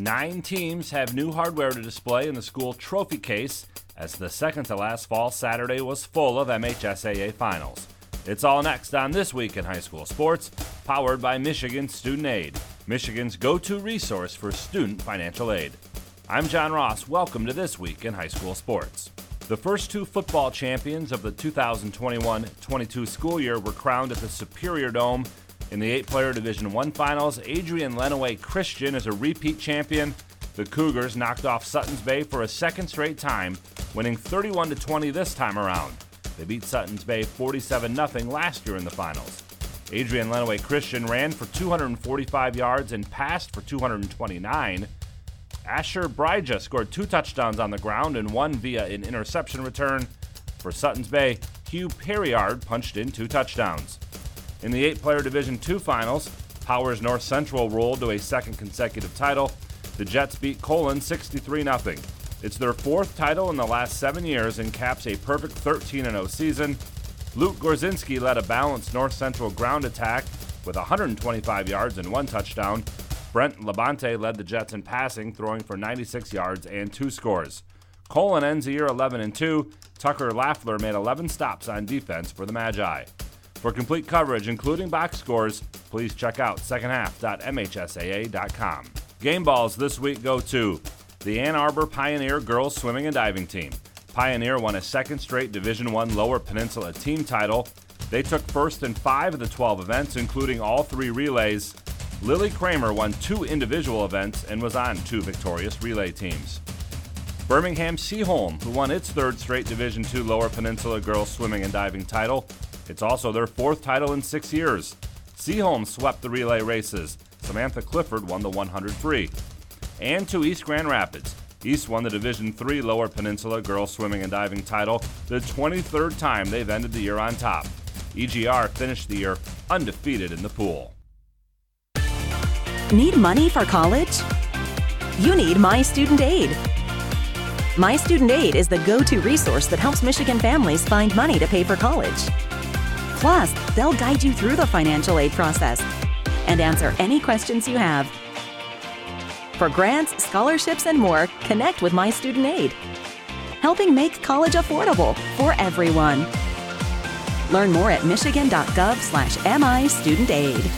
Nine teams have new hardware to display in the school trophy case as the second to last fall Saturday was full of MHSAA finals. It's all next on This Week in High School Sports, powered by Michigan Student Aid, Michigan's go to resource for student financial aid. I'm John Ross. Welcome to This Week in High School Sports. The first two football champions of the 2021 22 school year were crowned at the Superior Dome. In the eight player Division One finals, Adrian Lenawee Christian is a repeat champion. The Cougars knocked off Suttons Bay for a second straight time, winning 31 20 this time around. They beat Suttons Bay 47 0 last year in the finals. Adrian Lenawee Christian ran for 245 yards and passed for 229. Asher Brija scored two touchdowns on the ground and one via an interception return. For Suttons Bay, Hugh Perriard punched in two touchdowns. In the eight player Division II finals, Powers North Central rolled to a second consecutive title. The Jets beat Colon 63 0. It's their fourth title in the last seven years and caps a perfect 13 0 season. Luke Gorzinski led a balanced North Central ground attack with 125 yards and one touchdown. Brent Labonte led the Jets in passing, throwing for 96 yards and two scores. Colon ends the year 11 and 2. Tucker Laffler made 11 stops on defense for the Magi. For complete coverage, including box scores, please check out secondhalf.mhsaa.com. Game balls this week go to the Ann Arbor Pioneer girls swimming and diving team. Pioneer won a second straight Division One Lower Peninsula team title. They took first in five of the 12 events, including all three relays. Lily Kramer won two individual events and was on two victorious relay teams. Birmingham Seaholm, who won its third straight Division II Lower Peninsula girls swimming and diving title. It's also their fourth title in six years. Seaholm swept the relay races. Samantha Clifford won the 100 free. And to East Grand Rapids. East won the Division III Lower Peninsula girls swimming and diving title, the 23rd time they've ended the year on top. EGR finished the year undefeated in the pool. Need money for college? You need My Student Aid. My Student Aid is the go to resource that helps Michigan families find money to pay for college. Plus, they'll guide you through the financial aid process and answer any questions you have. For grants, scholarships, and more, connect with My Student Aid, helping make college affordable for everyone. Learn more at michigan.gov slash MI Student Aid.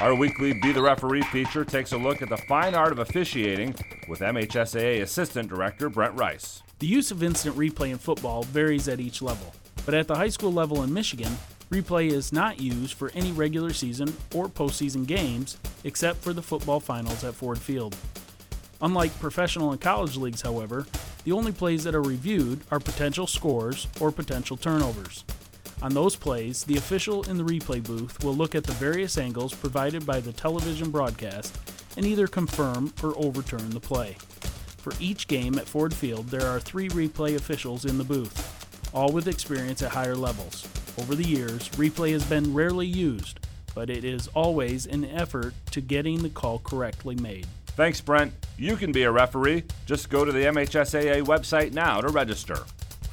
Our weekly Be the Referee feature takes a look at the fine art of officiating with MHSAA Assistant Director Brent Rice. The use of instant replay in football varies at each level, but at the high school level in Michigan, replay is not used for any regular season or postseason games except for the football finals at Ford Field. Unlike professional and college leagues, however, the only plays that are reviewed are potential scores or potential turnovers. On those plays, the official in the replay booth will look at the various angles provided by the television broadcast and either confirm or overturn the play. For each game at Ford Field, there are three replay officials in the booth, all with experience at higher levels. Over the years, replay has been rarely used, but it is always an effort to getting the call correctly made. Thanks, Brent. You can be a referee. Just go to the MHSAA website now to register.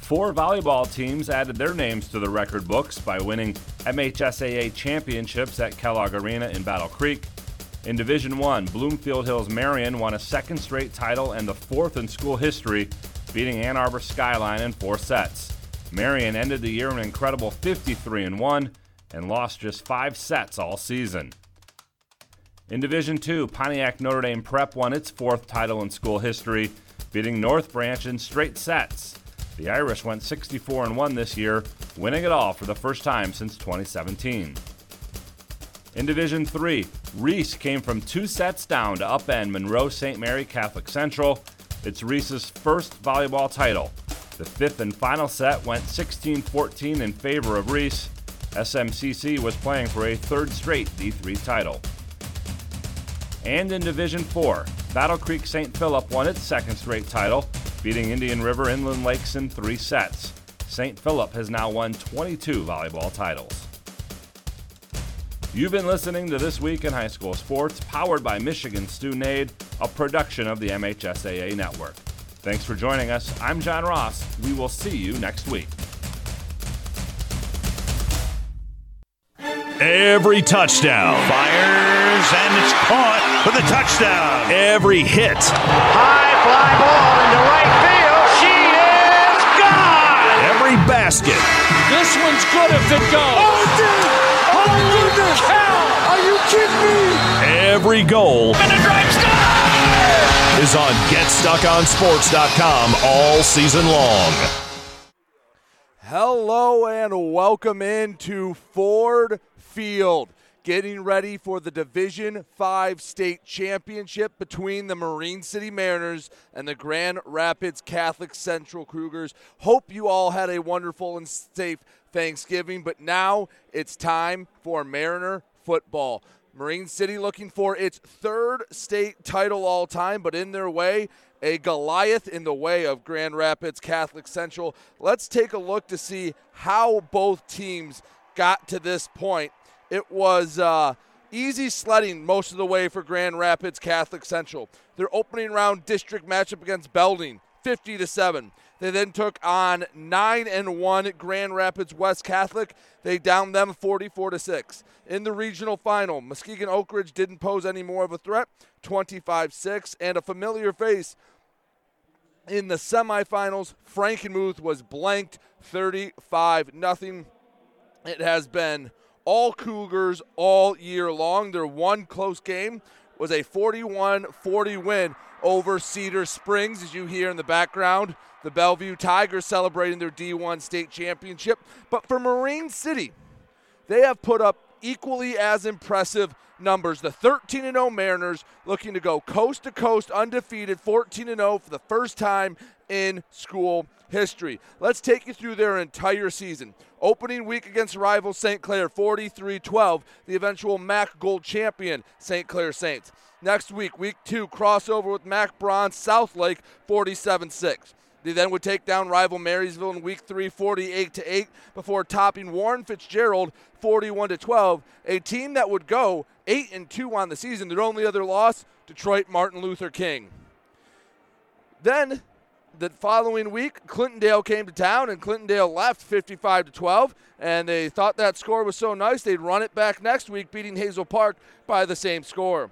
Four volleyball teams added their names to the record books by winning MHSAA championships at Kellogg Arena in Battle Creek. In Division 1, Bloomfield Hills Marian won a second straight title and the fourth in school history, beating Ann Arbor Skyline in four sets. Marian ended the year an incredible 53 1 and lost just five sets all season. In Division 2, Pontiac Notre Dame Prep won its fourth title in school history, beating North Branch in straight sets. The Irish went 64 1 this year, winning it all for the first time since 2017. In Division 3, Reese came from two sets down to upend Monroe St. Mary Catholic Central. It's Reese's first volleyball title. The fifth and final set went 16 14 in favor of Reese. SMCC was playing for a third straight D3 title. And in Division 4, Battle Creek St. Philip won its second straight title, beating Indian River Inland Lakes in three sets. St. Philip has now won 22 volleyball titles. You've been listening to This Week in High School Sports, powered by Michigan Student Aid, a production of the MHSAA Network. Thanks for joining us. I'm John Ross. We will see you next week. Every touchdown. Fires and it's caught for the touchdown. Every hit. High fly ball into right field. She is gone. Every basket. This one's good if it goes. Oh, dude! Holy cow! Are you kidding me? Every goal And a drive score. is on GetStuckOnSports.com all season long. Hello and welcome into Ford Field. Getting ready for the Division 5 state championship between the Marine City Mariners and the Grand Rapids Catholic Central Cougars. Hope you all had a wonderful and safe Thanksgiving, but now it's time for Mariner football. Marine City looking for its third state title all time, but in their way, a Goliath in the way of Grand Rapids Catholic Central. Let's take a look to see how both teams got to this point. It was uh, easy sledding most of the way for Grand Rapids Catholic Central. Their opening round district matchup against Belding, 50 to 7. They then took on 9 and 1 Grand Rapids West Catholic. They downed them 44 to 6. In the regional final, Muskegon Oak Ridge didn't pose any more of a threat, 25 6. And a familiar face in the semifinals, Frankenmuth was blanked 35 0. It has been all Cougars all year long. Their one close game was a 41 40 win over Cedar Springs, as you hear in the background. The Belleville Tigers celebrating their D1 state championship. But for Marine City, they have put up equally as impressive numbers. The 13 0 Mariners looking to go coast to coast undefeated, 14 0 for the first time in school history. Let's take you through their entire season. Opening week against rival St. Clair, 43 12, the eventual MAC Gold champion, St. Clair Saints. Next week, week two, crossover with MAC Bronze, Southlake, 47 6. They then would take down rival Marysville in week three, 48 to 8, before topping Warren Fitzgerald 41 to 12. A team that would go 8 and 2 on the season. Their only other loss, Detroit Martin Luther King. Then the following week, Clintondale came to town and Clintondale left 55 to 12. And they thought that score was so nice they'd run it back next week, beating Hazel Park by the same score.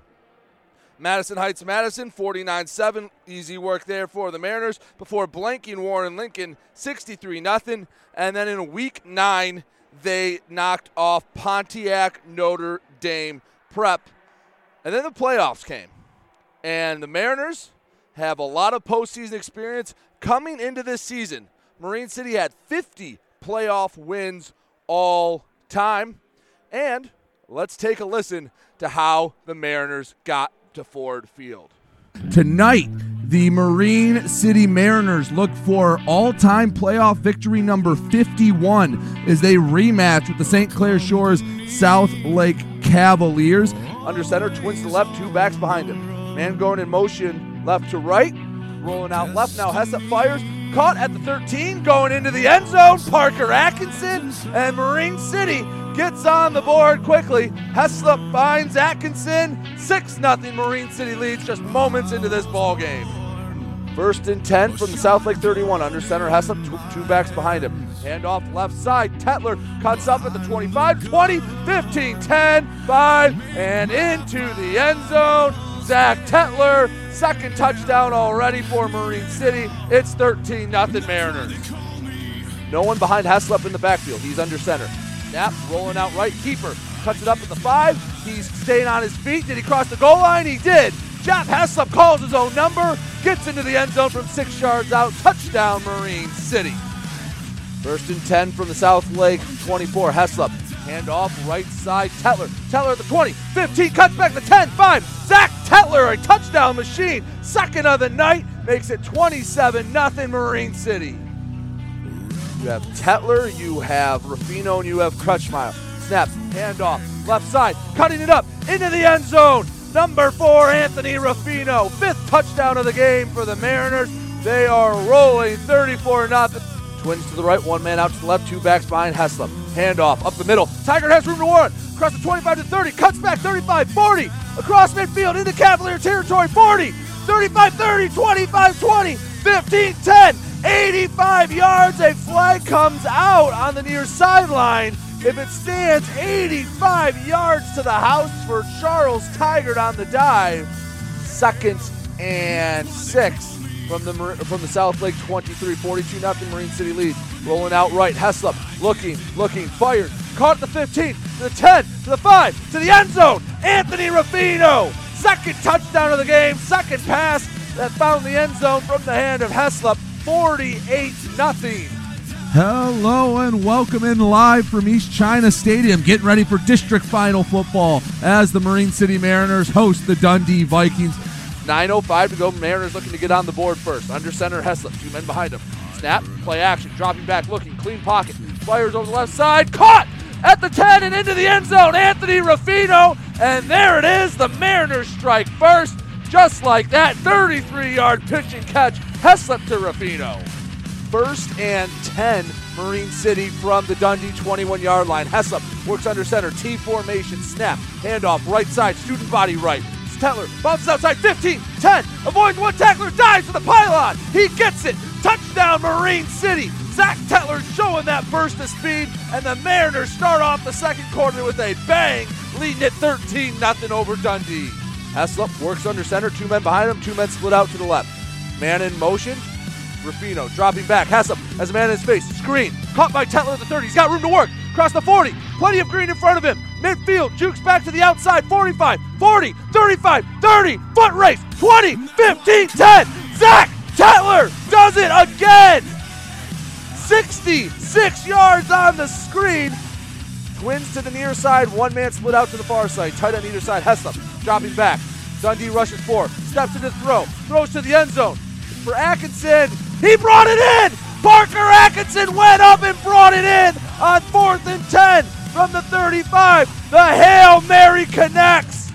Madison Heights Madison 49 7. Easy work there for the Mariners before blanking Warren Lincoln 63 0. And then in week nine, they knocked off Pontiac Notre Dame Prep. And then the playoffs came. And the Mariners have a lot of postseason experience coming into this season. Marine City had 50 playoff wins all time. And let's take a listen to how the Mariners got to Ford Field. Tonight, the Marine City Mariners look for all time playoff victory number 51 as they rematch with the St. Clair Shores South Lake Cavaliers. Under center, twins to left, two backs behind him. Man going in motion left to right, rolling out left. Now Heslop fires, caught at the 13, going into the end zone. Parker Atkinson and Marine City gets on the board quickly. Heslop finds Atkinson. 6 0 Marine City leads just moments into this ball game. First and 10 from the South Lake 31. Under center, Heslop, two, two backs behind him. Hand off left side. Tetler cuts up at the 25, 20, 15, 10, 5, and into the end zone. Zach Tetler, second touchdown already for Marine City. It's 13 0 Mariners. No one behind Heslop in the backfield. He's under center. Snap, rolling out right. Keeper cuts it up at the five. He's staying on his feet. Did he cross the goal line? He did. Jeff Heslop calls his own number, gets into the end zone from six yards out. Touchdown, Marine City. First and 10 from the South Lake 24. Heslop. Hand off right side. Tetler. Tetler at the 20. 15. Cuts back to 10. 5. Zach Tetler, a touchdown machine. Second of the night. Makes it 27 0 Marine City. You have Tetler, you have Ruffino, and you have Crutchmeyer. Snap, handoff, left side, cutting it up into the end zone. Number four, Anthony Ruffino. Fifth touchdown of the game for the Mariners. They are rolling 34 0. Twins to the right, one man out to the left, two backs behind Heslop. Handoff up the middle. Tiger has room to run. Across the 25 to 30, cuts back 35 40. Across midfield into Cavalier territory 40, 35 30, 25 20, 15 10. 85 yards. A flag comes out on the near sideline. If it stands 85 yards to the house for Charles Tigert on the dive, second and six from the from the South Lake 23, 42 nothing Marine City lead. Rolling out right, Heslop looking, looking, fired, caught the 15, to the 10, to the 5, to the end zone. Anthony Ruffino, second touchdown of the game, second pass that found the end zone from the hand of Heslop, 48 nothing. Hello and welcome in live from East China Stadium, getting ready for district final football as the Marine City Mariners host the Dundee Vikings. 9.05 to go. Mariners looking to get on the board first. Under center, Heslop. Two men behind him. Snap, play action, dropping back, looking, clean pocket. Fires over the left side, caught at the 10 and into the end zone. Anthony Ruffino, and there it is. The Mariners strike first. Just like that, 33 yard pitch and catch. Heslop to Ruffino. First and 10, Marine City from the Dundee 21 yard line. Heslop works under center, T formation, snap, handoff, right side, student body right. Tetler bounces outside 15, 10, avoids one tackler, dives to the pylon. He gets it. Touchdown, Marine City. Zach Tetler showing that burst of speed, and the Mariners start off the second quarter with a bang, leading it 13 0 over Dundee. Heslop works under center, two men behind him, two men split out to the left. Man in motion, Ruffino dropping back. Heslop has a man in his face. Screen. Caught by Tetler at the 30. He's got room to work. Across the 40. Plenty of green in front of him. Midfield. Jukes back to the outside. 45, 40, 35, 30. Foot race. 20, 15, 10. Zach Tetler does it again. 66 yards on the screen. Twins to the near side. One man split out to the far side. Tight on either side. Heslop dropping back. Dundee rushes four. Steps into throw. Throws to the end zone for Atkinson. He brought it in. Parker Atkinson went up and brought it in on fourth and 10 from the 35. The Hail Mary connects.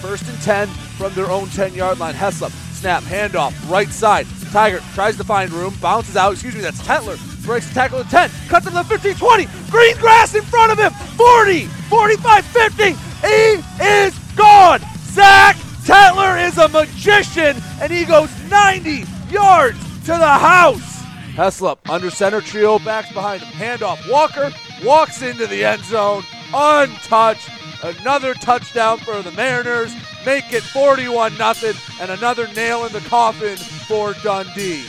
First and 10 from their own 10 yard line. Heslop, snap, handoff, right side. Tiger tries to find room, bounces out. Excuse me, that's Tetler. Breaks the tackle at 10, cuts him to the 15 20. Green grass in front of him. 40, 45, 50. He is gone. Zach Tetler is a magician, and he goes 90 yards to the house. Heslop under center, trio backs behind him. Handoff. Walker walks into the end zone, untouched. Another touchdown for the Mariners. Make it 41 0 and another nail in the coffin for Dundee.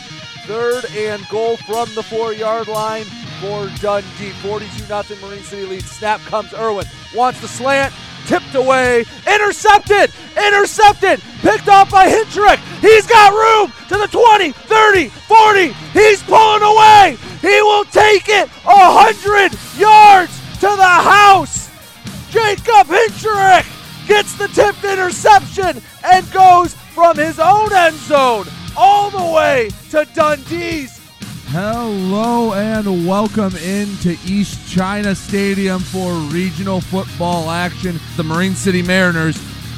Third and goal from the four yard line for Dundee. 42 0 Marine City lead. Snap comes Irwin. Wants the slant. Tipped away. Intercepted. Intercepted. Picked off by Hintrick. He's got room to the 20, 30, 40. He's pulling away. He will take it 100 yards to the house. Jacob Hintrick gets the tipped interception and goes from his own end zone all the way to Dundee's Hello and welcome into East China Stadium for regional football action. The Marine City Mariners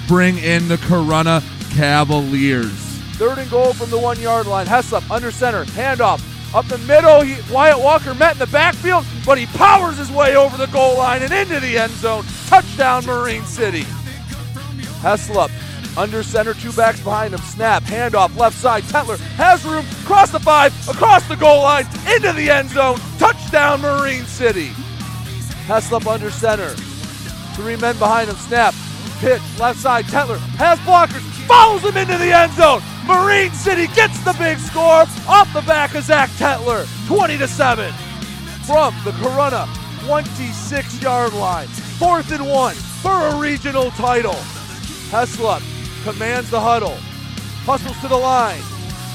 bring in the Corunna Cavaliers. Third and goal from the one yard line. Heslop under center, handoff up the middle. He, Wyatt Walker met in the backfield, but he powers his way over the goal line and into the end zone. Touchdown, Marine City. Heslop under center, two backs behind him. Snap, handoff, left side. Tetler has room, cross the five, across the goal line, into the end zone. Touchdown, Marine City. Heslop under center. Three men behind him. Snap, pitch, left side. Tetler has blockers, follows him into the end zone. Marine City gets the big score off the back of Zach Tetler, 20 to 7. From the Corunna 26 yard line. Fourth and one for a regional title. Heslop commands the huddle. Hustles to the line.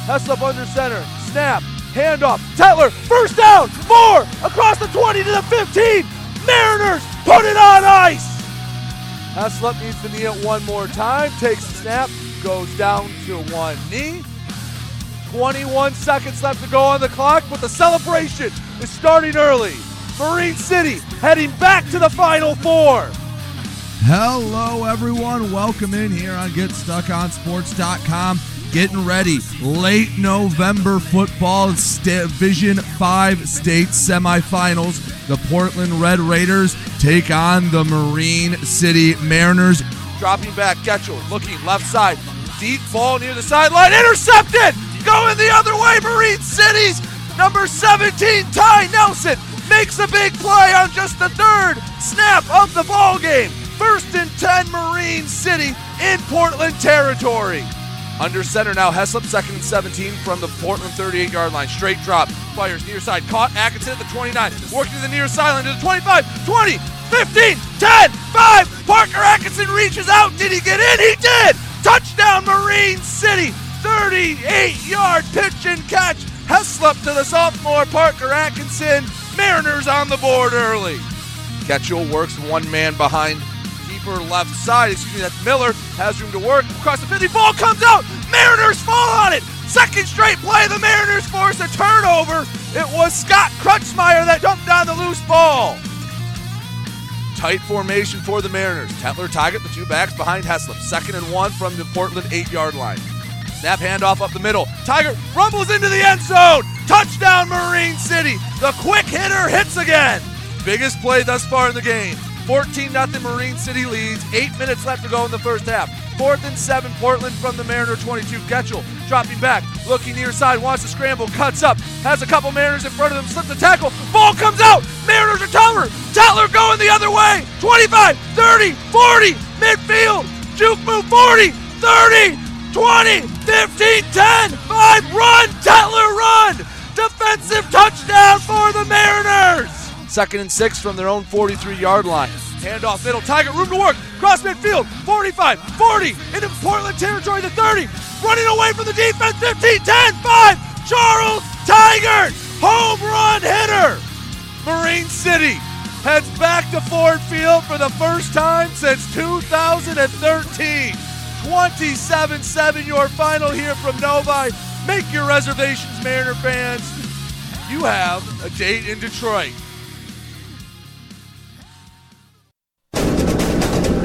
Heslop under center. Snap. Handoff. Tetler. First down. Four. Across the 20 to the 15. Mariners put it on ice. Heslop needs the knee it one more time. Takes the snap. Goes down to one knee. 21 seconds left to go on the clock, but the celebration is starting early. Marine City heading back to the Final Four. Hello, everyone. Welcome in here on GetStuckOnSports.com. Getting ready. Late November football Division 5 state semifinals. The Portland Red Raiders take on the Marine City Mariners. Dropping back, Getchell looking left side. Deep ball near the sideline. Intercepted! Going the other way, Marine Cities. Number 17, Ty Nelson. makes a big play on just the third snap of the ball game. First and 10 Marine City in Portland territory. Under center now, Heslop, second and 17 from the Portland 38 yard line. Straight drop, fires near side, caught Atkinson at the 29, working to the near sideline to the 25, 20, 15, 10, 5. Parker Atkinson reaches out. Did he get in? He did! Touchdown, Marine City! 38 yard pitch and catch. Heslop to the sophomore Parker Atkinson. Mariners on the board early. Getchell works one man behind keeper left side. Excuse me, that's Miller. Has room to work. Across the 50. Ball comes out. Mariners fall on it. Second straight play. The Mariners force a turnover. It was Scott Crutchmeyer that dumped down the loose ball. Tight formation for the Mariners. Tetler target the two backs behind Heslop. Second and one from the Portland eight yard line. Snap handoff up the middle. Tiger rumbles into the end zone. Touchdown, Marine City. The quick hitter hits again. Biggest play thus far in the game. 14 0 Marine City leads. Eight minutes left to go in the first half. Fourth and seven, Portland from the Mariner 22. Getchell dropping back, looking near side, wants to scramble, cuts up, has a couple Mariners in front of him, slips the tackle, ball comes out. Mariners are Teller. Teller going the other way. 25, 30, 40, midfield. Juke move 40, 30, 20, 15, 10, 5, run, Tetler run! Defensive touchdown for the Mariners! Second and six from their own 43 yard line. Handoff middle, Tiger, room to work, cross midfield, 45, 40, into Portland territory to 30, running away from the defense, 15, 10, 5, Charles Tiger, home run hitter! Marine City heads back to Ford Field for the first time since 2013. 27 7 your final here from Novi. Make your reservations, Mariner fans. You have a date in Detroit.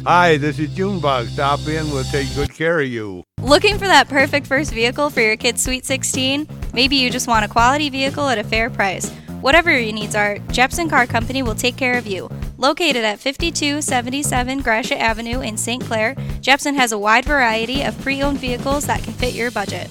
Hi, this is Junebug. Stop in, we'll take good care of you. Looking for that perfect first vehicle for your kid's Sweet 16? Maybe you just want a quality vehicle at a fair price. Whatever your needs are, Jepson Car Company will take care of you. Located at 5277 Gratiot Avenue in St. Clair, Jepson has a wide variety of pre owned vehicles that can fit your budget.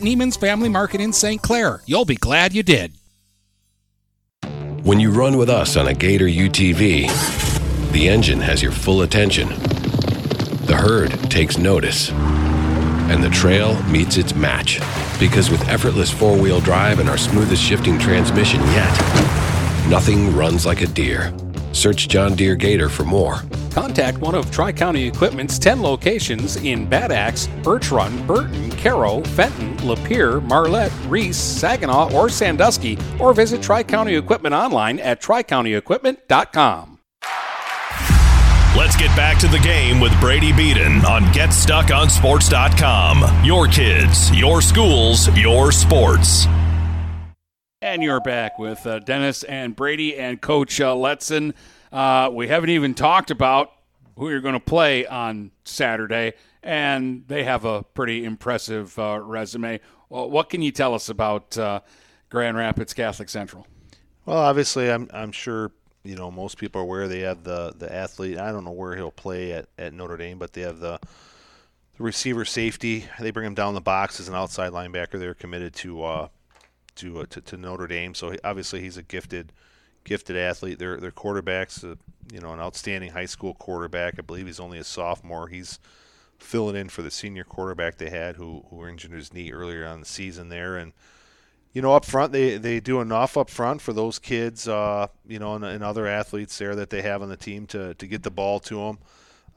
Neiman's Family Market in St. Clair. You'll be glad you did. When you run with us on a Gator UTV, the engine has your full attention. The herd takes notice. And the trail meets its match. Because with effortless four wheel drive and our smoothest shifting transmission yet, nothing runs like a Deere. Search John Deere Gator for more. Contact one of Tri County Equipment's 10 locations in Bad Axe, Birch Run, Burton, Caro, Fenton, Lapeer, Marlette, Reese, Saginaw, or Sandusky, or visit Tri County Equipment online at tricountyequipment.com. Let's get back to the game with Brady Beaton on GetStuckOnSports.com. Your kids, your schools, your sports. And you're back with uh, Dennis and Brady and Coach uh, Letson. Uh, we haven't even talked about who you're going to play on Saturday, and they have a pretty impressive uh, resume. Well, what can you tell us about uh, Grand Rapids Catholic Central? Well, obviously, I'm I'm sure you know most people are aware they have the the athlete. I don't know where he'll play at, at Notre Dame, but they have the the receiver safety. They bring him down the box as an outside linebacker. They're committed to uh, to, uh, to, to Notre Dame. So he, obviously he's a gifted gifted athlete. Their their quarterback's a, you know an outstanding high school quarterback. I believe he's only a sophomore. He's filling in for the senior quarterback they had who who injured his knee earlier on the season there and you know, up front, they, they do enough up front for those kids, uh, you know, and, and, other athletes there that they have on the team to, to get the ball to them.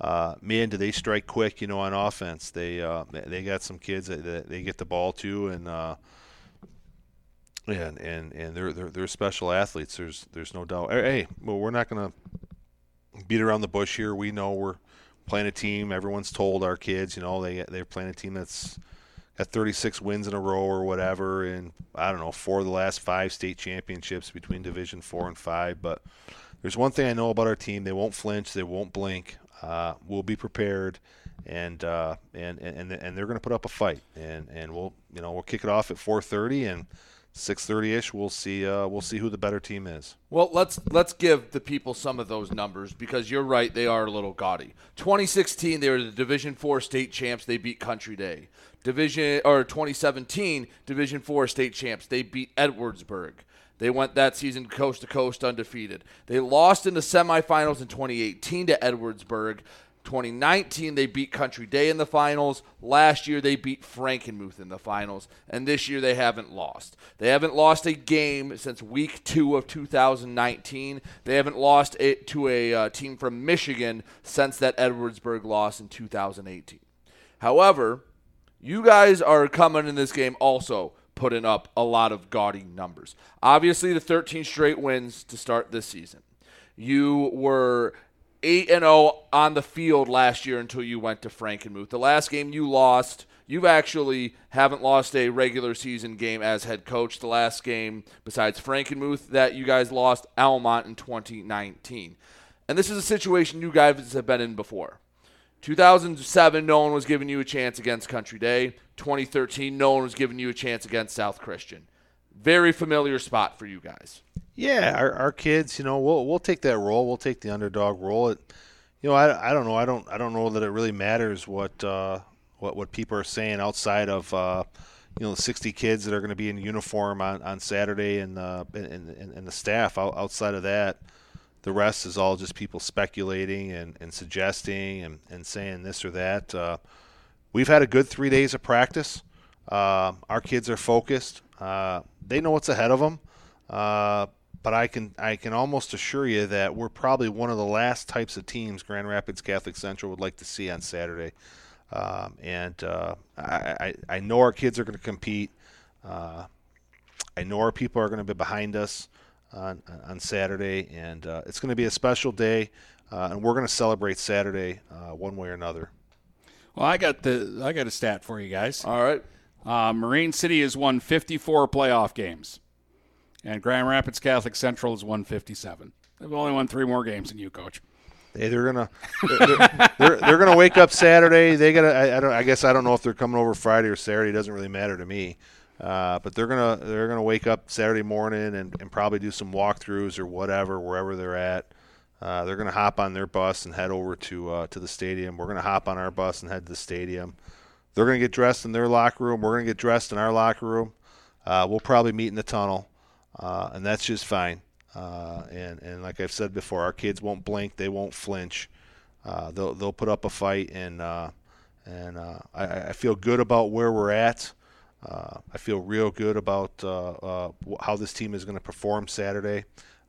Uh, man, do they strike quick, you know, on offense. They uh, they got some kids that, that, they get the ball to, and uh, and and and they're, they're they're special athletes. There's there's no doubt. Hey, well, we're not gonna beat around the bush here. We know we're playing a team. Everyone's told our kids, you know, they they're playing a team that's got 36 wins in a row or whatever, and I don't know four of the last five state championships between Division four and five. But there's one thing I know about our team: they won't flinch, they won't blink. Uh, we'll be prepared, and uh, and and and they're going to put up a fight, and and we'll you know we'll kick it off at 4:30 and. 6:30ish we'll see uh, we'll see who the better team is. Well, let's let's give the people some of those numbers because you're right they are a little gaudy. 2016 they were the Division 4 state champs they beat Country Day. Division or 2017 Division 4 state champs they beat Edwardsburg. They went that season coast to coast undefeated. They lost in the semifinals in 2018 to Edwardsburg. 2019, they beat Country Day in the finals. Last year, they beat Frankenmuth in the finals. And this year, they haven't lost. They haven't lost a game since week two of 2019. They haven't lost it to a uh, team from Michigan since that Edwardsburg loss in 2018. However, you guys are coming in this game also putting up a lot of gaudy numbers. Obviously, the 13 straight wins to start this season. You were 8 and 0 on the field last year until you went to Frankenmuth. The last game you lost, you've actually haven't lost a regular season game as head coach. The last game besides Frankenmuth that you guys lost Almont in 2019. And this is a situation you guys have been in before. 2007, no one was giving you a chance against Country Day. 2013, no one was giving you a chance against South Christian. Very familiar spot for you guys. Yeah, our, our kids, you know, we'll we'll take that role. We'll take the underdog role. It, you know, I, I don't know. I don't I don't know that it really matters what uh, what what people are saying outside of uh, you know the 60 kids that are going to be in uniform on, on Saturday and, uh, and, and, the staff. Outside of that, the rest is all just people speculating and, and suggesting and, and saying this or that. Uh, we've had a good three days of practice. Uh, our kids are focused. Uh, they know what's ahead of them. But I can I can almost assure you that we're probably one of the last types of teams Grand Rapids Catholic Central would like to see on Saturday. Um, and uh, I, I, I know our kids are going to compete. Uh, I know our people are going to be behind us on on Saturday, and uh, it's going to be a special day, uh, and we're going to celebrate Saturday uh, one way or another. Well, I got the I got a stat for you guys. All right, uh, Marine City has won 54 playoff games and Grand Rapids Catholic Central is 157. They've only won three more games than you, Coach. Hey, they're gonna they're, they're, they're, gonna wake up Saturday. They gotta. I, I, don't. I guess I don't know if they're coming over Friday or Saturday. It doesn't really matter to me. Uh, but they're gonna they're gonna wake up Saturday morning and, and probably do some walkthroughs or whatever wherever they're at. Uh, they're gonna hop on their bus and head over to uh, to the stadium. We're gonna hop on our bus and head to the stadium. They're gonna get dressed in their locker room. We're gonna get dressed in our locker room. Uh, we'll probably meet in the tunnel uh, and that's just fine. Uh, and and like I've said before, our kids won't blink, they won't flinch. Uh, they'll they'll put up a fight, and uh, and uh, I, I feel good about where we're at. Uh, I feel real good about how this team is going to perform Saturday,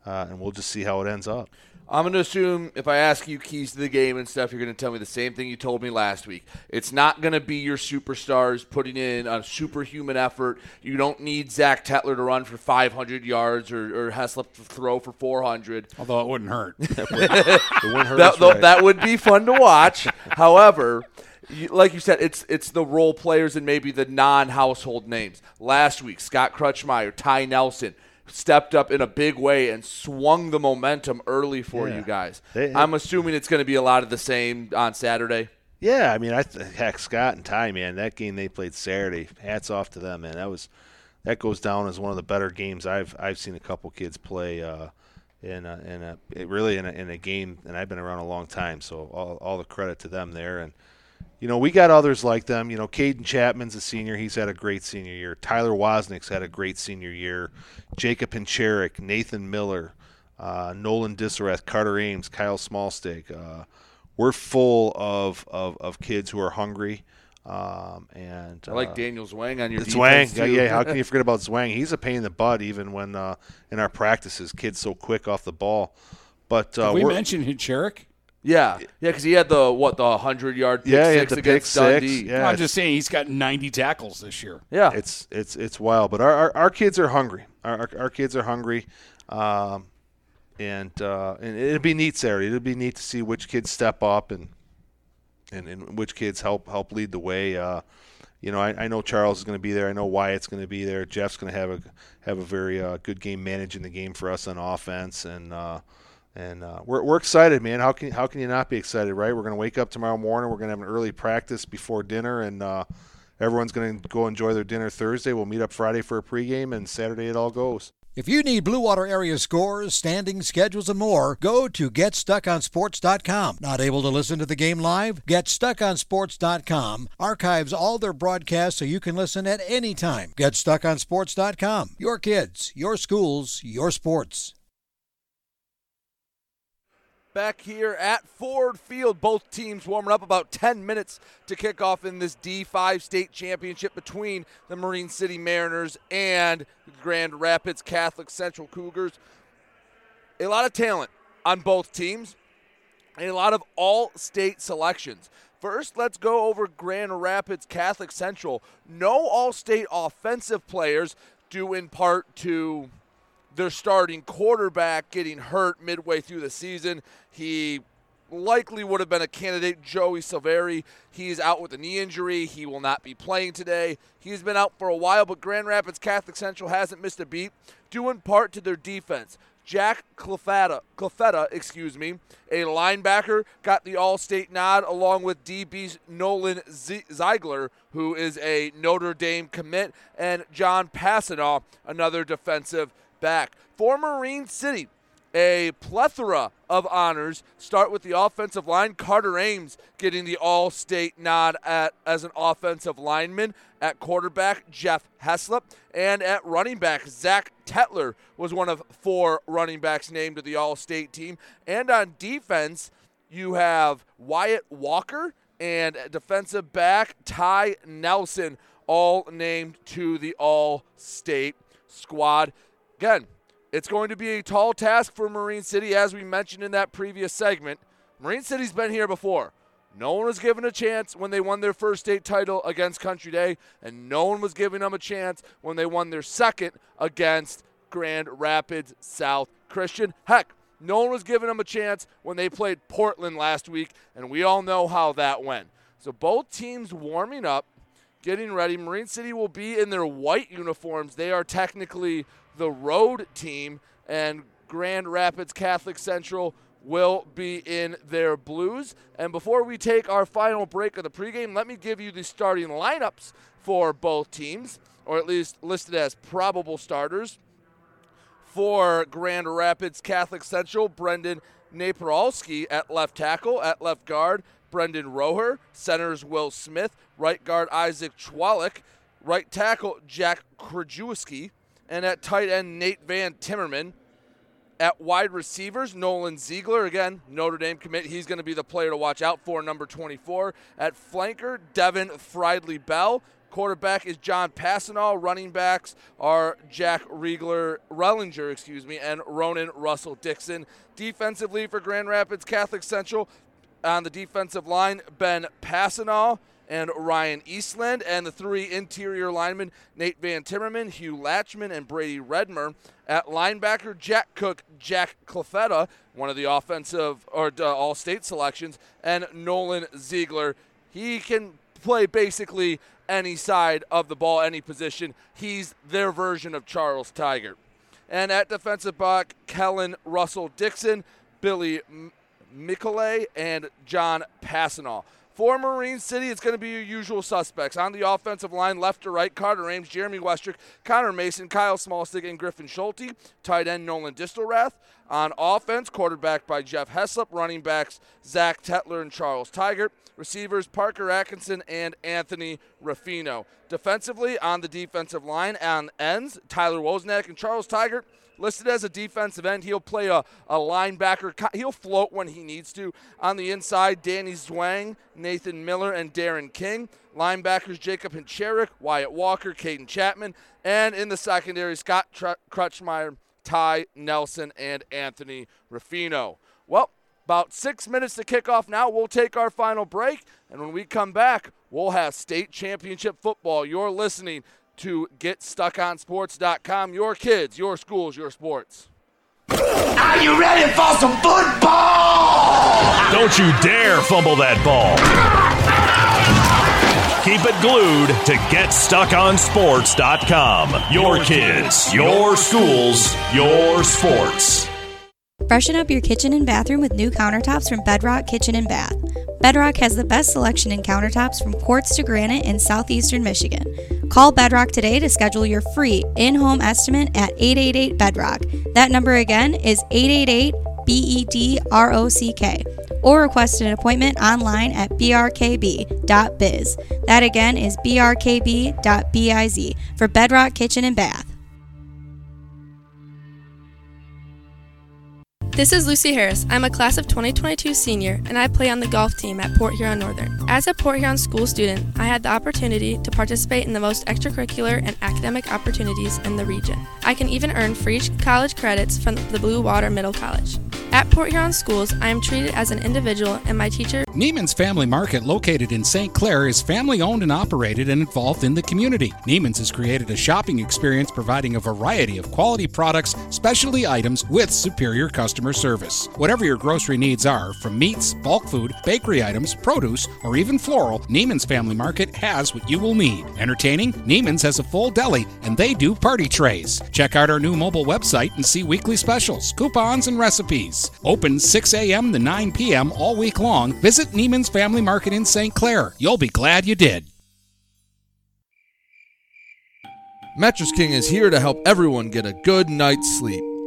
uh, and we'll just see how it ends up. I'm going to assume if I ask you keys to the game and stuff, you're going to tell me the same thing you told me last week. It's not going to be your superstars putting in a superhuman effort. You don't need Zach Tetler to run for 500 yards or, or Heslop to throw for 400. Although it wouldn't hurt. it wouldn't hurt that, right. that would be fun to watch. However, like you said, it's it's the role players and maybe the non-household names. Last week, Scott Crutchmeyer, Ty Nelson stepped up in a big way and swung the momentum early for Yeah. you guys. They- I'm assuming it's going to be a lot of the same on Saturday. Yeah, I mean, I th- heck, Scott and Ty, man, that game they played Saturday. Hats off to them, man. That was that goes down as one of the better games I've I've seen a couple kids play uh, in a, in a it really in a, in a game, and I've been around a long time, so all all the credit to them there. And you know, we got others like them. You know, Caden Chapman's a senior; he's had a great senior year. Tyler Wozniak's had a great senior year. Jacob Pincherik, Nathan Miller, uh, Nolan Disareth, Carter Ames, Kyle Smallstake. Uh, we're full of, of, of kids who are hungry. Um, and I like uh, Daniel Zwang on your Zwang, defense, yeah, too. yeah. How can you forget about Zwang? He's a pain in the butt, even when uh, in our practices, kids so quick off the ball. But uh, Have we we're- mentioned Hincherik? Yeah, yeah, because he had the what the hundred yard pick Yeah, he had six the pick against six, Dundee. yeah. I'm just saying he's got 90 tackles this year. Yeah, it's it's it's wild. But our our, our kids are hungry. Our, our, our kids are hungry, um, and uh, and it'll be neat Saturday. It'll be neat to see which kids step up and and, and which kids help help lead the way. Uh, you know, I, I know Charles is going to be there. I know Wyatt's going to be there. Jeff's going to have a have a very uh, good game managing the game for us on offense, and uh, and uh, we're we're excited, man. How can how can you not be excited, right? We're going to wake up tomorrow morning. We're going to have an early practice before dinner, and uh, everyone's going to go enjoy their dinner Thursday. We'll meet up Friday for a pregame, and Saturday it all goes. If you need Blue Water area scores, standings, schedules, and more, go to GetStuckOnSports.com. Not able to listen to the game live? GetStuckOnSports.com archives all their broadcasts so you can listen at any time. GetStuckOnSports.com. Your kids, your schools, your sports. Back here at Ford Field. Both teams warming up about 10 minutes to kick off in this D5 state championship between the Marine City Mariners and Grand Rapids Catholic Central Cougars. A lot of talent on both teams and a lot of all state selections. First, let's go over Grand Rapids Catholic Central. No all state offensive players, due in part to their starting quarterback getting hurt midway through the season. He likely would have been a candidate, Joey Silveri. He's out with a knee injury. He will not be playing today. He's been out for a while, but Grand Rapids Catholic Central hasn't missed a beat, due in part to their defense. Jack Clefetta, Clefetta, excuse me, a linebacker, got the All-State nod along with DB Nolan Ziegler, who is a Notre Dame commit, and John Passanaw, another defensive back. For Marine City, a plethora of honors start with the offensive line. Carter Ames getting the All State nod at, as an offensive lineman. At quarterback, Jeff Heslop. And at running back, Zach Tetler was one of four running backs named to the All State team. And on defense, you have Wyatt Walker and defensive back Ty Nelson, all named to the All State squad. Again, it's going to be a tall task for Marine City, as we mentioned in that previous segment. Marine City's been here before. No one was given a chance when they won their first state title against Country Day, and no one was giving them a chance when they won their second against Grand Rapids South Christian. Heck, no one was giving them a chance when they played Portland last week, and we all know how that went. So both teams warming up, getting ready. Marine City will be in their white uniforms. They are technically the road team, and Grand Rapids Catholic Central will be in their blues. And before we take our final break of the pregame, let me give you the starting lineups for both teams, or at least listed as probable starters. For Grand Rapids Catholic Central, Brendan Napralski at left tackle, at left guard, Brendan Roher, centers Will Smith, right guard Isaac Chwalik, right tackle Jack Krajewski, and at tight end Nate Van Timmerman. At wide receivers, Nolan Ziegler, again, Notre Dame commit. He's going to be the player to watch out for, number 24. At flanker, Devin Friedley Bell. Quarterback is John Passanal. Running backs are Jack Riegler, Rellinger, excuse me, and Ronan Russell Dixon. Defensively for Grand Rapids Catholic Central, on the defensive line, Ben Passanal and Ryan Eastland, and the three interior linemen, Nate Van Timmerman, Hugh Latchman, and Brady Redmer. At linebacker, Jack Cook, Jack Clefetta, one of the offensive or uh, all state selections, and Nolan Ziegler. He can play basically any side of the ball, any position. He's their version of Charles Tiger. And at defensive back, Kellen Russell Dixon, Billy Michele, and John Passanal. For Marine City, it's going to be your usual suspects. On the offensive line, left to right, Carter Ames, Jeremy Westrick, Connor Mason, Kyle Smallstick, and Griffin Schulte. Tight end, Nolan Distelrath. On offense, quarterback by Jeff Heslop. Running backs, Zach Tetler and Charles Tiger. Receivers, Parker Atkinson and Anthony Ruffino. Defensively, on the defensive line, on ends, Tyler Wozniak and Charles Tiger listed as a defensive end. He'll play a, a linebacker. He'll float when he needs to. On the inside, Danny Zwang, Nathan Miller, and Darren King. Linebackers Jacob Hincherik, Wyatt Walker, Caden Chapman. And in the secondary, Scott Tr- Crutchmeyer, Ty Nelson, and Anthony Ruffino. Well, about six minutes to kick off now. We'll take our final break. And when we come back, we'll have state championship football. You're listening to GetStuckOnSports.com. Your kids, your schools, your sports. Are you ready for some football? Don't you dare fumble that ball. Keep it glued to GetStuckOnSports.com. Your kids, your schools, your sports. Freshen up your kitchen and bathroom with new countertops from Bedrock Kitchen and Bath. Bedrock has the best selection in countertops from quartz to granite in southeastern Michigan. Call Bedrock today to schedule your free in home estimate at 888 Bedrock. That number again is 888 B E D R O C K. Or request an appointment online at brkb.biz. That again is brkb.biz for Bedrock Kitchen and Bath. This is Lucy Harris. I'm a class of 2022 senior and I play on the golf team at Port Huron Northern. As a Port Huron school student, I had the opportunity to participate in the most extracurricular and academic opportunities in the region. I can even earn free college credits from the Blue Water Middle College. At Port Huron Schools, I am treated as an individual and my teacher. Neiman's Family Market, located in St. Clair, is family owned and operated and involved in the community. Neiman's has created a shopping experience providing a variety of quality products, specialty items with superior customer service. Whatever your grocery needs are, from meats, bulk food, bakery items, produce, or even floral, Neiman's Family Market has what you will need. Entertaining? Neiman's has a full deli and they do party trays. Check out our new mobile website and see weekly specials, coupons, and recipes. Open 6 a.m. to 9 p.m. all week long. Visit Neiman's Family Market in St. Clair. You'll be glad you did. Mattress King is here to help everyone get a good night's sleep.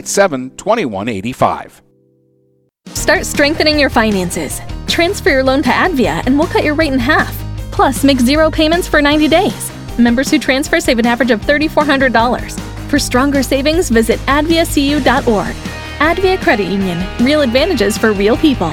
987 2185. Start strengthening your finances. Transfer your loan to Advia and we'll cut your rate in half. Plus, make zero payments for 90 days. Members who transfer save an average of $3,400. For stronger savings, visit adviacu.org. Advia Credit Union. Real advantages for real people.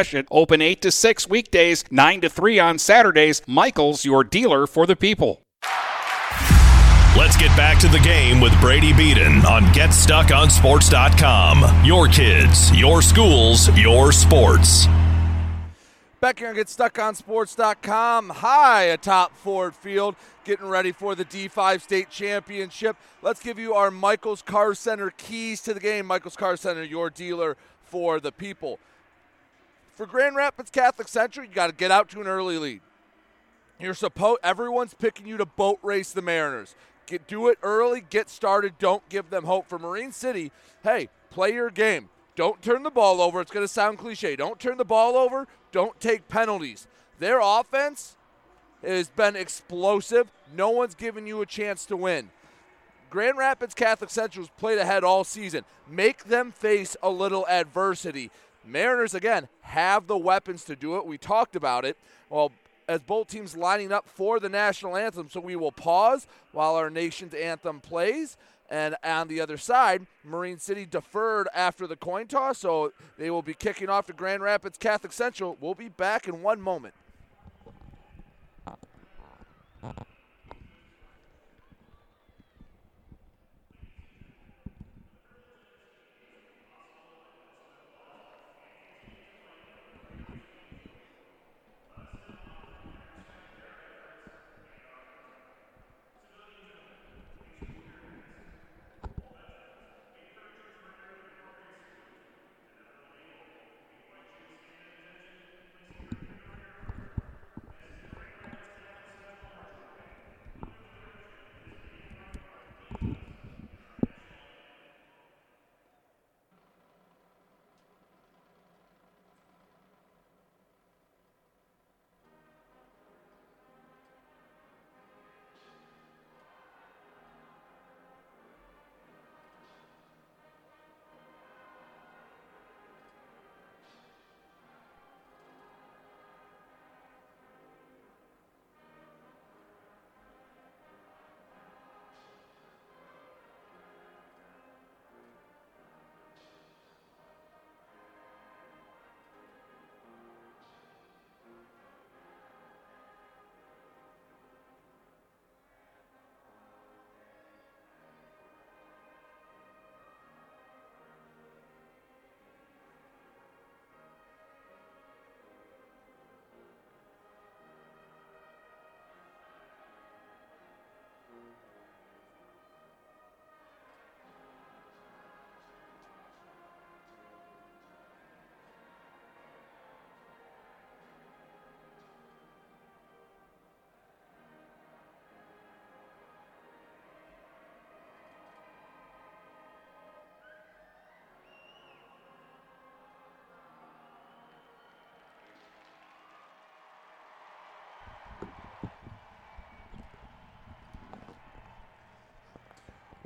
open 8 to 6 weekdays, 9 to 3 on Saturdays. Michael's, your dealer for the people. Let's get back to the game with Brady Beaton on GetStuckOnSports.com. Your kids, your schools, your sports. Back here on GetStuckOnSports.com, high atop Ford Field, getting ready for the D5 State Championship. Let's give you our Michaels Car Center keys to the game. Michaels Car Center, your dealer for the people. For Grand Rapids Catholic Central, you got to get out to an early lead. You're supposed everyone's picking you to boat race the Mariners. Get do it early, get started, don't give them hope. For Marine City, hey, play your game. Don't turn the ball over. It's going to sound cliche. Don't turn the ball over. Don't take penalties. Their offense has been explosive. No one's given you a chance to win. Grand Rapids Catholic Central's played ahead all season. Make them face a little adversity. Mariners, again, have the weapons to do it. We talked about it. Well, as both teams lining up for the national anthem. So we will pause while our nation's anthem plays. And on the other side, Marine City deferred after the coin toss, so they will be kicking off to Grand Rapids Catholic Central. We'll be back in one moment.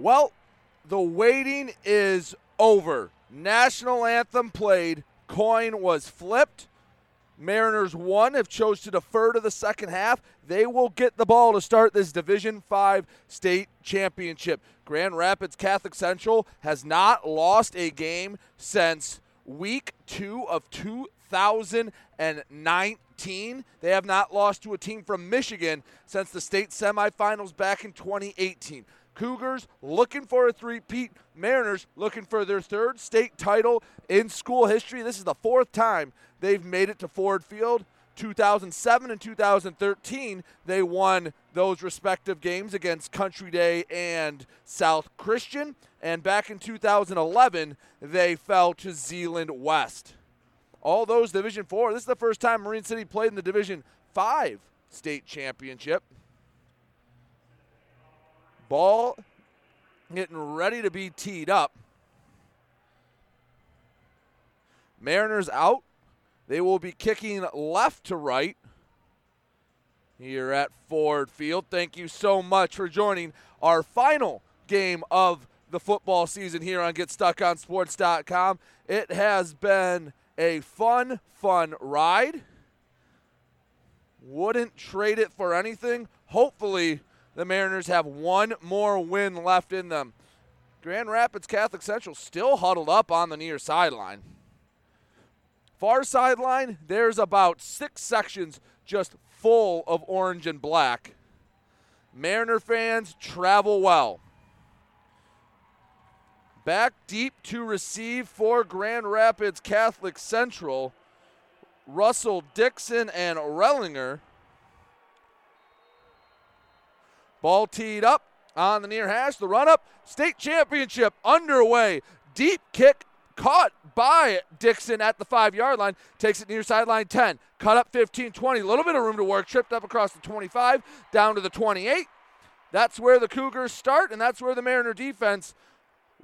Well, the waiting is over. National anthem played, coin was flipped. Mariners won, have chose to defer to the second half. They will get the ball to start this Division 5 state championship. Grand Rapids Catholic Central has not lost a game since week 2 of 2019. They have not lost to a team from Michigan since the state semifinals back in 2018. Cougars looking for a three-peat. Mariners looking for their third state title in school history. This is the fourth time they've made it to Ford Field. 2007 and 2013, they won those respective games against Country Day and South Christian. And back in 2011, they fell to Zeeland West. All those Division 4. This is the first time Marine City played in the Division 5 state championship. Ball getting ready to be teed up. Mariners out. They will be kicking left to right here at Ford Field. Thank you so much for joining our final game of the football season here on GetStuckOnSports.com. It has been a fun, fun ride. Wouldn't trade it for anything. Hopefully, the Mariners have one more win left in them. Grand Rapids Catholic Central still huddled up on the near sideline. Far sideline, there's about six sections just full of orange and black. Mariner fans travel well. Back deep to receive for Grand Rapids Catholic Central. Russell Dixon and Rellinger. Ball teed up on the near hash. The run up. State championship underway. Deep kick caught by Dixon at the five yard line. Takes it near sideline 10. Cut up 15 20. A little bit of room to work. Tripped up across the 25, down to the 28. That's where the Cougars start, and that's where the Mariner defense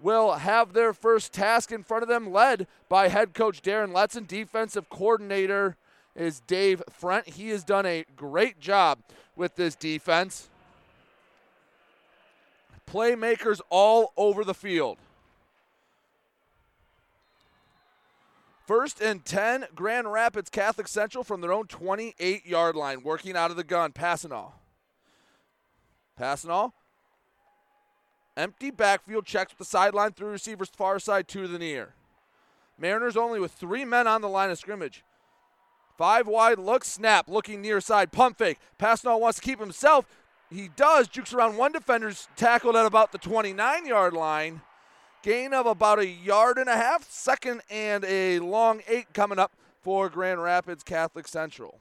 will have their first task in front of them, led by head coach Darren Letson. Defensive coordinator is Dave Front. He has done a great job with this defense. Playmakers all over the field. First and 10, Grand Rapids Catholic Central from their own 28 yard line, working out of the gun. Passanal. Passanal. Empty backfield, checks with the sideline through receiver's far side to the near. Mariners only with three men on the line of scrimmage. Five wide look, snap, looking near side, pump fake. Passanal wants to keep himself. He does, jukes around one defender's tackled at about the 29 yard line. Gain of about a yard and a half. Second and a long eight coming up for Grand Rapids Catholic Central.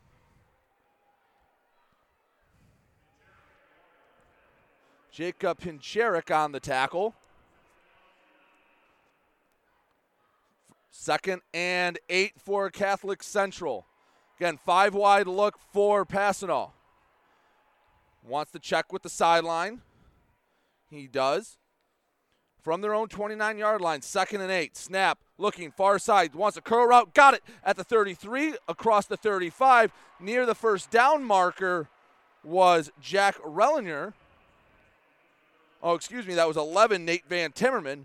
Jacob Pincherik on the tackle. Second and eight for Catholic Central. Again, five wide look for Passanal. Wants to check with the sideline. He does. From their own 29 yard line, second and eight. Snap, looking far side, wants a curl route, got it at the 33, across the 35. Near the first down marker was Jack Rellinger. Oh, excuse me, that was 11, Nate Van Timmerman.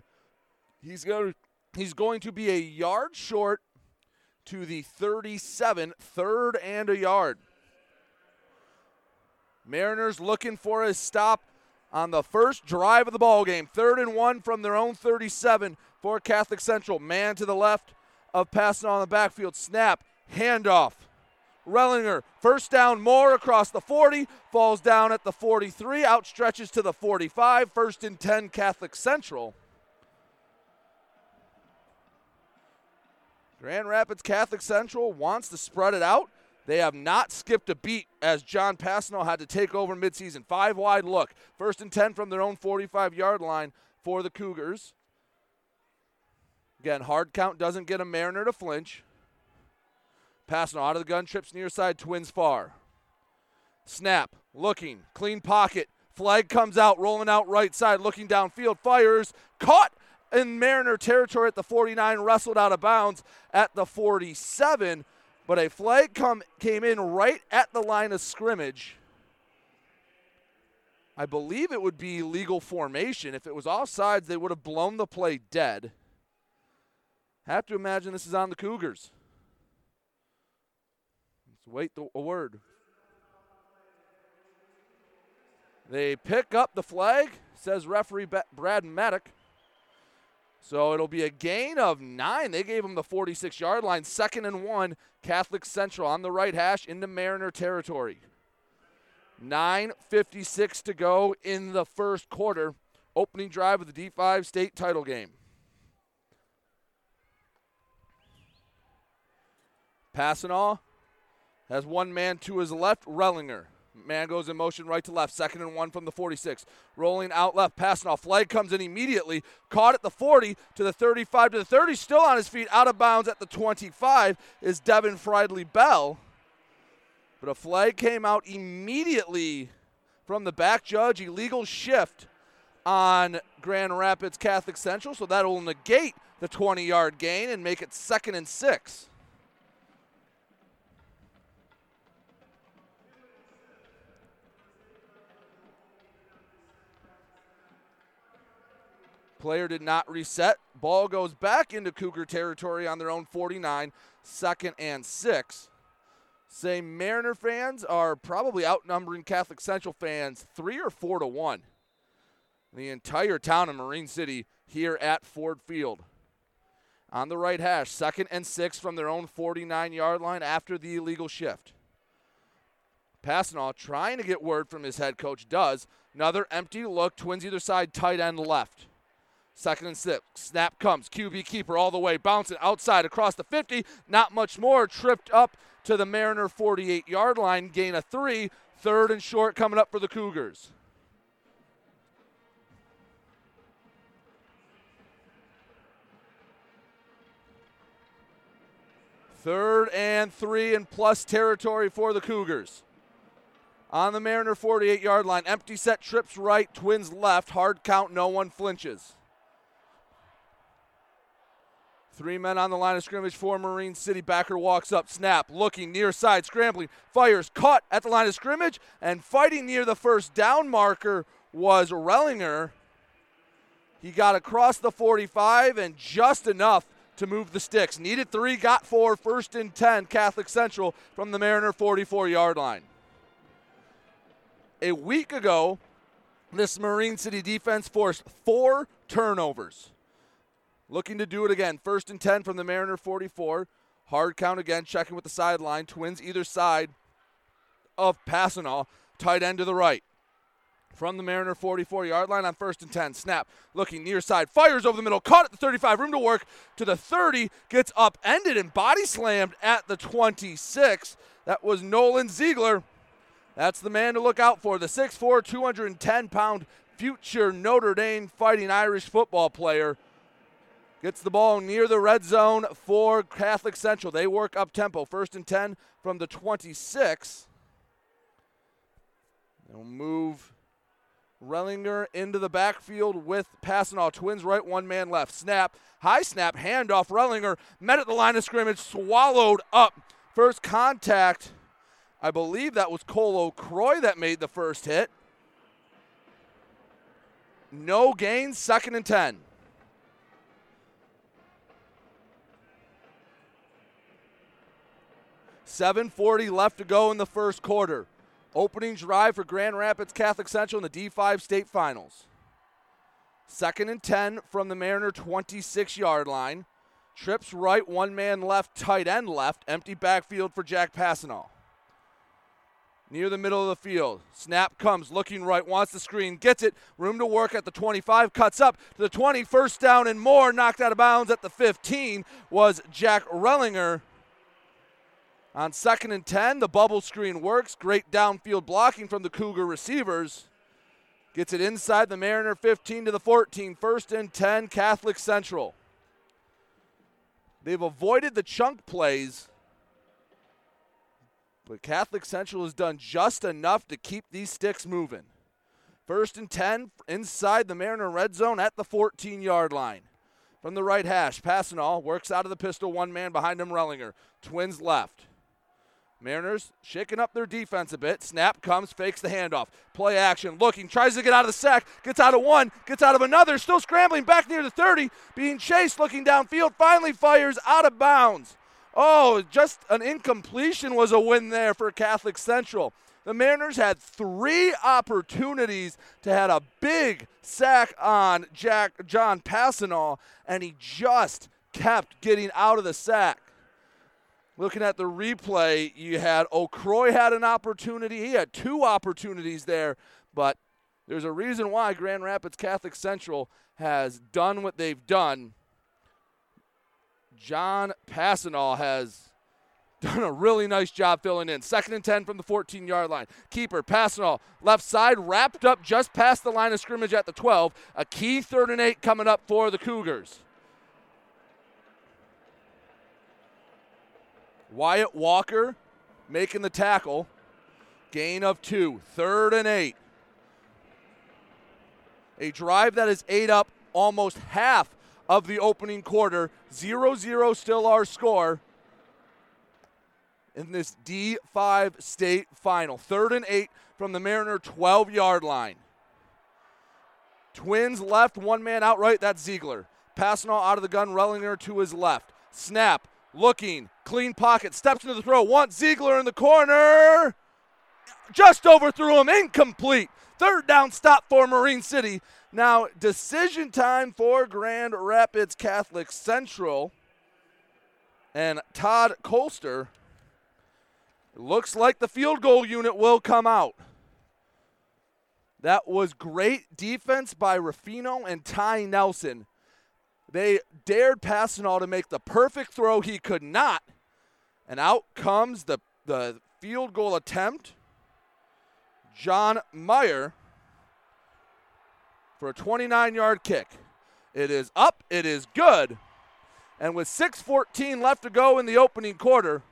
He's going, he's going to be a yard short to the 37, third and a yard. Mariners looking for a stop on the first drive of the ball game. Third and one from their own 37 for Catholic Central. Man to the left of passing on the backfield. Snap, handoff. Rellinger, first down, more across the 40, falls down at the 43, outstretches to the 45, first and 10 Catholic Central. Grand Rapids Catholic Central wants to spread it out. They have not skipped a beat as John Passanal had to take over midseason. Five wide look. First and 10 from their own 45 yard line for the Cougars. Again, hard count doesn't get a Mariner to flinch. Passanal out of the gun, trips near side, twins far. Snap, looking, clean pocket. Flag comes out, rolling out right side, looking downfield, fires, caught in Mariner territory at the 49, wrestled out of bounds at the 47 but a flag come came in right at the line of scrimmage. I believe it would be legal formation. If it was offsides, they would have blown the play dead. Have to imagine this is on the Cougars. Let's wait the, a word. They pick up the flag, says referee Brad Maddock. So it'll be a gain of nine. They gave him the 46 yard line. Second and one, Catholic Central on the right hash into Mariner territory. 9.56 to go in the first quarter. Opening drive of the D5 state title game. Passanal has one man to his left, Rellinger. Man goes in motion right to left. Second and one from the 46. Rolling out left. Passing off. Flag comes in immediately. Caught at the 40 to the 35 to the 30. Still on his feet. Out of bounds at the 25 is Devin Friedley Bell. But a flag came out immediately from the back judge. Illegal shift on Grand Rapids Catholic Central. So that will negate the 20 yard gain and make it second and six. Player did not reset. Ball goes back into Cougar territory on their own 49, second and six. Say Mariner fans are probably outnumbering Catholic Central fans three or four to one. The entire town of Marine City here at Ford Field. On the right hash, second and six from their own 49 yard line after the illegal shift. Passanal trying to get word from his head coach, does. Another empty look, twins either side, tight end left. Second and six. Snap comes. QB keeper all the way, bouncing outside across the 50. Not much more. Tripped up to the Mariner 48 yard line. Gain a three. Third and short coming up for the Cougars. Third and three and plus territory for the Cougars. On the Mariner 48 yard line, empty set trips right, twins left, hard count, no one flinches. Three men on the line of scrimmage for Marine City. Backer walks up, snap, looking near side, scrambling, fires, caught at the line of scrimmage, and fighting near the first down marker was Rellinger. He got across the 45 and just enough to move the sticks. Needed three, got four, first and 10, Catholic Central from the Mariner 44 yard line. A week ago, this Marine City defense forced four turnovers. Looking to do it again. First and 10 from the Mariner 44. Hard count again, checking with the sideline. Twins either side of Passanal. Tight end to the right. From the Mariner 44 yard line on first and 10. Snap. Looking near side. Fires over the middle. Caught at the 35. Room to work to the 30. Gets upended and body slammed at the 26. That was Nolan Ziegler. That's the man to look out for. The 6'4, 210 pound future Notre Dame fighting Irish football player Gets the ball near the red zone for Catholic Central. They work up tempo. First and 10 from the 26. They'll move Rellinger into the backfield with Passanal. Twins right, one man left. Snap, high snap, handoff. Rellinger met at the line of scrimmage, swallowed up. First contact, I believe that was Cole O'Croy that made the first hit. No gains, second and 10. 7.40 left to go in the first quarter. Opening drive for Grand Rapids Catholic Central in the D5 state finals. Second and 10 from the Mariner 26 yard line. Trips right, one man left, tight end left. Empty backfield for Jack Passanal. Near the middle of the field. Snap comes, looking right, wants the screen, gets it. Room to work at the 25, cuts up to the 20, first down and more. Knocked out of bounds at the 15 was Jack Rellinger. On second and 10, the bubble screen works. Great downfield blocking from the Cougar receivers. Gets it inside the Mariner 15 to the 14. First and 10, Catholic Central. They've avoided the chunk plays, but Catholic Central has done just enough to keep these sticks moving. First and 10 inside the Mariner red zone at the 14 yard line. From the right hash, Passanal works out of the pistol, one man behind him, Rellinger. Twins left. Mariners shaking up their defense a bit. Snap comes, fakes the handoff. Play action, looking, tries to get out of the sack, gets out of one, gets out of another, still scrambling back near the 30, being chased, looking downfield, finally fires out of bounds. Oh, just an incompletion was a win there for Catholic Central. The Mariners had three opportunities to had a big sack on Jack John Passanal, and he just kept getting out of the sack. Looking at the replay, you had O'Croy had an opportunity. He had two opportunities there, but there's a reason why Grand Rapids Catholic Central has done what they've done. John Passanal has done a really nice job filling in. Second and 10 from the 14 yard line. Keeper, Passanal, left side, wrapped up just past the line of scrimmage at the 12. A key third and eight coming up for the Cougars. Wyatt Walker making the tackle. Gain of two. Third and eight. A drive that has ate up almost half of the opening quarter. 0 0 still our score in this D5 state final. Third and eight from the Mariner 12 yard line. Twins left, one man outright. That's Ziegler. Passanal out of the gun, Rellinger to his left. Snap, looking, clean pocket, steps into the throw. Wants Ziegler in the corner. Just overthrew him, incomplete. Third down stop for Marine City. Now, decision time for Grand Rapids Catholic Central. And Todd Kolster looks like the field goal unit will come out. That was great defense by Ruffino and Ty Nelson. They dared Passanal to make the perfect throw. He could not. And out comes the, the field goal attempt. John Meyer for a 29 yard kick. It is up, it is good. And with 6.14 left to go in the opening quarter,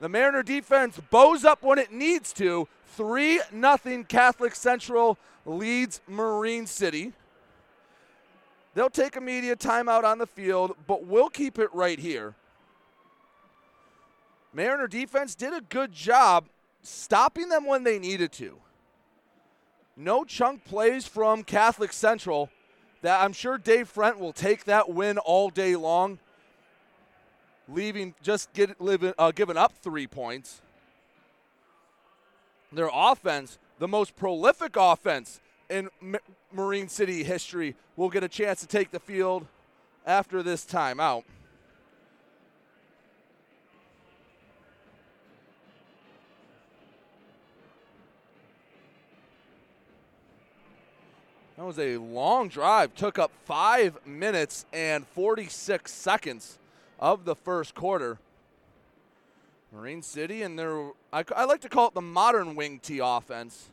the Mariner defense bows up when it needs to. 3 0 Catholic Central leads Marine City. They'll take a media timeout on the field, but we'll keep it right here. Mariner defense did a good job stopping them when they needed to. No chunk plays from Catholic Central that I'm sure Dave Frent will take that win all day long, leaving just get, living, uh, giving up three points. Their offense, the most prolific offense in Marine City history, will get a chance to take the field after this timeout. That was a long drive. Took up five minutes and 46 seconds of the first quarter. Marine City and their, I, I like to call it the modern wing T offense.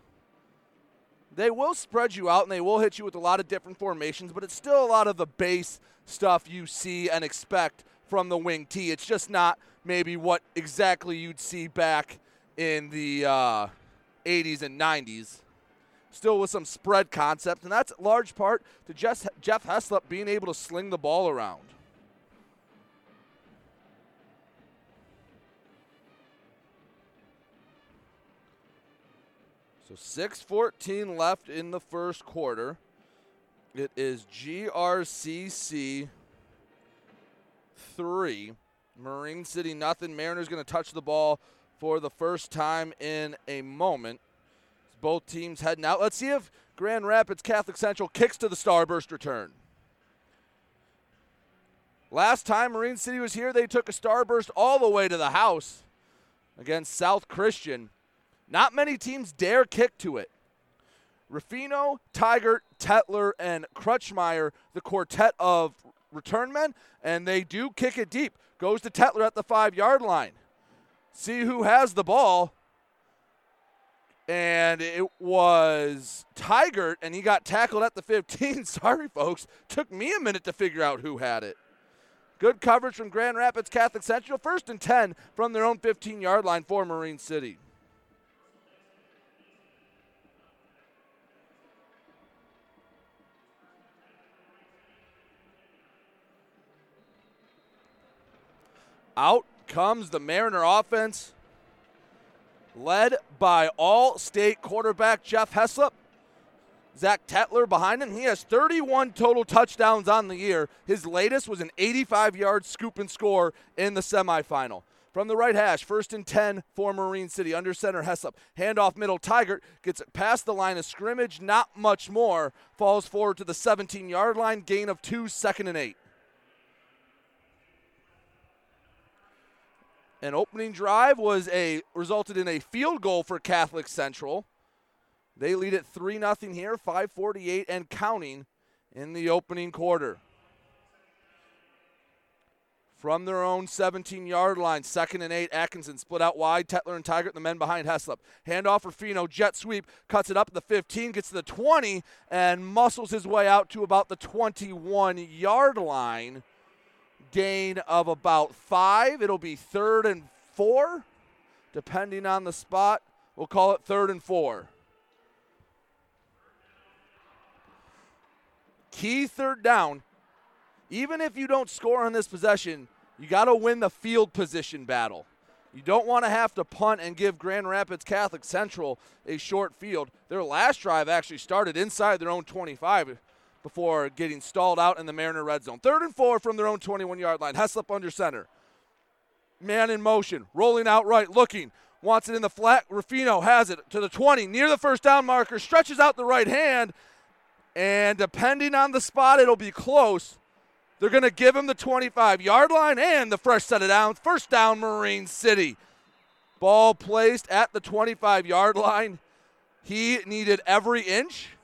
They will spread you out and they will hit you with a lot of different formations, but it's still a lot of the base stuff you see and expect from the wing T. It's just not maybe what exactly you'd see back in the uh, 80s and 90s still with some spread concept, and that's large part to Jeff Heslop being able to sling the ball around. So 6:14 left in the first quarter. It is GRCC 3, Marine City nothing. Mariners going to touch the ball for the first time in a moment. Both teams heading out. Let's see if Grand Rapids Catholic Central kicks to the Starburst return. Last time Marine City was here, they took a Starburst all the way to the house against South Christian. Not many teams dare kick to it. Ruffino, Tiger, Tetler, and Crutchmeyer, the quartet of return men, and they do kick it deep. Goes to Tetler at the five yard line. See who has the ball and it was Tiger, and he got tackled at the 15. Sorry, folks. Took me a minute to figure out who had it. Good coverage from Grand Rapids Catholic Central. First and 10 from their own 15 yard line for Marine City. Out comes the Mariner offense led by all state quarterback Jeff Heslop. Zach Tetler behind him. He has 31 total touchdowns on the year. His latest was an 85 yard scoop and score in the semifinal. From the right hash, first and 10 for Marine City. Under center, Heslop. Handoff middle, Tiger gets it past the line of scrimmage, not much more. Falls forward to the 17 yard line, gain of two, second and eight. An opening drive was a resulted in a field goal for Catholic Central. They lead it 3 0 here, 548 and counting in the opening quarter. From their own 17 yard line, second and eight, Atkinson split out wide. Tetler and Tiger, the men behind Heslop. Handoff for Fino, jet sweep, cuts it up at the 15, gets to the 20, and muscles his way out to about the 21 yard line gain of about five. It'll be third and four, depending on the spot. We'll call it third and four. Key third down. Even if you don't score on this possession, you got to win the field position battle. You don't want to have to punt and give Grand Rapids Catholic Central a short field. Their last drive actually started inside their own 25 before getting stalled out in the Mariner red zone. Third and four from their own 21 yard line. Heslop under center. Man in motion, rolling out right, looking, wants it in the flat. Ruffino has it to the 20, near the first down marker, stretches out the right hand, and depending on the spot, it'll be close. They're going to give him the 25 yard line and the fresh set of downs. First down, Marine City. Ball placed at the 25 yard line. He needed every inch,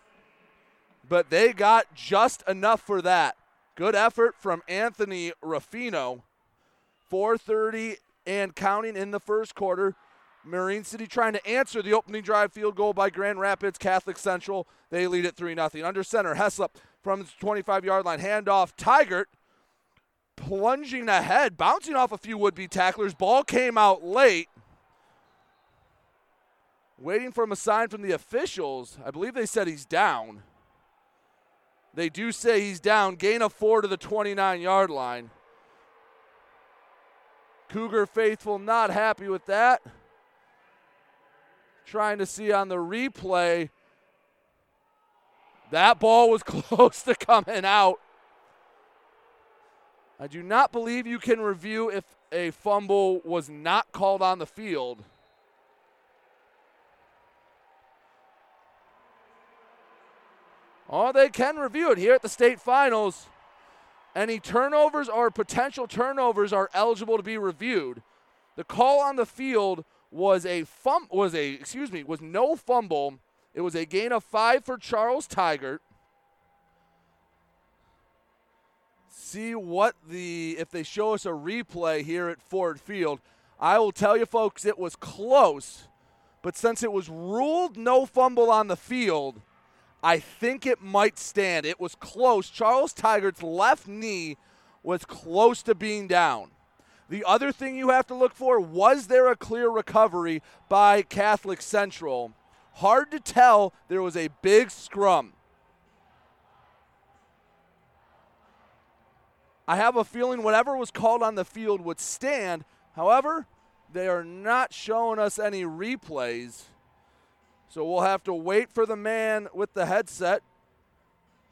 but they got just enough for that. Good effort from Anthony Ruffino. 4:30 and counting in the first quarter. Marine City trying to answer the opening drive field goal by Grand Rapids Catholic Central. They lead it 3 0. Under center, Heslop from the 25 yard line. Handoff, Tigert plunging ahead, bouncing off a few would be tacklers. Ball came out late. Waiting for him a sign from the officials. I believe they said he's down. They do say he's down. Gain of four to the 29 yard line. Cougar faithful not happy with that. Trying to see on the replay. That ball was close to coming out. I do not believe you can review if a fumble was not called on the field. Oh, they can review it here at the state finals. Any turnovers or potential turnovers are eligible to be reviewed. The call on the field was a fum was a excuse me was no fumble. It was a gain of five for Charles Tigert. See what the if they show us a replay here at Ford Field. I will tell you folks it was close, but since it was ruled no fumble on the field, I think it might stand. It was close. Charles Tigert's left knee was close to being down. The other thing you have to look for was there a clear recovery by Catholic Central? Hard to tell. There was a big scrum. I have a feeling whatever was called on the field would stand. However, they are not showing us any replays. So we'll have to wait for the man with the headset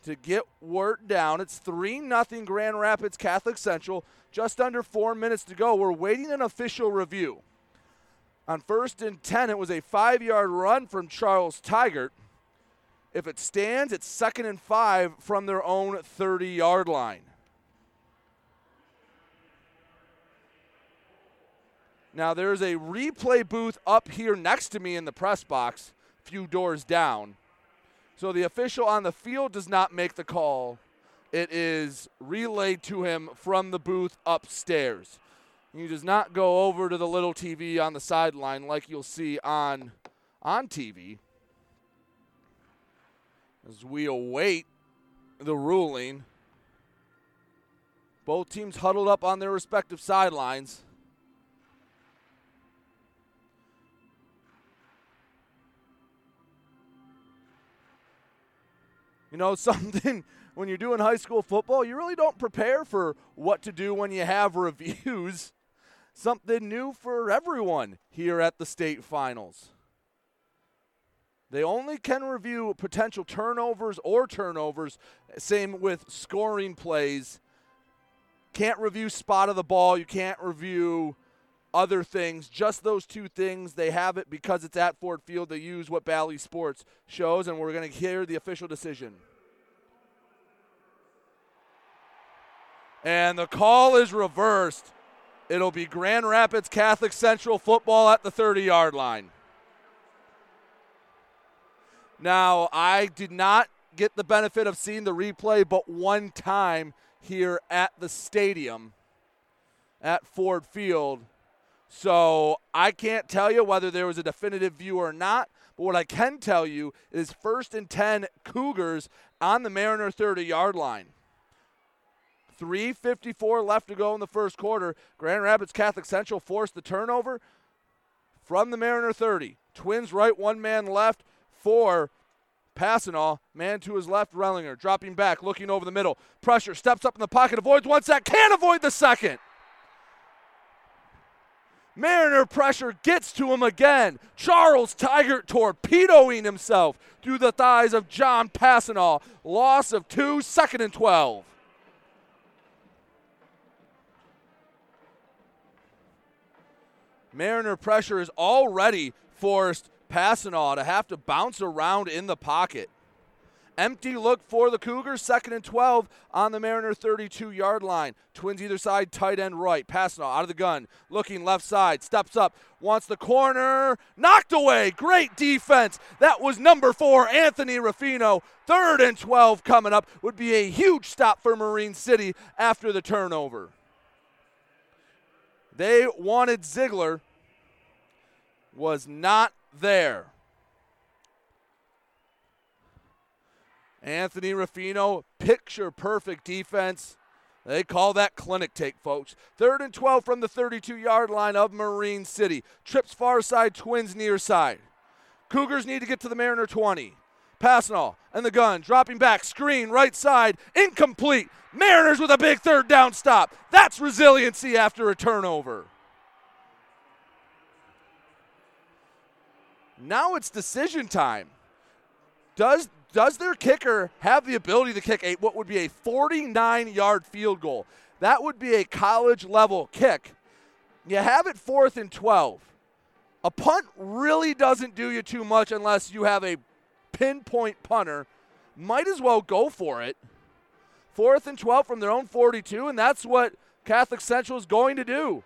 to get word down. It's 3 0 Grand Rapids Catholic Central. Just under four minutes to go. We're waiting an official review. On first and 10, it was a five yard run from Charles Tigert. If it stands, it's second and five from their own 30 yard line. Now, there's a replay booth up here next to me in the press box few doors down. So the official on the field does not make the call. It is relayed to him from the booth upstairs. He does not go over to the little TV on the sideline like you'll see on on TV. As we await the ruling, both teams huddled up on their respective sidelines. You know, something when you're doing high school football, you really don't prepare for what to do when you have reviews. Something new for everyone here at the state finals. They only can review potential turnovers or turnovers. Same with scoring plays. Can't review spot of the ball. You can't review other things. Just those two things. They have it because it's at Ford Field. They use what Bally Sports shows, and we're going to hear the official decision. And the call is reversed. It'll be Grand Rapids Catholic Central football at the 30 yard line. Now, I did not get the benefit of seeing the replay but one time here at the stadium at Ford Field. So I can't tell you whether there was a definitive view or not. But what I can tell you is first and 10 Cougars on the Mariner 30 yard line. 3.54 left to go in the first quarter. Grand Rapids Catholic Central forced the turnover from the Mariner 30. Twins right, one man left for Passanal. Man to his left, Rellinger. Dropping back, looking over the middle. Pressure, steps up in the pocket, avoids one sack, can't avoid the second. Mariner pressure gets to him again. Charles Tiger torpedoing himself through the thighs of John Passanal. Loss of two, second and 12. Mariner pressure has already forced Passanal to have to bounce around in the pocket. Empty look for the Cougars, second and 12 on the Mariner 32 yard line. Twins either side, tight end right. Passing out of the gun, looking left side, steps up, wants the corner, knocked away. Great defense. That was number four, Anthony Ruffino. Third and 12 coming up would be a huge stop for Marine City after the turnover. They wanted Ziegler, was not there. Anthony Ruffino, picture perfect defense. They call that clinic take, folks. Third and 12 from the 32 yard line of Marine City. Trips far side, twins near side. Cougars need to get to the Mariner 20. Passanal and the gun, dropping back, screen, right side, incomplete. Mariners with a big third down stop. That's resiliency after a turnover. Now it's decision time. Does does their kicker have the ability to kick a what would be a 49 yard field goal? That would be a college level kick. You have it fourth and 12. A punt really doesn't do you too much unless you have a pinpoint punter. Might as well go for it. Fourth and 12 from their own 42, and that's what Catholic Central is going to do.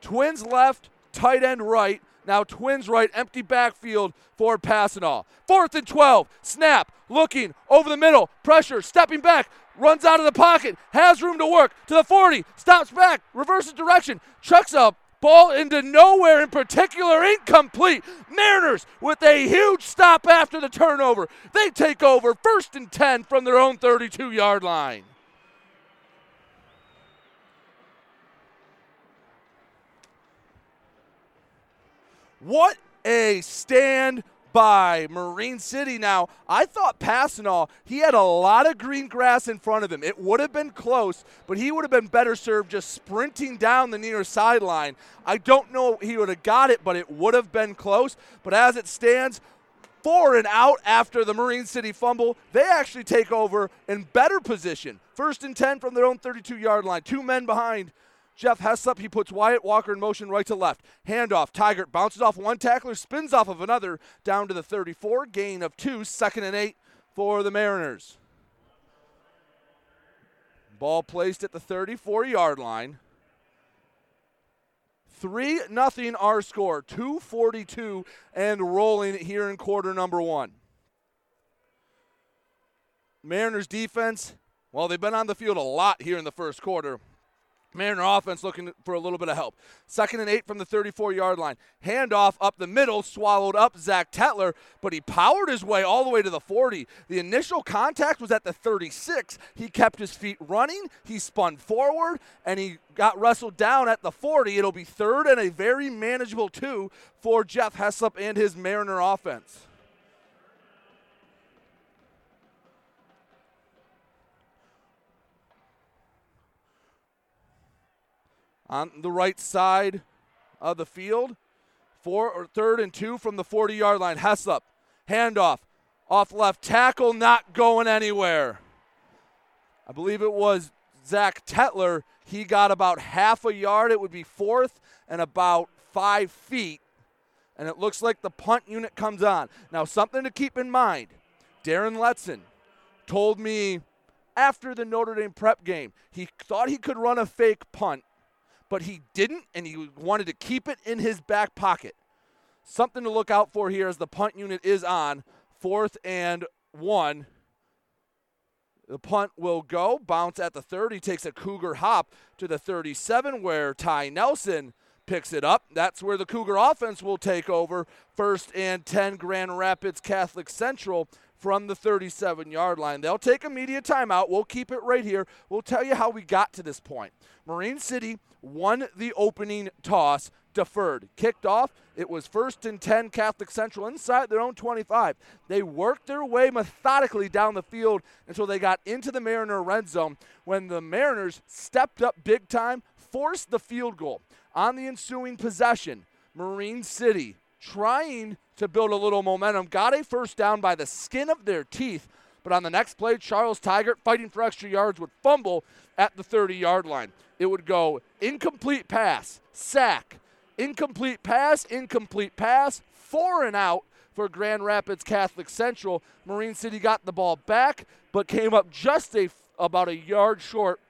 Twins left, tight end right. Now Twins right, empty backfield for Passanal. Fourth and 12, snap, looking over the middle, pressure, stepping back, runs out of the pocket, has room to work to the 40, stops back, reverses direction, chucks up. Ball into nowhere in particular, incomplete. Mariners with a huge stop after the turnover. They take over first and 10 from their own 32 yard line. What a stand by Marine City. Now, I thought Passanal, he had a lot of green grass in front of him. It would have been close, but he would have been better served just sprinting down the near sideline. I don't know he would have got it, but it would have been close. But as it stands, four and out after the Marine City fumble. They actually take over in better position. First and 10 from their own 32 yard line. Two men behind Jeff Heslop, he puts Wyatt Walker in motion right to left. Handoff. Tiger bounces off one tackler, spins off of another down to the 34. Gain of two, second and eight for the Mariners. Ball placed at the 34 yard line. 3 nothing our score. 242 and rolling here in quarter number one. Mariners defense, well, they've been on the field a lot here in the first quarter. Mariner offense looking for a little bit of help. Second and eight from the 34 yard line. Handoff up the middle, swallowed up Zach Tetler, but he powered his way all the way to the 40. The initial contact was at the 36. He kept his feet running, he spun forward, and he got wrestled down at the 40. It'll be third and a very manageable two for Jeff Heslop and his Mariner offense. On the right side of the field. Four or third and two from the 40 yard line. Heslop, handoff, off left tackle, not going anywhere. I believe it was Zach Tetler. He got about half a yard. It would be fourth and about five feet. And it looks like the punt unit comes on. Now, something to keep in mind Darren Letson told me after the Notre Dame prep game, he thought he could run a fake punt but he didn't, and he wanted to keep it in his back pocket. Something to look out for here as the punt unit is on. Fourth and one. The punt will go, bounce at the 30, takes a Cougar hop to the 37, where Ty Nelson picks it up. That's where the Cougar offense will take over. First and 10, Grand Rapids Catholic Central from the 37 yard line. They'll take a media timeout. We'll keep it right here. We'll tell you how we got to this point. Marine City won the opening toss, deferred. Kicked off, it was first and 10 Catholic Central inside their own 25. They worked their way methodically down the field until they got into the Mariner red zone when the Mariners stepped up big time, forced the field goal. On the ensuing possession, Marine City trying to build a little momentum, got a first down by the skin of their teeth. But on the next play, Charles Tigert, fighting for extra yards, would fumble at the 30 yard line. It would go incomplete pass, sack, incomplete pass, incomplete pass, four and out for Grand Rapids Catholic Central. Marine City got the ball back, but came up just a about a yard short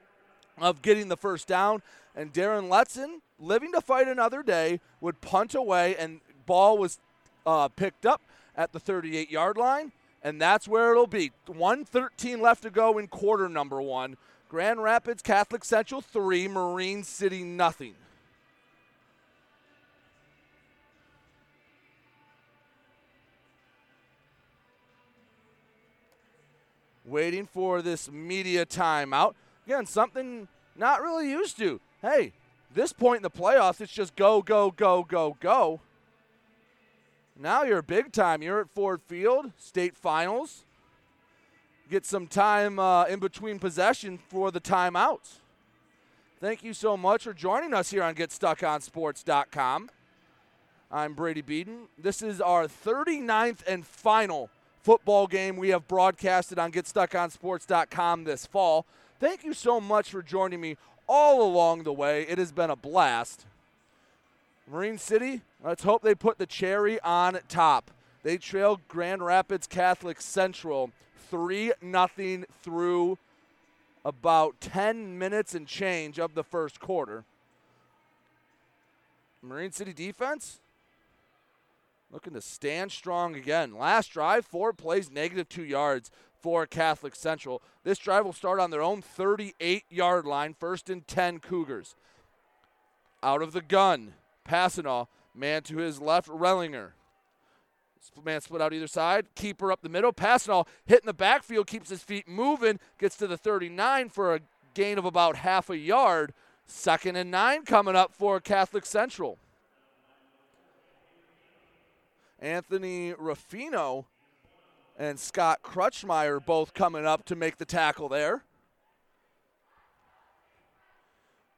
of getting the first down. And Darren Letson, living to fight another day, would punt away, and ball was uh, picked up at the 38 yard line. And that's where it'll be. 113 left to go in quarter number one. Grand Rapids Catholic Central 3, Marine City nothing. Waiting for this media timeout. Again, something not really used to. Hey, this point in the playoffs, it's just go, go, go, go, go. Now you're big time. You're at Ford Field, state finals. Get some time uh, in between possession for the timeouts. Thank you so much for joining us here on GetStuckOnSports.com. I'm Brady Beaton. This is our 39th and final football game we have broadcasted on GetStuckOnSports.com this fall. Thank you so much for joining me all along the way. It has been a blast. Marine City, let's hope they put the cherry on top. They trail Grand Rapids Catholic Central 3 nothing through about 10 minutes and change of the first quarter. Marine City defense looking to stand strong again. Last drive, four plays, negative two yards for Catholic Central. This drive will start on their own 38 yard line, first and 10 Cougars. Out of the gun, Passanal, man to his left, Rellinger. Man split out either side. Keeper up the middle. Passanal hitting the backfield, keeps his feet moving, gets to the 39 for a gain of about half a yard. Second and nine coming up for Catholic Central. Anthony Ruffino and Scott Crutchmeyer both coming up to make the tackle there.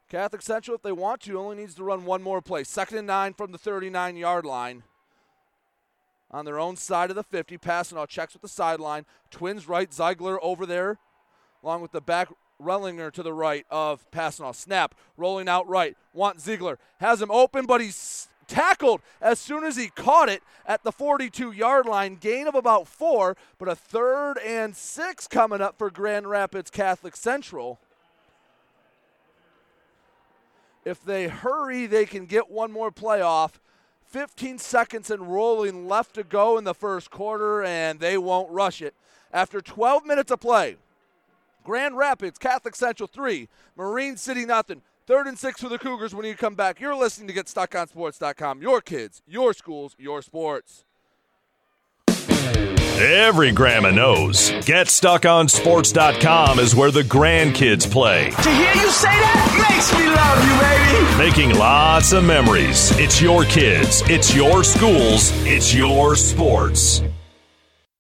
Catholic Central, if they want to, only needs to run one more play. Second and nine from the 39 yard line. On their own side of the 50, Passanal checks with the sideline. Twins right, Ziegler over there, along with the back Rellinger to the right of Passanal. Snap, rolling out right. Want Ziegler. Has him open, but he's tackled as soon as he caught it at the 42 yard line. Gain of about four, but a third and six coming up for Grand Rapids Catholic Central. If they hurry, they can get one more playoff. 15 seconds and rolling left to go in the first quarter, and they won't rush it. After 12 minutes of play, Grand Rapids, Catholic Central 3, Marine City nothing. Third and six for the Cougars when you come back. You're listening to GetStuckOnSports.com. Your kids, your schools, your sports. Every grandma knows. GetStuckOnSports.com is where the grandkids play. To hear you say that makes me love you, baby. Making lots of memories. It's your kids, it's your schools, it's your sports.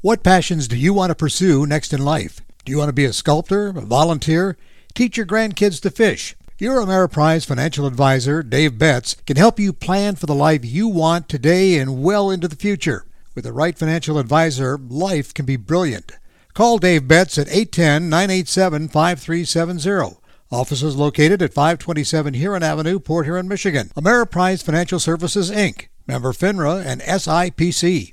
What passions do you want to pursue next in life? Do you want to be a sculptor, a volunteer, teach your grandkids to fish? Your Ameriprise financial advisor, Dave Betts, can help you plan for the life you want today and well into the future. With the right financial advisor, life can be brilliant. Call Dave Betts at 810 987 5370. Office is located at 527 Huron Avenue, Port Huron, Michigan. Ameriprise Financial Services, Inc., member FINRA and SIPC.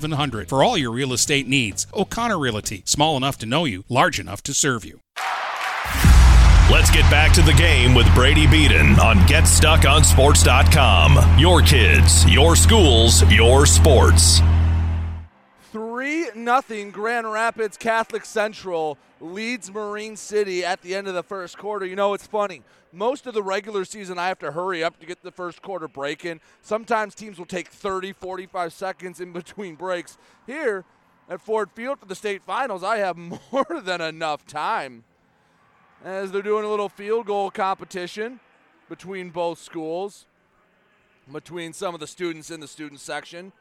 8700 for all your real estate needs. O'Connor Realty, small enough to know you, large enough to serve you. Let's get back to the game with Brady Beaton on GetStuckOnSports.com. Your kids, your schools, your sports. 3 nothing Grand Rapids Catholic Central leads Marine City at the end of the first quarter. You know, it's funny. Most of the regular season, I have to hurry up to get the first quarter break in. Sometimes teams will take 30, 45 seconds in between breaks. Here at Ford Field for the state finals, I have more than enough time as they're doing a little field goal competition between both schools, between some of the students in the student section.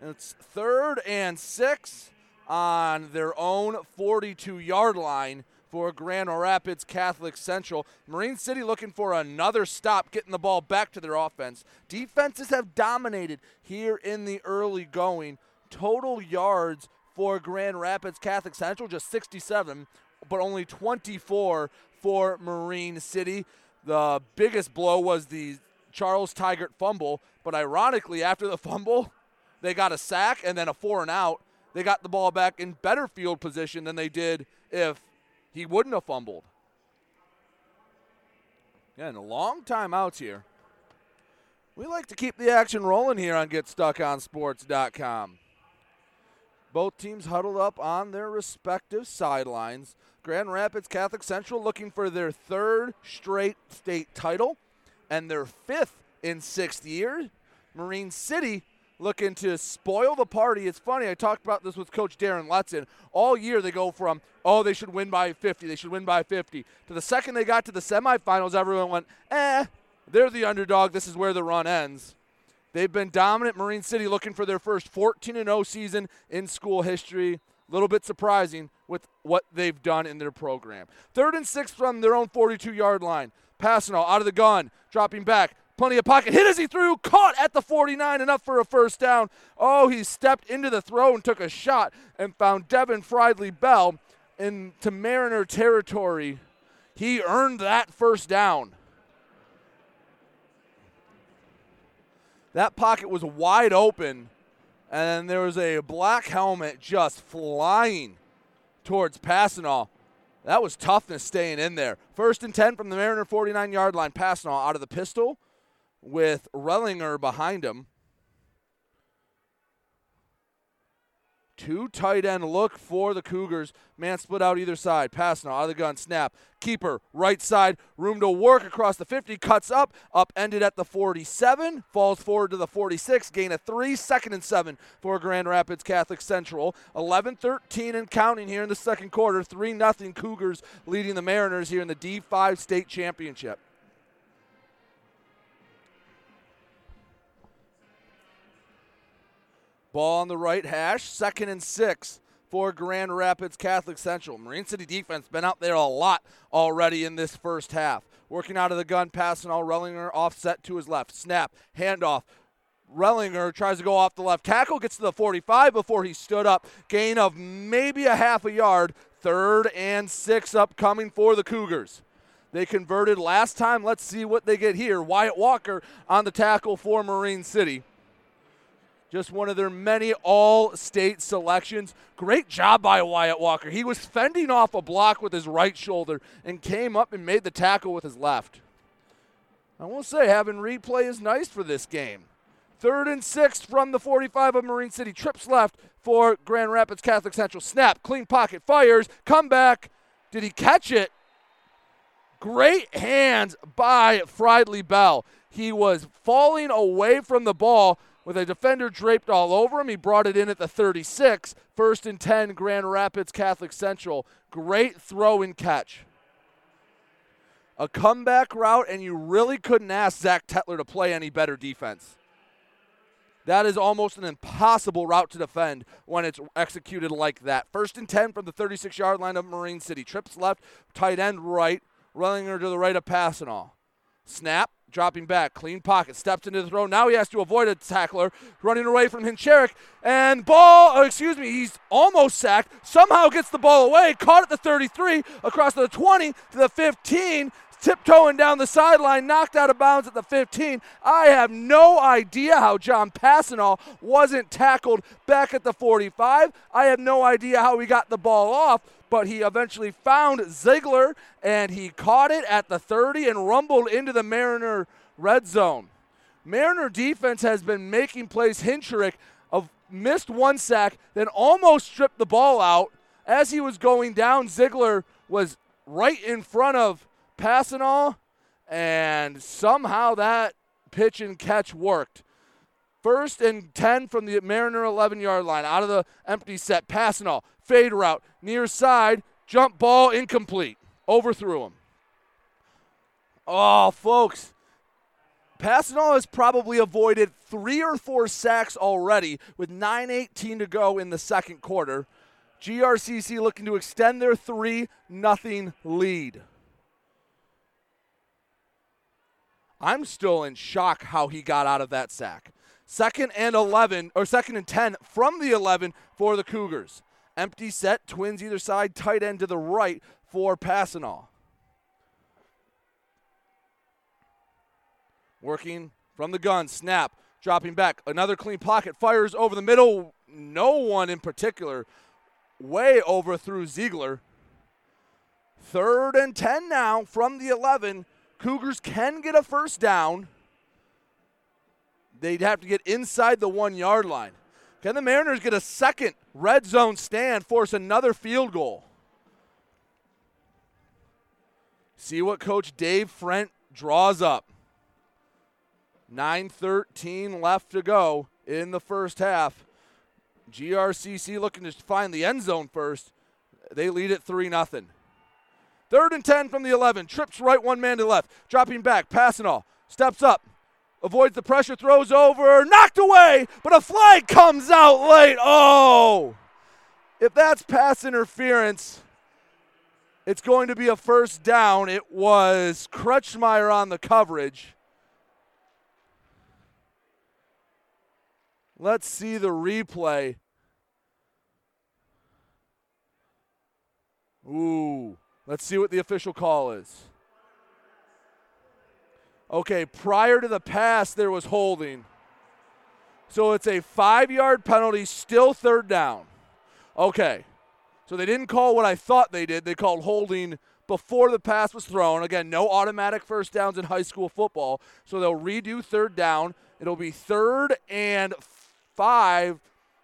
It's third and six on their own 42 yard line for Grand Rapids Catholic Central. Marine City looking for another stop, getting the ball back to their offense. Defenses have dominated here in the early going. Total yards for Grand Rapids Catholic Central, just 67, but only 24 for Marine City. The biggest blow was the Charles Tigert fumble, but ironically, after the fumble, they got a sack and then a four and out. They got the ball back in better field position than they did if he wouldn't have fumbled. And a long time outs here. We like to keep the action rolling here on GetStuckOnSports.com. Both teams huddled up on their respective sidelines. Grand Rapids Catholic Central looking for their third straight state title and their fifth in sixth year. Marine City looking to spoil the party. It's funny, I talked about this with Coach Darren Letson. All year they go from, oh, they should win by 50, they should win by 50, to the second they got to the semifinals, everyone went, eh, they're the underdog. This is where the run ends. They've been dominant. Marine City looking for their first 14 0 season in school history. A little bit surprising with what they've done in their program. Third and six from their own 42 yard line. Passanal out of the gun, dropping back, Plenty of pocket. Hit as he threw. Caught at the 49. Enough for a first down. Oh, he stepped into the throw and took a shot and found Devin Friedley Bell into Mariner territory. He earned that first down. That pocket was wide open, and there was a black helmet just flying towards Passanal. That was toughness staying in there. First and 10 from the Mariner 49 yard line. Passanal out of the pistol with Rellinger behind him. Two tight end look for the Cougars. Man split out either side. Passing out of the gun. Snap. Keeper right side. Room to work across the 50. Cuts up. Up ended at the 47. Falls forward to the 46. Gain a three. Second and seven for Grand Rapids Catholic Central. 11 13 and counting here in the second quarter. 3 0 Cougars leading the Mariners here in the D5 state championship. Ball on the right hash, second and six for Grand Rapids Catholic Central. Marine City defense been out there a lot already in this first half. Working out of the gun, Passanal Rellinger offset to his left. Snap, handoff. Rellinger tries to go off the left tackle, gets to the 45 before he stood up. Gain of maybe a half a yard. Third and six upcoming for the Cougars. They converted last time. Let's see what they get here. Wyatt Walker on the tackle for Marine City. Just one of their many all state selections. Great job by Wyatt Walker. He was fending off a block with his right shoulder and came up and made the tackle with his left. I will say, having replay is nice for this game. Third and six from the 45 of Marine City. Trips left for Grand Rapids Catholic Central. Snap, clean pocket, fires, come back. Did he catch it? Great hands by Friedley Bell. He was falling away from the ball, with a defender draped all over him. He brought it in at the 36. First and 10, Grand Rapids Catholic Central. Great throw and catch. A comeback route, and you really couldn't ask Zach Tetler to play any better defense. That is almost an impossible route to defend when it's executed like that. First and 10 from the 36 yard line of Marine City. Trips left, tight end right, running her to the right of Passanal. Snap, dropping back, clean pocket, steps into the throw. Now he has to avoid a tackler, running away from Hincherik. And ball, oh, excuse me, he's almost sacked. Somehow gets the ball away, caught at the 33, across the 20 to the 15, tiptoeing down the sideline, knocked out of bounds at the 15. I have no idea how John Passanal wasn't tackled back at the 45. I have no idea how he got the ball off, but he eventually found Ziegler and he caught it at the 30 and rumbled into the Mariner red zone. Mariner defense has been making plays. Hincherik of missed one sack, then almost stripped the ball out. As he was going down, Ziegler was right in front of Passanal, and somehow that pitch and catch worked. First and 10 from the Mariner 11 yard line. Out of the empty set. Passanal, fade route, near side, jump ball, incomplete. Overthrew him. Oh, folks. Passanal has probably avoided three or four sacks already with 9.18 to go in the second quarter. GRCC looking to extend their 3 nothing lead. I'm still in shock how he got out of that sack. Second and 11, or second and 10 from the 11 for the Cougars. Empty set, twins either side, tight end to the right for Passanal. Working from the gun, snap, dropping back. Another clean pocket, fires over the middle. No one in particular. Way overthrew Ziegler. Third and 10 now from the 11. Cougars can get a first down. They'd have to get inside the one yard line. Can the Mariners get a second red zone stand, force another field goal? See what Coach Dave Frent draws up. 9.13 left to go in the first half. GRCC looking to find the end zone first. They lead at 3 0. Third and 10 from the 11. Trips right, one man to left. Dropping back, Passanal. Steps up. Avoids the pressure, throws over. Knocked away, but a flag comes out late. Oh! If that's pass interference, it's going to be a first down. It was Crutchmeyer on the coverage. Let's see the replay. Ooh. Let's see what the official call is. Okay, prior to the pass, there was holding. So it's a five yard penalty, still third down. Okay. So they didn't call what I thought they did. They called holding before the pass was thrown. Again, no automatic first downs in high school football. So they'll redo third down. It'll be third and five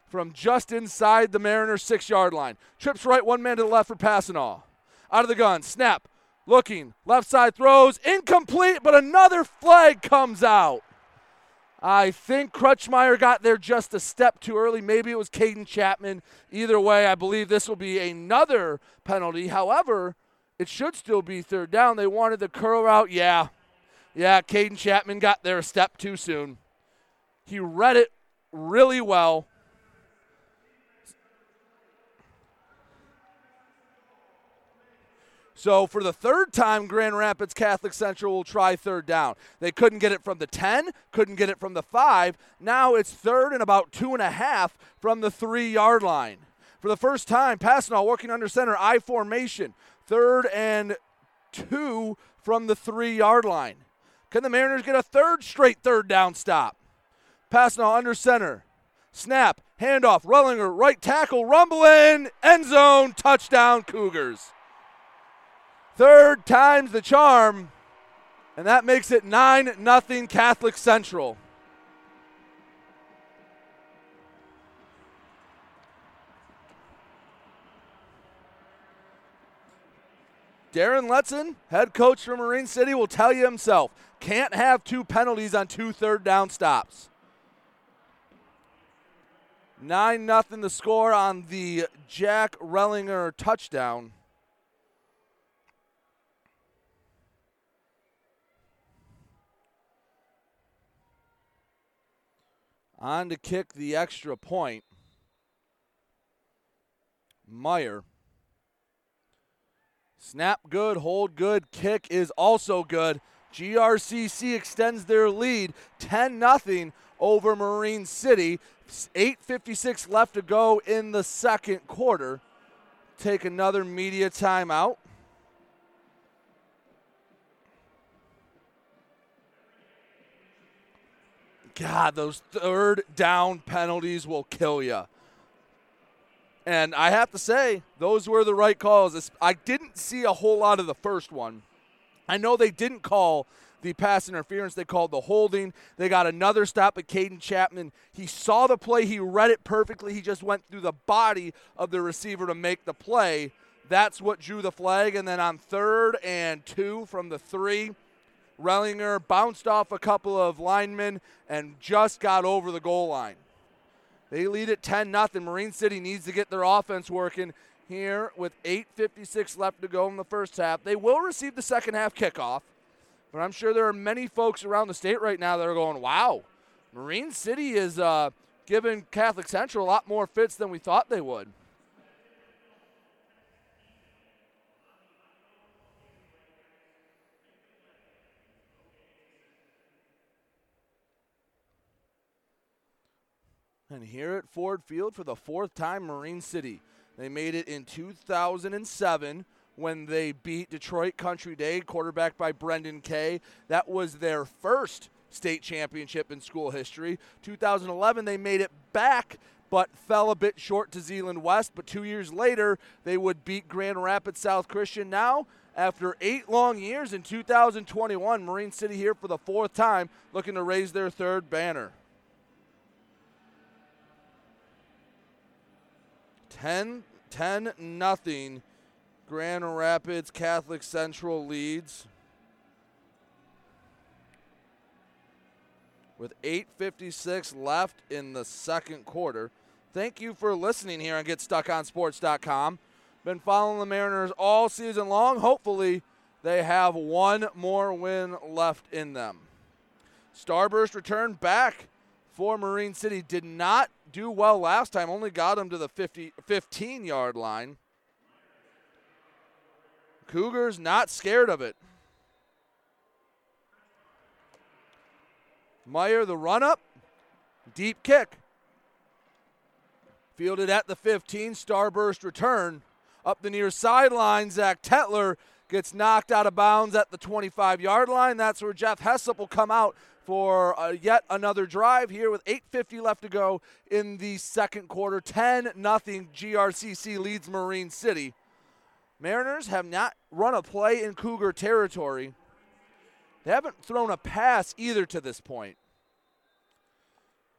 from just inside the Mariners six yard line. Trips right, one man to the left for Passanal. Out of the gun, snap, looking, left side throws, incomplete, but another flag comes out. I think Crutchmeyer got there just a step too early. Maybe it was Caden Chapman. Either way, I believe this will be another penalty. However, it should still be third down. They wanted the curl route. Yeah. Yeah, Caden Chapman got there a step too soon. He read it really well. So for the third time, Grand Rapids Catholic Central will try third down. They couldn't get it from the 10, couldn't get it from the 5. Now it's third and about two and a half from the three yard line. For the first time, Passanal working under center, I formation. Third and two from the three yard line. Can the Mariners get a third straight third down stop? Passanal under center. Snap, handoff, Rellinger, right tackle, rumbling, end zone, touchdown, Cougars. Third time's the charm, and that makes it 9 nothing Catholic Central. Darren Letson, head coach for Marine City, will tell you himself can't have two penalties on two third down stops. 9 nothing the score on the Jack Rellinger touchdown. On to kick the extra point. Meyer. Snap good, hold good, kick is also good. GRCC extends their lead 10 0 over Marine City. 8.56 left to go in the second quarter. Take another media timeout. God, those third down penalties will kill you. And I have to say, those were the right calls. I didn't see a whole lot of the first one. I know they didn't call the pass interference. They called the holding. They got another stop at Caden Chapman. He saw the play. He read it perfectly. He just went through the body of the receiver to make the play. That's what drew the flag. And then on third and two from the three, Rellinger bounced off a couple of linemen and just got over the goal line. They lead at 10 0. Marine City needs to get their offense working here with 8.56 left to go in the first half. They will receive the second half kickoff, but I'm sure there are many folks around the state right now that are going, wow, Marine City is uh, giving Catholic Central a lot more fits than we thought they would. And here at Ford Field for the fourth time, Marine City. They made it in 2007 when they beat Detroit Country Day, quarterback by Brendan Kay. That was their first state championship in school history. 2011, they made it back, but fell a bit short to Zeeland West. But two years later, they would beat Grand Rapids South Christian. Now, after eight long years in 2021, Marine City here for the fourth time, looking to raise their third banner. 10 10 nothing Grand Rapids Catholic Central leads with 8:56 left in the second quarter. Thank you for listening here on GetStuckOnSports.com. Been following the Mariners all season long. Hopefully, they have one more win left in them. Starburst returned back for Marine City. Did not do well last time, only got him to the 50, 15 yard line. Cougars not scared of it. Meyer, the run up, deep kick. Fielded at the 15, starburst return. Up the near sideline, Zach Tetler gets knocked out of bounds at the 25 yard line. That's where Jeff Heslop will come out for uh, yet another drive here with 8.50 left to go in the second quarter. 10 nothing GRCC leads Marine City. Mariners have not run a play in Cougar territory. They haven't thrown a pass either to this point.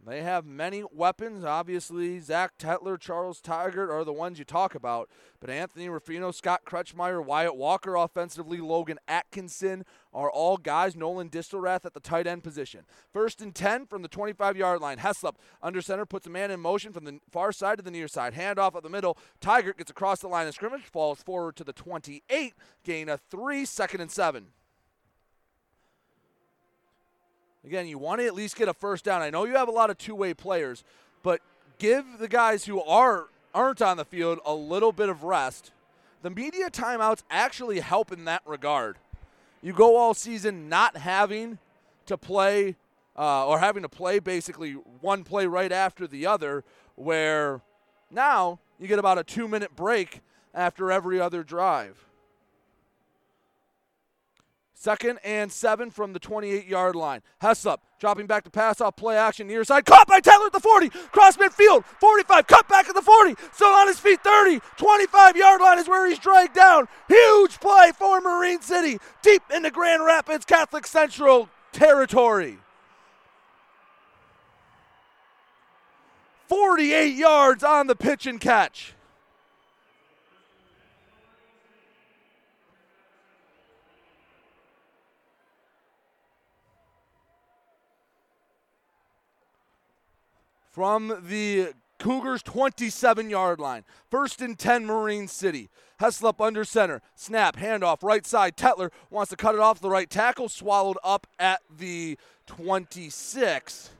They have many weapons. Obviously, Zach Tetler, Charles Tigert are the ones you talk about. But Anthony Ruffino, Scott Crutchmeyer, Wyatt Walker offensively, Logan Atkinson are all guys. Nolan Distelrath at the tight end position. First and 10 from the 25 yard line. Heslop under center puts a man in motion from the far side to the near side. Handoff at the middle. Tigert gets across the line of scrimmage, falls forward to the 28, gain a three, second and seven. Again, you want to at least get a first down. I know you have a lot of two-way players, but give the guys who are aren't on the field a little bit of rest. The media timeouts actually help in that regard. You go all season not having to play uh, or having to play basically one play right after the other, where now you get about a two-minute break after every other drive. Second and seven from the 28 yard line. Heslop dropping back to pass off play action near side. Caught by Tetler at the 40. Cross midfield. 45. Cut back at the 40. Still on his feet. 30. 25 yard line is where he's dragged down. Huge play for Marine City. Deep into Grand Rapids Catholic Central territory. 48 yards on the pitch and catch. From the Cougars 27 yard line. First and 10, Marine City. Heslop under center. Snap, handoff, right side. Tetler wants to cut it off the right tackle. Swallowed up at the 26.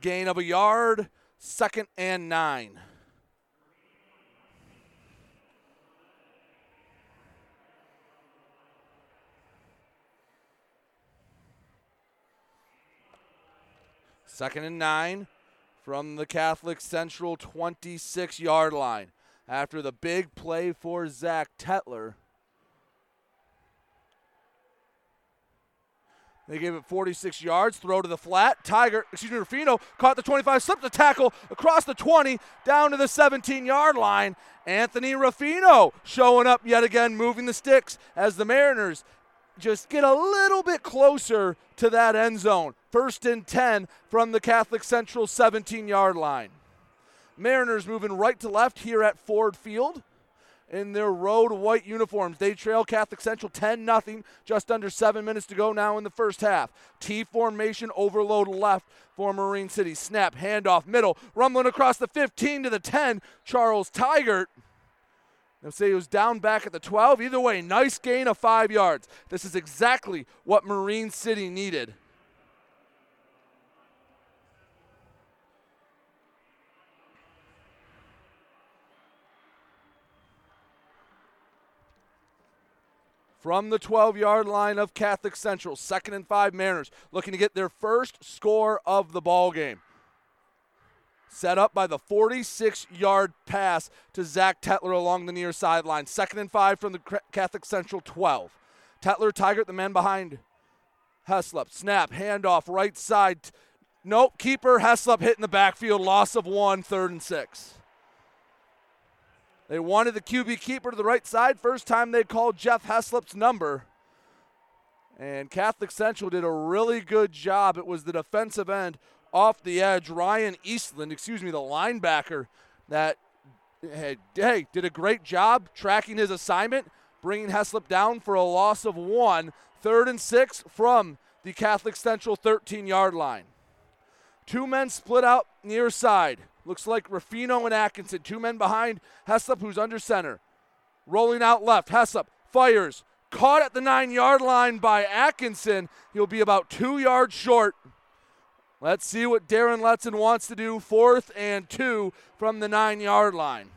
Gain of a yard. Second and nine. Second and nine from the Catholic Central 26 yard line after the big play for Zach Tetler. They gave it 46 yards, throw to the flat. Tiger, excuse me, Ruffino caught the 25, slipped the tackle across the 20, down to the 17 yard line. Anthony Ruffino showing up yet again, moving the sticks as the Mariners just get a little bit closer to that end zone. First and 10 from the Catholic Central 17 yard line. Mariners moving right to left here at Ford Field in their road white uniforms. They trail Catholic Central 10 0, just under seven minutes to go now in the first half. T formation overload left for Marine City. Snap, handoff, middle, rumbling across the 15 to the 10. Charles Tigert. They'll say he was down back at the 12. Either way, nice gain of five yards. This is exactly what Marine City needed. from the 12 yard line of Catholic Central. Second and five Mariners looking to get their first score of the ball game. Set up by the 46 yard pass to Zach Tetler along the near sideline. Second and five from the Catholic Central 12. Tetler, Tiger, the man behind Heslop. Snap, handoff, right side. Nope, keeper, Heslop hitting the backfield. Loss of one, third and six. They wanted the QB keeper to the right side. First time they called Jeff Heslop's number. And Catholic Central did a really good job. It was the defensive end off the edge, Ryan Eastland, excuse me, the linebacker, that hey, hey did a great job tracking his assignment, bringing Heslop down for a loss of one. Third and six from the Catholic Central 13 yard line. Two men split out near side. Looks like Ruffino and Atkinson, two men behind Heslop, who's under center. Rolling out left. Heslop fires. Caught at the nine yard line by Atkinson. He'll be about two yards short. Let's see what Darren Letson wants to do. Fourth and two from the nine yard line.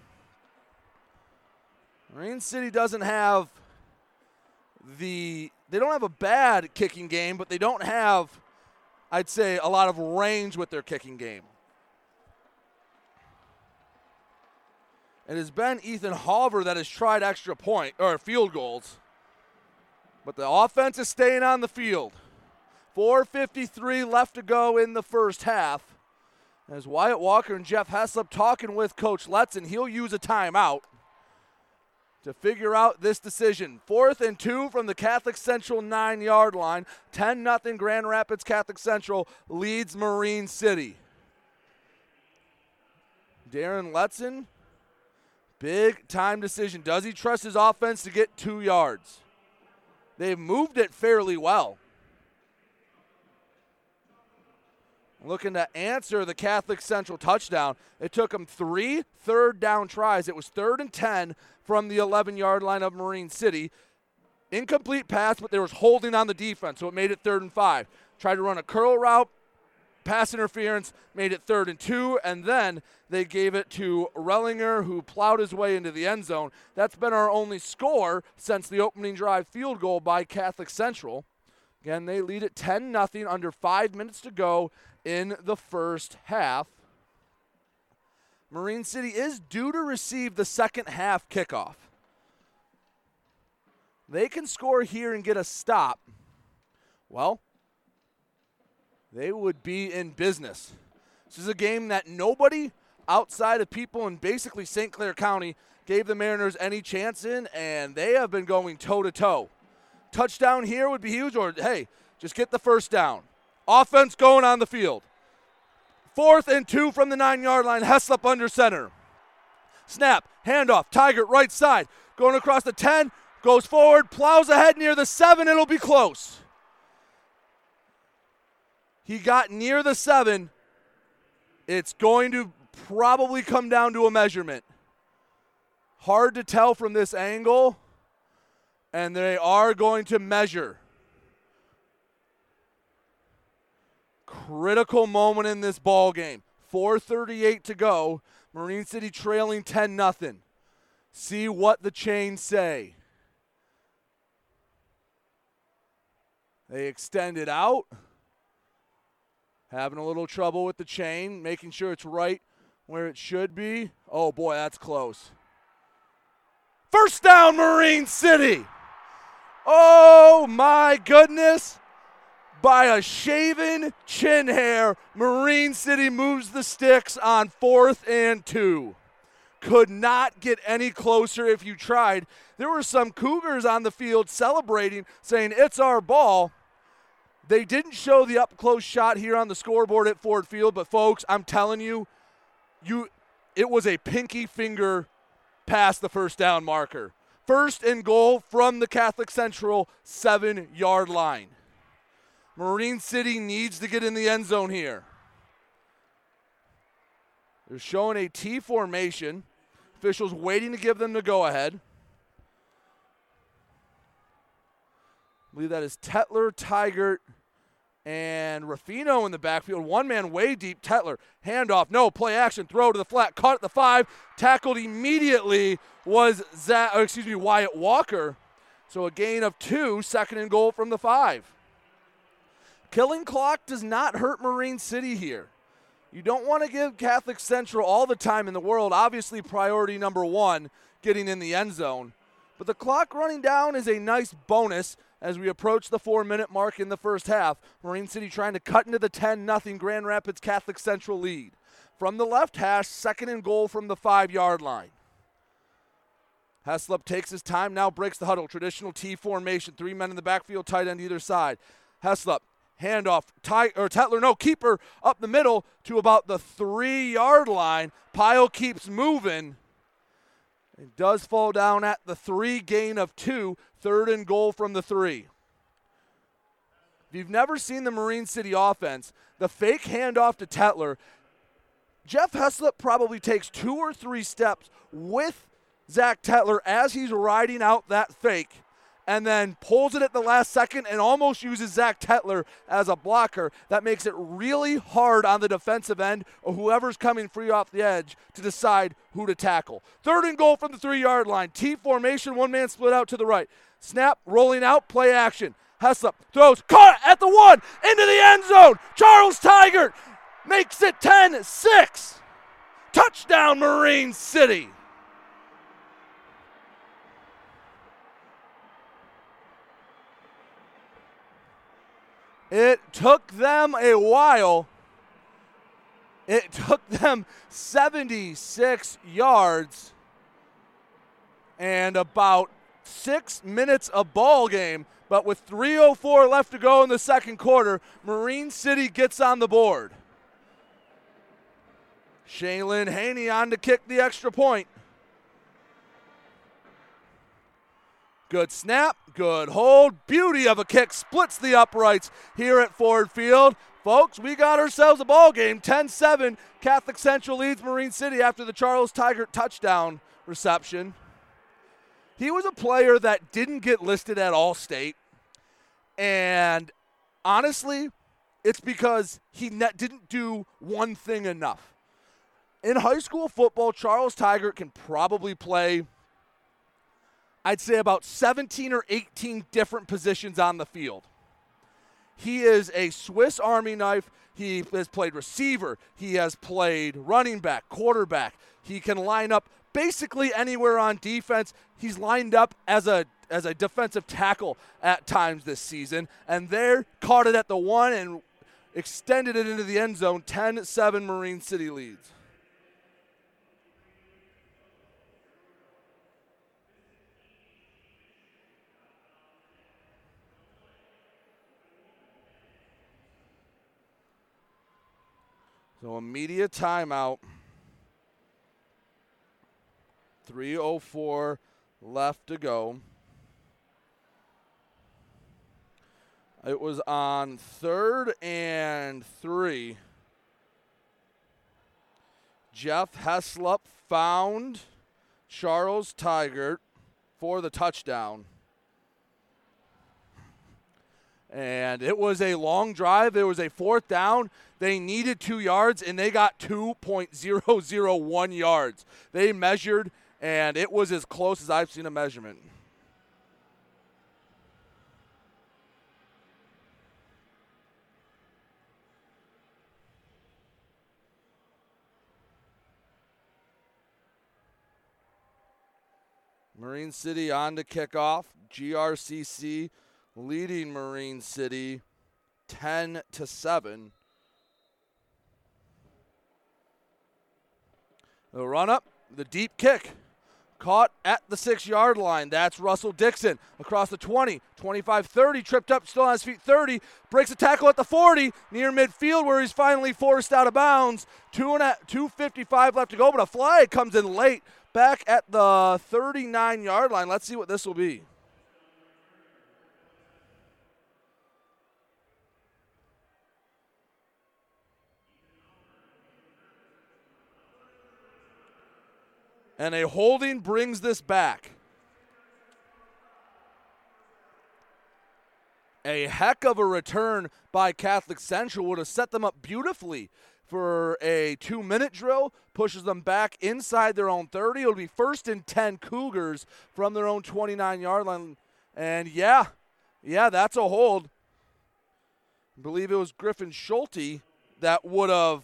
Marine City doesn't have the, they don't have a bad kicking game, but they don't have, I'd say, a lot of range with their kicking game. It has been Ethan Halver that has tried extra point or field goals. But the offense is staying on the field. 4.53 left to go in the first half. As Wyatt Walker and Jeff Heslop talking with Coach Letson, he'll use a timeout to figure out this decision. Fourth and two from the Catholic Central nine yard line. 10 0 Grand Rapids Catholic Central leads Marine City. Darren Letson Big time decision. Does he trust his offense to get two yards? They've moved it fairly well. Looking to answer the Catholic Central touchdown. It took them three third down tries. It was third and 10 from the 11 yard line of Marine City. Incomplete pass, but there was holding on the defense, so it made it third and five. Tried to run a curl route, pass interference made it third and two, and then they gave it to Rellinger, who plowed his way into the end zone. That's been our only score since the opening drive field goal by Catholic Central. Again, they lead it 10 0 under five minutes to go in the first half. Marine City is due to receive the second half kickoff. They can score here and get a stop. Well, they would be in business. This is a game that nobody outside of people in basically St. Clair County gave the Mariners any chance in, and they have been going toe to toe. Touchdown here would be huge, or hey, just get the first down. Offense going on the field. Fourth and two from the nine yard line. Heslop under center. Snap, handoff, Tiger right side. Going across the 10, goes forward, plows ahead near the seven. It'll be close. He got near the seven. It's going to probably come down to a measurement. Hard to tell from this angle, and they are going to measure. Critical moment in this ball game. 4:38 to go. Marine City trailing 10 nothing. See what the chains say. They extend it out. Having a little trouble with the chain, making sure it's right where it should be. Oh boy, that's close. First down, Marine City. Oh my goodness. By a shaven chin hair, Marine City moves the sticks on fourth and two. could not get any closer if you tried. There were some Cougars on the field celebrating, saying, It's our ball. They didn't show the up close shot here on the scoreboard at Ford Field, but folks, I'm telling you, you it was a pinky finger past the first down marker. First and goal from the Catholic Central seven yard line. Marine City needs to get in the end zone here. They're showing a T formation. Officials waiting to give them the go ahead. I believe that is Tetler, Tigert, and Ruffino in the backfield. One man way deep. Tetler, handoff, no play action, throw to the flat, caught at the five, tackled immediately was Zach, excuse me, Wyatt Walker. So a gain of two, second and goal from the five. Killing clock does not hurt Marine City here. You don't want to give Catholic Central all the time in the world. Obviously, priority number one, getting in the end zone. But the clock running down is a nice bonus as we approach the four minute mark in the first half. Marine City trying to cut into the 10 0 Grand Rapids Catholic Central lead. From the left hash, second and goal from the five yard line. Heslop takes his time, now breaks the huddle. Traditional T formation, three men in the backfield, tight end either side. Heslop, handoff, Ty, or Tetler, no, keeper up the middle to about the three yard line. Pile keeps moving. It does fall down at the three, gain of two, third and goal from the three. If you've never seen the Marine City offense, the fake handoff to Tetler, Jeff Heslop probably takes two or three steps with Zach Tetler as he's riding out that fake and then pulls it at the last second and almost uses Zach Tetler as a blocker. That makes it really hard on the defensive end or whoever's coming free off the edge to decide who to tackle. Third and goal from the three yard line. T formation, one man split out to the right. Snap, rolling out, play action. Heslop throws, caught at the one, into the end zone. Charles Tigert makes it 10 6. Touchdown, Marine City. It took them a while. It took them 76 yards and about six minutes of ball game. But with 3.04 left to go in the second quarter, Marine City gets on the board. Shaylin Haney on to kick the extra point. Good snap, good hold, beauty of a kick, splits the uprights here at Ford Field. Folks, we got ourselves a ball game. 10-7, Catholic Central leads Marine City after the Charles Tigert touchdown reception. He was a player that didn't get listed at All State, and honestly, it's because he didn't do one thing enough. In high school football, Charles Tigert can probably play – I'd say about 17 or 18 different positions on the field. He is a Swiss Army knife. He has played receiver. He has played running back, quarterback. He can line up basically anywhere on defense. He's lined up as a as a defensive tackle at times this season, and there caught it at the one and extended it into the end zone. 10-7 Marine City leads. So immediate timeout. 304 left to go. It was on third and three. Jeff Heslop found Charles Tigert for the touchdown. And it was a long drive. There was a fourth down. They needed two yards, and they got 2.001 yards. They measured, and it was as close as I've seen a measurement. Marine City on to kick off. GRCC leading Marine City 10 to 7. The run up The deep kick caught at the six yard line. That's Russell Dixon across the 20, 25 30, tripped up, still on his feet 30, breaks a tackle at the 40, near midfield where he's finally forced out of bounds. Two and a, 255 left to go, but a flag comes in late back at the 39 yard line. Let's see what this will be. And a holding brings this back. A heck of a return by Catholic Central would have set them up beautifully for a two minute drill, pushes them back inside their own 30. It'll be first and 10 Cougars from their own 29 yard line. And yeah, yeah, that's a hold. I believe it was Griffin Schulte that would have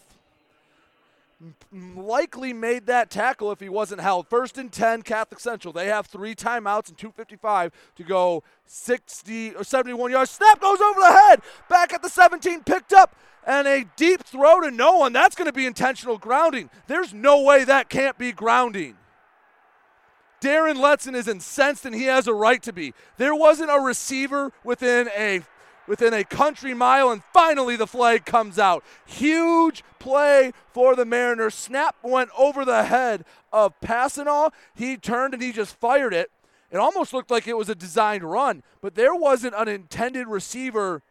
likely made that tackle if he wasn't held. First and 10, Catholic Central. They have three timeouts and 2.55 to go 60 or 71 yards. Snap goes over the head. Back at the 17, picked up, and a deep throw to no one. That's going to be intentional grounding. There's no way that can't be grounding. Darren Letson is incensed, and he has a right to be. There wasn't a receiver within a within a country mile, and finally the flag comes out. Huge play for the Mariners. Snap went over the head of Passanal. He turned and he just fired it. It almost looked like it was a designed run, but there wasn't an intended receiver,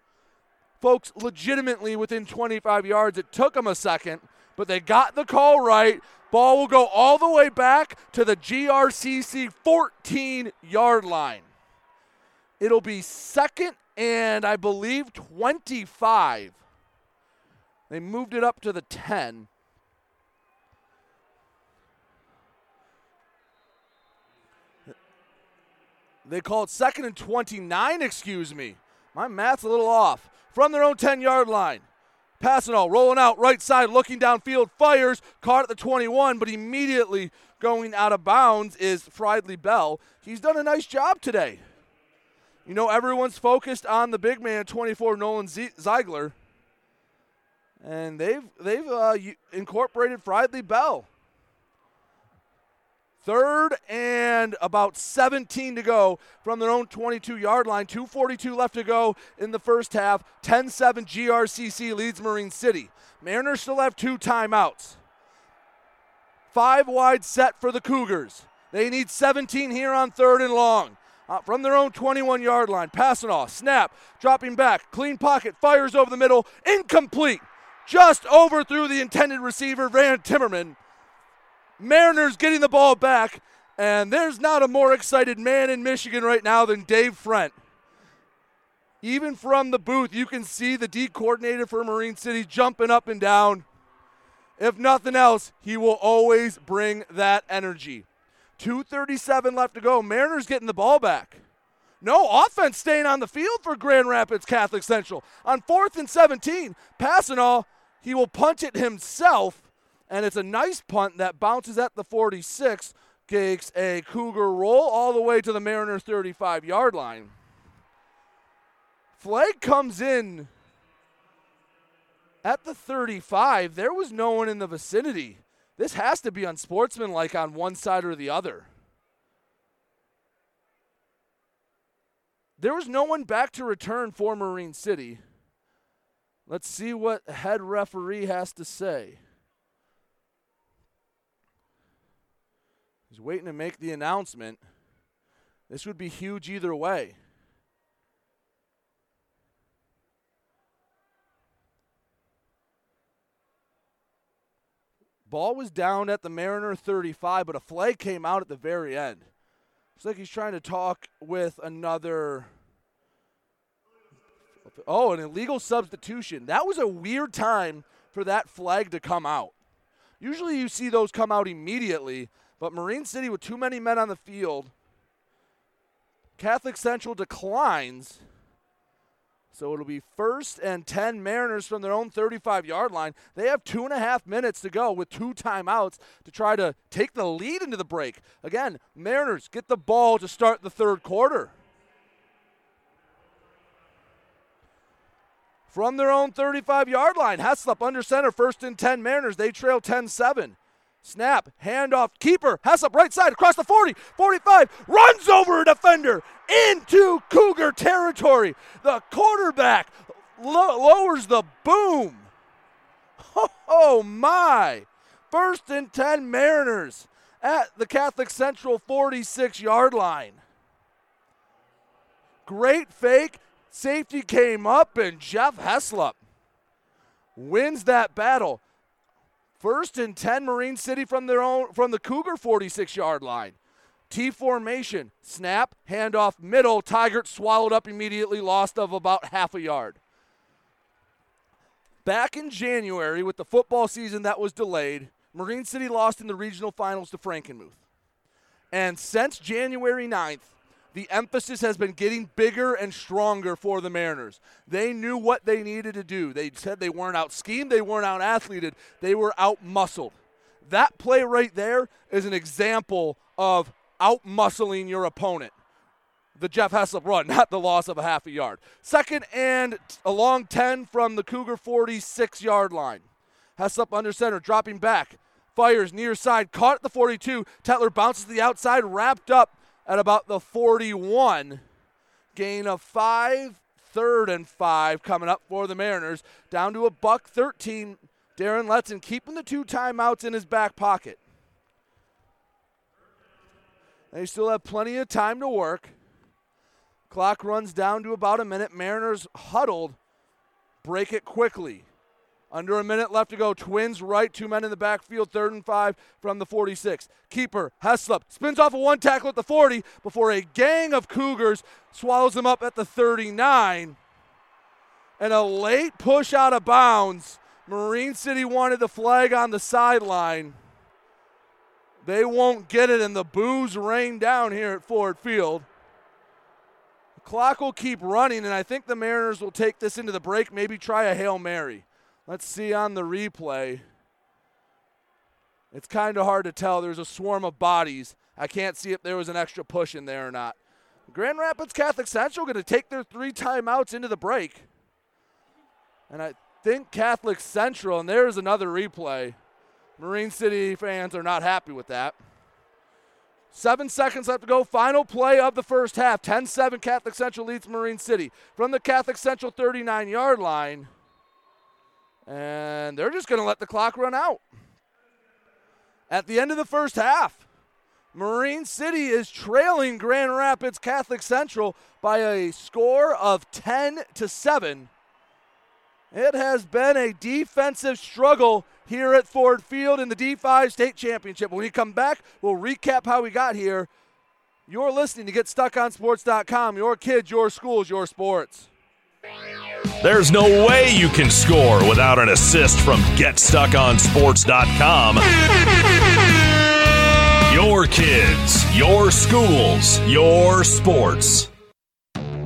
folks, legitimately within 25 yards. It took them a second, but they got the call right. Ball will go all the way back to the GRCC 14 yard line. It'll be second and I believe 25. They moved it up to the 10. They call it second and 29, excuse me. My math's a little off. From their own 10 yard line. Passanal rolling out right side, looking downfield, fires, caught at the 21, but immediately going out of bounds is Friedley Bell. He's done a nice job today. You know, everyone's focused on the big man, 24, Nolan Ziegler. And they've, they've uh, incorporated Friedley Bell. Third and about 17 to go from their own 22 yard line. 2.42 left to go in the first half. 10 7 GRCC leads Marine City. Mariners still have two timeouts. Five wide set for the Cougars. They need 17 here on third and long uh, from their own 21 yard line. Passing off, snap, dropping back, clean pocket, fires over the middle, incomplete. Just overthrew the intended receiver, Van Timmerman. Mariners getting the ball back, and there's not a more excited man in Michigan right now than Dave Frent. Even from the booth, you can see the D coordinator for Marine City jumping up and down. If nothing else, he will always bring that energy. 237 left to go. Mariners getting the ball back. No offense staying on the field for Grand Rapids Catholic Central. On fourth and 17, Passanal, he will punt it himself, and it's a nice punt that bounces at the 46, takes a Cougar roll all the way to the Mariners 35 yard line. Flag comes in at the 35. There was no one in the vicinity. This has to be unsportsmanlike on one side or the other. There was no one back to return for Marine City. Let's see what head referee has to say. He's waiting to make the announcement. This would be huge either way. Ball was down at the Mariner 35, but a flag came out at the very end. Looks like he's trying to talk with another. Oh, an illegal substitution. That was a weird time for that flag to come out. Usually you see those come out immediately, but Marine City with too many men on the field. Catholic Central declines. So it'll be first and 10 Mariners from their own 35 yard line. They have two and a half minutes to go with two timeouts to try to take the lead into the break. Again, Mariners get the ball to start the third quarter. From their own 35 yard line, Heslop under center, first and 10 Mariners. They trail 10 7. Snap, handoff, keeper, Heslop right side across the 40, 45, runs over a defender into Cougar territory. The quarterback lo- lowers the boom. Oh my! First and 10 Mariners at the Catholic Central 46 yard line. Great fake. Safety came up, and Jeff Heslop wins that battle. First and 10 Marine City from their own from the Cougar 46 yard line. T formation, snap, handoff, middle. Tigert swallowed up immediately, lost of about half a yard. Back in January, with the football season that was delayed, Marine City lost in the regional finals to Frankenmuth. And since January 9th, the emphasis has been getting bigger and stronger for the Mariners. They knew what they needed to do. They said they weren't out schemed, they weren't out athleted, they were out muscled. That play right there is an example of out muscling your opponent. The Jeff Heslop run, not the loss of a half a yard. Second and a long 10 from the Cougar 46 yard line. Heslop under center, dropping back, fires near side, caught at the 42. Tetler bounces to the outside, wrapped up at about the 41. Gain of five, third and five coming up for the Mariners. Down to a buck 13. Darren Letson keeping the two timeouts in his back pocket. They still have plenty of time to work. Clock runs down to about a minute. Mariners huddled. Break it quickly. Under a minute left to go. Twins right, two men in the backfield, third and five from the 46. Keeper, Heslop, spins off a one tackle at the 40 before a gang of Cougars swallows him up at the 39. And a late push out of bounds. Marine City wanted the flag on the sideline. They won't get it, and the boos rain down here at Ford Field. The clock will keep running, and I think the Mariners will take this into the break, maybe try a Hail Mary. Let's see on the replay. It's kind of hard to tell. There's a swarm of bodies. I can't see if there was an extra push in there or not. Grand Rapids Catholic Central going to take their three timeouts into the break. And I think Catholic Central, and there's another replay. Marine City fans are not happy with that. Seven seconds left to go. Final play of the first half. 10 7 Catholic Central leads Marine City. From the Catholic Central 39 yard line. And they're just going to let the clock run out. At the end of the first half, Marine City is trailing Grand Rapids Catholic Central by a score of 10 to 7. It has been a defensive struggle here at Ford Field in the D5 state championship. When we come back, we'll recap how we got here. You're listening to GetStuckOnSports.com. Your kids, your schools, your sports. There's no way you can score without an assist from GetStuckOnSports.com. Your kids, your schools, your sports.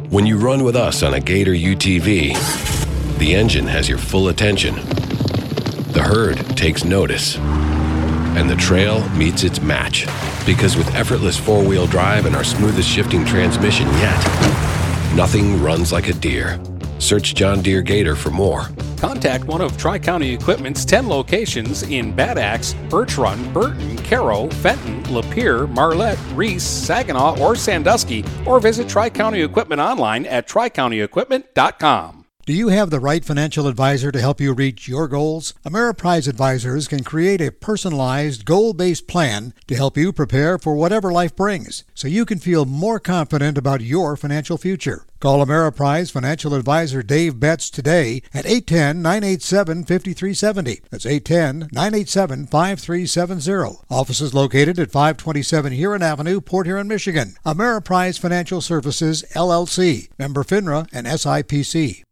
When you run with us on a Gator UTV, the engine has your full attention. The herd takes notice. And the trail meets its match. Because with effortless four wheel drive and our smoothest shifting transmission yet, nothing runs like a deer. Search John Deere Gator for more. Contact one of Tri County Equipment's 10 locations in Bad Axe, Birch Run, Burton, Caro, Fenton, Lapeer, Marlette, Reese, Saginaw, or Sandusky, or visit Tri County Equipment online at tricountyequipment.com. Do you have the right financial advisor to help you reach your goals? Ameriprise Advisors can create a personalized, goal based plan to help you prepare for whatever life brings so you can feel more confident about your financial future. Call Ameriprise Financial Advisor Dave Betts today at 810 987 5370. That's 810 987 5370. Office is located at 527 Huron Avenue, Port Huron, Michigan. Ameriprise Financial Services, LLC. Member FINRA and SIPC.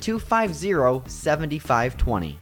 250 7520.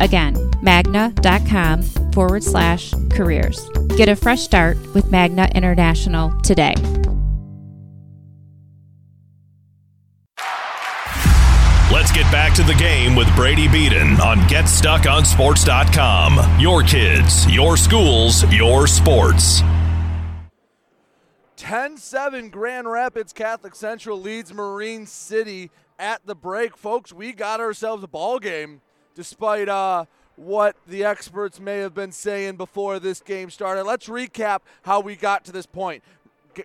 Again, magna.com forward slash careers. Get a fresh start with Magna International today. Let's get back to the game with Brady Beaton on GetStuckOnSports.com. Your kids, your schools, your sports. 10 7 Grand Rapids Catholic Central leads Marine City at the break. Folks, we got ourselves a ball game despite uh, what the experts may have been saying before this game started. Let's recap how we got to this point.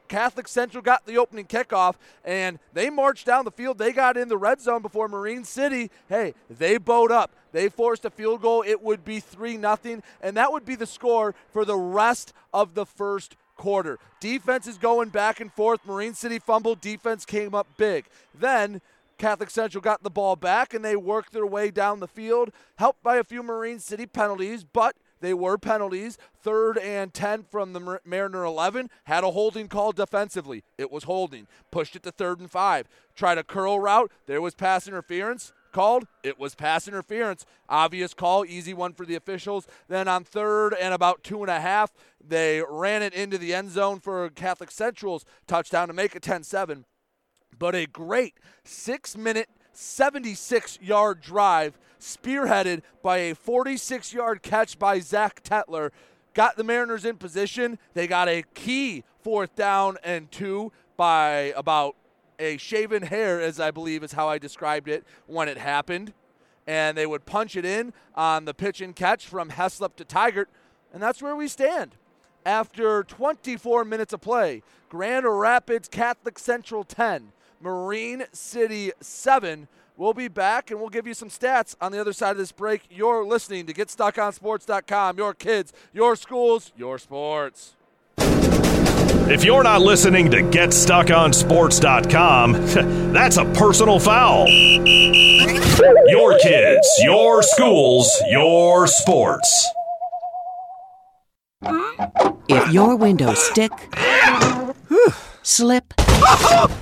Catholic Central got the opening kickoff and they marched down the field. They got in the red zone before Marine City. Hey, they bowed up. They forced a field goal. It would be 3 nothing, and that would be the score for the rest of the first quarter. Defense is going back and forth. Marine City fumbled. Defense came up big. Then Catholic Central got the ball back and they worked their way down the field, helped by a few Marine City penalties, but they were penalties. Third and 10 from the Mariner 11. Had a holding call defensively. It was holding. Pushed it to third and five. Tried a curl route. There was pass interference called. It was pass interference. Obvious call. Easy one for the officials. Then on third and about two and a half, they ran it into the end zone for Catholic Central's touchdown to make it 10 7 but a great six minute, 76 yard drive, spearheaded by a 46 yard catch by Zach Tetler. Got the Mariners in position. They got a key fourth down and two by about a shaven hair, as I believe is how I described it when it happened. And they would punch it in on the pitch and catch from Heslop to Tigert. And that's where we stand. After 24 minutes of play, Grand Rapids Catholic Central 10, Marine City 7. We'll be back and we'll give you some stats on the other side of this break. You're listening to GetStuckOnSports.com. Your kids, your schools, your sports. If you're not listening to GetStuckOnSports.com, that's a personal foul. Your kids, your schools, your sports. If your windows stick, slip,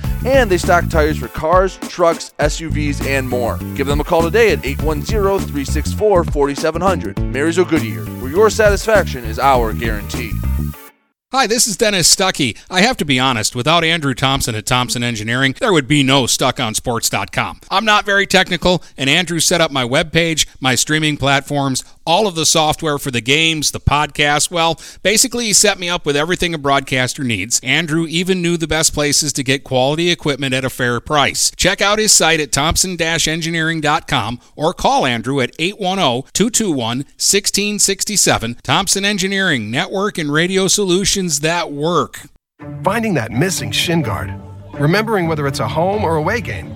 and they stock tires for cars, trucks, SUVs, and more. Give them a call today at 810 364 4700. Marysville Goodyear, where your satisfaction is our guarantee. Hi, this is Dennis Stuckey. I have to be honest, without Andrew Thompson at Thompson Engineering, there would be no StuckOnSports.com. I'm not very technical, and Andrew set up my webpage, my streaming platforms, all of the software for the games, the podcast. Well, basically, he set me up with everything a broadcaster needs. Andrew even knew the best places to get quality equipment at a fair price. Check out his site at thompson-engineering.com or call Andrew at 810-221-1667. Thompson Engineering, network and radio solutions that work. Finding that missing shin guard. Remembering whether it's a home or away game.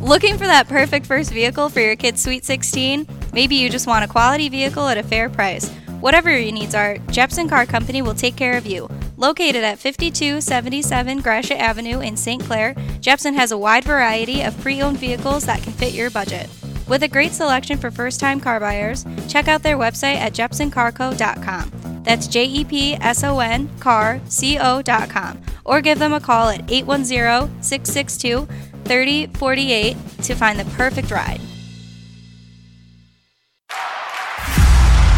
Looking for that perfect first vehicle for your kid's Sweet 16? Maybe you just want a quality vehicle at a fair price. Whatever your needs are, Jepson Car Company will take care of you. Located at 5277 Gratiot Avenue in St. Clair, Jepson has a wide variety of pre owned vehicles that can fit your budget. With a great selection for first time car buyers, check out their website at jepsoncarco.com. That's J E P S O N car C O.com. Or give them a call at 810 662 3048 to find the perfect ride.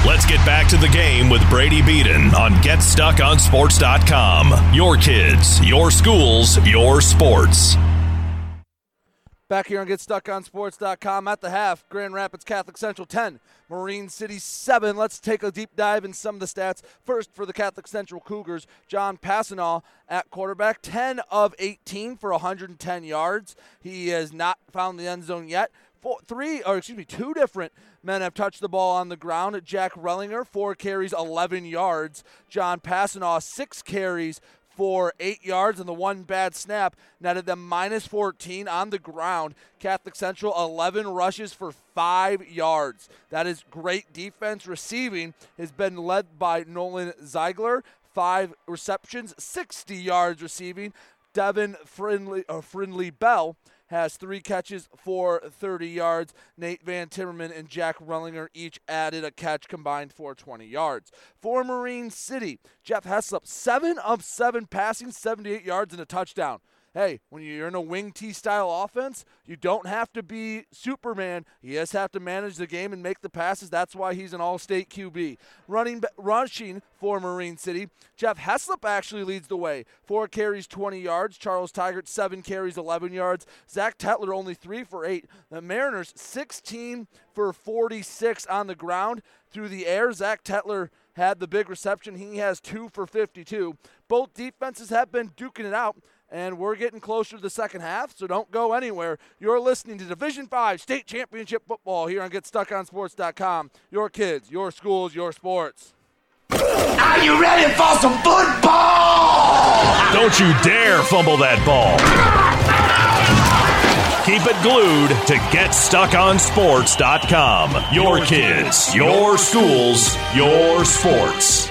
Let's get back to the game with Brady Beaton on GetStuckOnSports.com. Your kids, your schools, your sports. Back here on GetStuckOnSports.com at the half, Grand Rapids Catholic Central 10, Marine City 7. Let's take a deep dive in some of the stats. First, for the Catholic Central Cougars, John Passanal at quarterback, 10 of 18 for 110 yards. He has not found the end zone yet. Four, three, or excuse me, two different men have touched the ball on the ground. Jack Rellinger, four carries, 11 yards. John Passanal, six carries for eight yards, and the one bad snap netted them minus 14 on the ground. Catholic Central, 11 rushes for five yards. That is great defense. Receiving has been led by Nolan Ziegler, five receptions, 60 yards receiving. Devin Friendly, uh, Friendly Bell has three catches for 30 yards. Nate Van Timmerman and Jack Rellinger each added a catch combined for 20 yards. For Marine City, Jeff Heslop, seven of seven passing, 78 yards and a touchdown. Hey, when you're in a wing T style offense, you don't have to be Superman. You just have to manage the game and make the passes. That's why he's an all state QB. Running, rushing for Marine City, Jeff Heslop actually leads the way. Four carries, 20 yards. Charles Tigert, seven carries, 11 yards. Zach Tetler, only three for eight. The Mariners, 16 for 46 on the ground. Through the air, Zach Tetler had the big reception. He has two for 52. Both defenses have been duking it out and we're getting closer to the second half, so don't go anywhere. You're listening to Division 5 State Championship Football here on GetStuckOnSports.com. Your kids, your schools, your sports. Are you ready for some football? Don't you dare fumble that ball. Keep it glued to GetStuckOnSports.com. Your kids, your schools, your sports.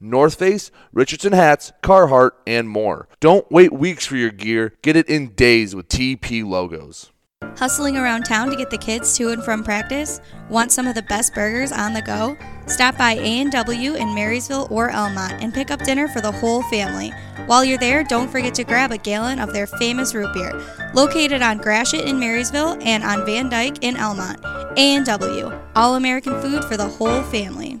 North Face, Richardson hats, Carhartt, and more. Don't wait weeks for your gear. Get it in days with TP logos. Hustling around town to get the kids to and from practice? Want some of the best burgers on the go? Stop by A&W in Marysville or Almont and pick up dinner for the whole family. While you're there, don't forget to grab a gallon of their famous root beer. Located on Gratiot in Marysville and on Van Dyke in Almont. A&W, all American food for the whole family.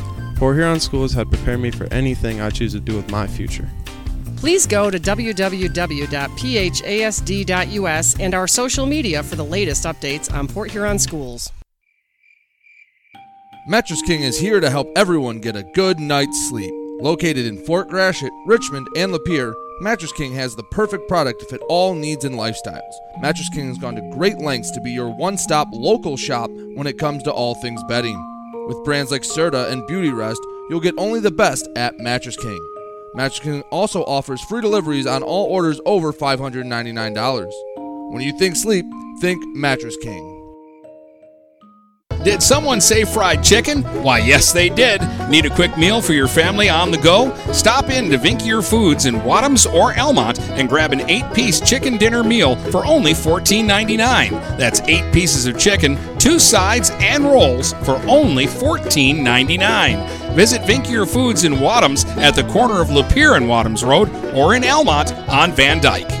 Port Huron Schools have prepared me for anything I choose to do with my future. Please go to www.phasd.us and our social media for the latest updates on Port Huron schools. Mattress King is here to help everyone get a good night's sleep. Located in Fort Gratiot, Richmond, and Lapeer, Mattress King has the perfect product to fit all needs and lifestyles. Mattress King has gone to great lengths to be your one stop local shop when it comes to all things bedding. With brands like Serta and Beauty Rest, you'll get only the best at Mattress King. Mattress King also offers free deliveries on all orders over $599. When you think sleep, think Mattress King. Did someone say fried chicken? Why, yes, they did. Need a quick meal for your family on the go? Stop in to Vinckier Foods in Wadhams or Almont and grab an eight piece chicken dinner meal for only $14.99. That's eight pieces of chicken, two sides, and rolls for only $14.99. Visit Vinckier Foods in Wadhams at the corner of Lapeer and Wadhams Road or in Elmont on Van Dyke.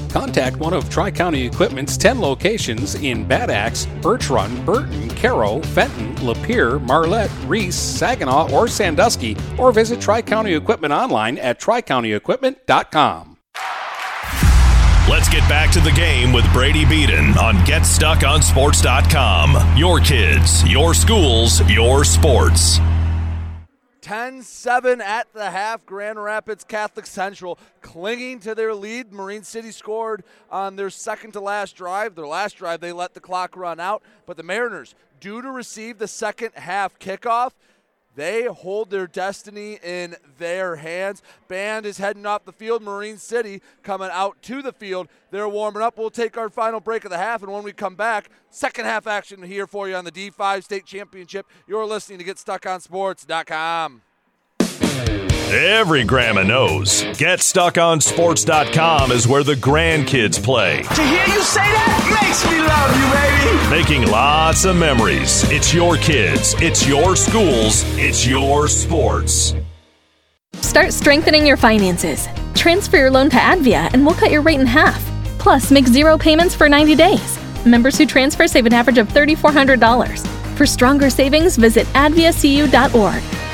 Contact one of Tri County Equipment's 10 locations in Bad Axe, Birch Run, Burton, Caro, Fenton, Lapeer, Marlette, Reese, Saginaw, or Sandusky, or visit Tri County Equipment online at tricountyequipment.com. Let's get back to the game with Brady Beaton on GetStuckOnSports.com. Your kids, your schools, your sports. 10 7 at the half. Grand Rapids Catholic Central clinging to their lead. Marine City scored on their second to last drive. Their last drive, they let the clock run out. But the Mariners, due to receive the second half kickoff, they hold their destiny in their hands. Band is heading off the field. Marine City coming out to the field. They're warming up. We'll take our final break of the half, and when we come back, second half action here for you on the D5 State Championship. You're listening to GetStuckOnSports.com. Every grandma knows. GetStuckOnSports.com is where the grandkids play. To hear you say that makes me love you, baby. Making lots of memories. It's your kids, it's your schools, it's your sports. Start strengthening your finances. Transfer your loan to Advia and we'll cut your rate in half. Plus, make zero payments for 90 days. Members who transfer save an average of $3,400. For stronger savings, visit adviacu.org.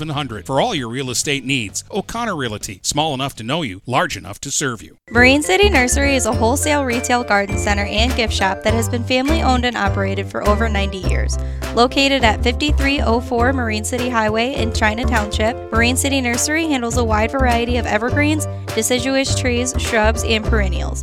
8700 for all your real estate needs. O'Connor Realty, small enough to know you, large enough to serve you. Marine City Nursery is a wholesale retail garden center and gift shop that has been family owned and operated for over 90 years. Located at 5304 Marine City Highway in China Township, Marine City Nursery handles a wide variety of evergreens, deciduous trees, shrubs, and perennials.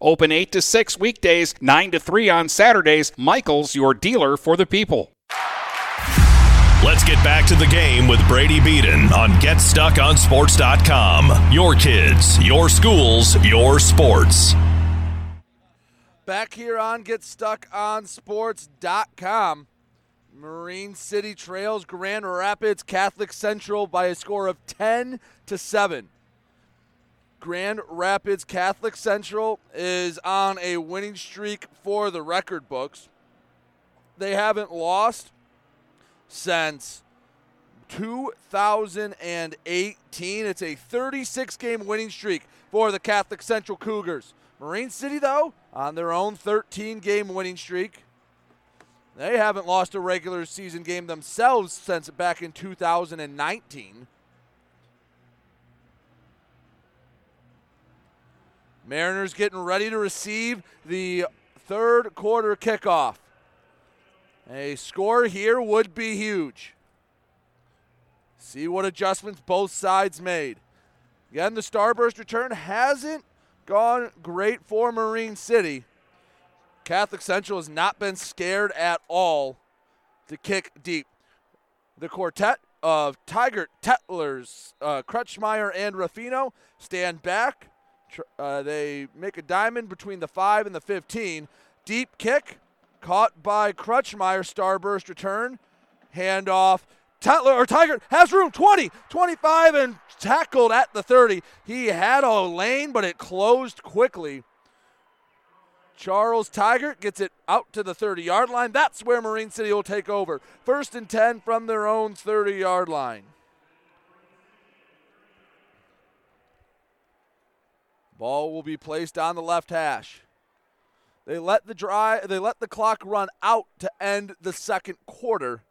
open 8 to 6 weekdays, 9 to 3 on Saturdays. Michaels, your dealer for the people. Let's get back to the game with Brady Beaton on GetStuckOnSports.com. Your kids, your schools, your sports. Back here on GetStuckOnSports.com. Marine City trails Grand Rapids Catholic Central by a score of 10 to 7. Grand Rapids Catholic Central is on a winning streak for the record books. They haven't lost since 2018. It's a 36 game winning streak for the Catholic Central Cougars. Marine City, though, on their own 13 game winning streak. They haven't lost a regular season game themselves since back in 2019. Mariners getting ready to receive the third quarter kickoff. A score here would be huge. See what adjustments both sides made. Again, the Starburst return hasn't gone great for Marine City. Catholic Central has not been scared at all to kick deep. The quartet of Tigert Tettlers, uh, Crutchmeyer, and Ruffino stand back. Uh, they make a diamond between the 5 and the 15. Deep kick caught by Crutchmeyer. Starburst return. Handoff. Tetler or Tigert has room 20, 25, and tackled at the 30. He had a lane, but it closed quickly. Charles Tigert gets it out to the 30 yard line. That's where Marine City will take over. First and 10 from their own 30 yard line. Ball will be placed on the left hash. They let the dry they let the clock run out to end the second quarter.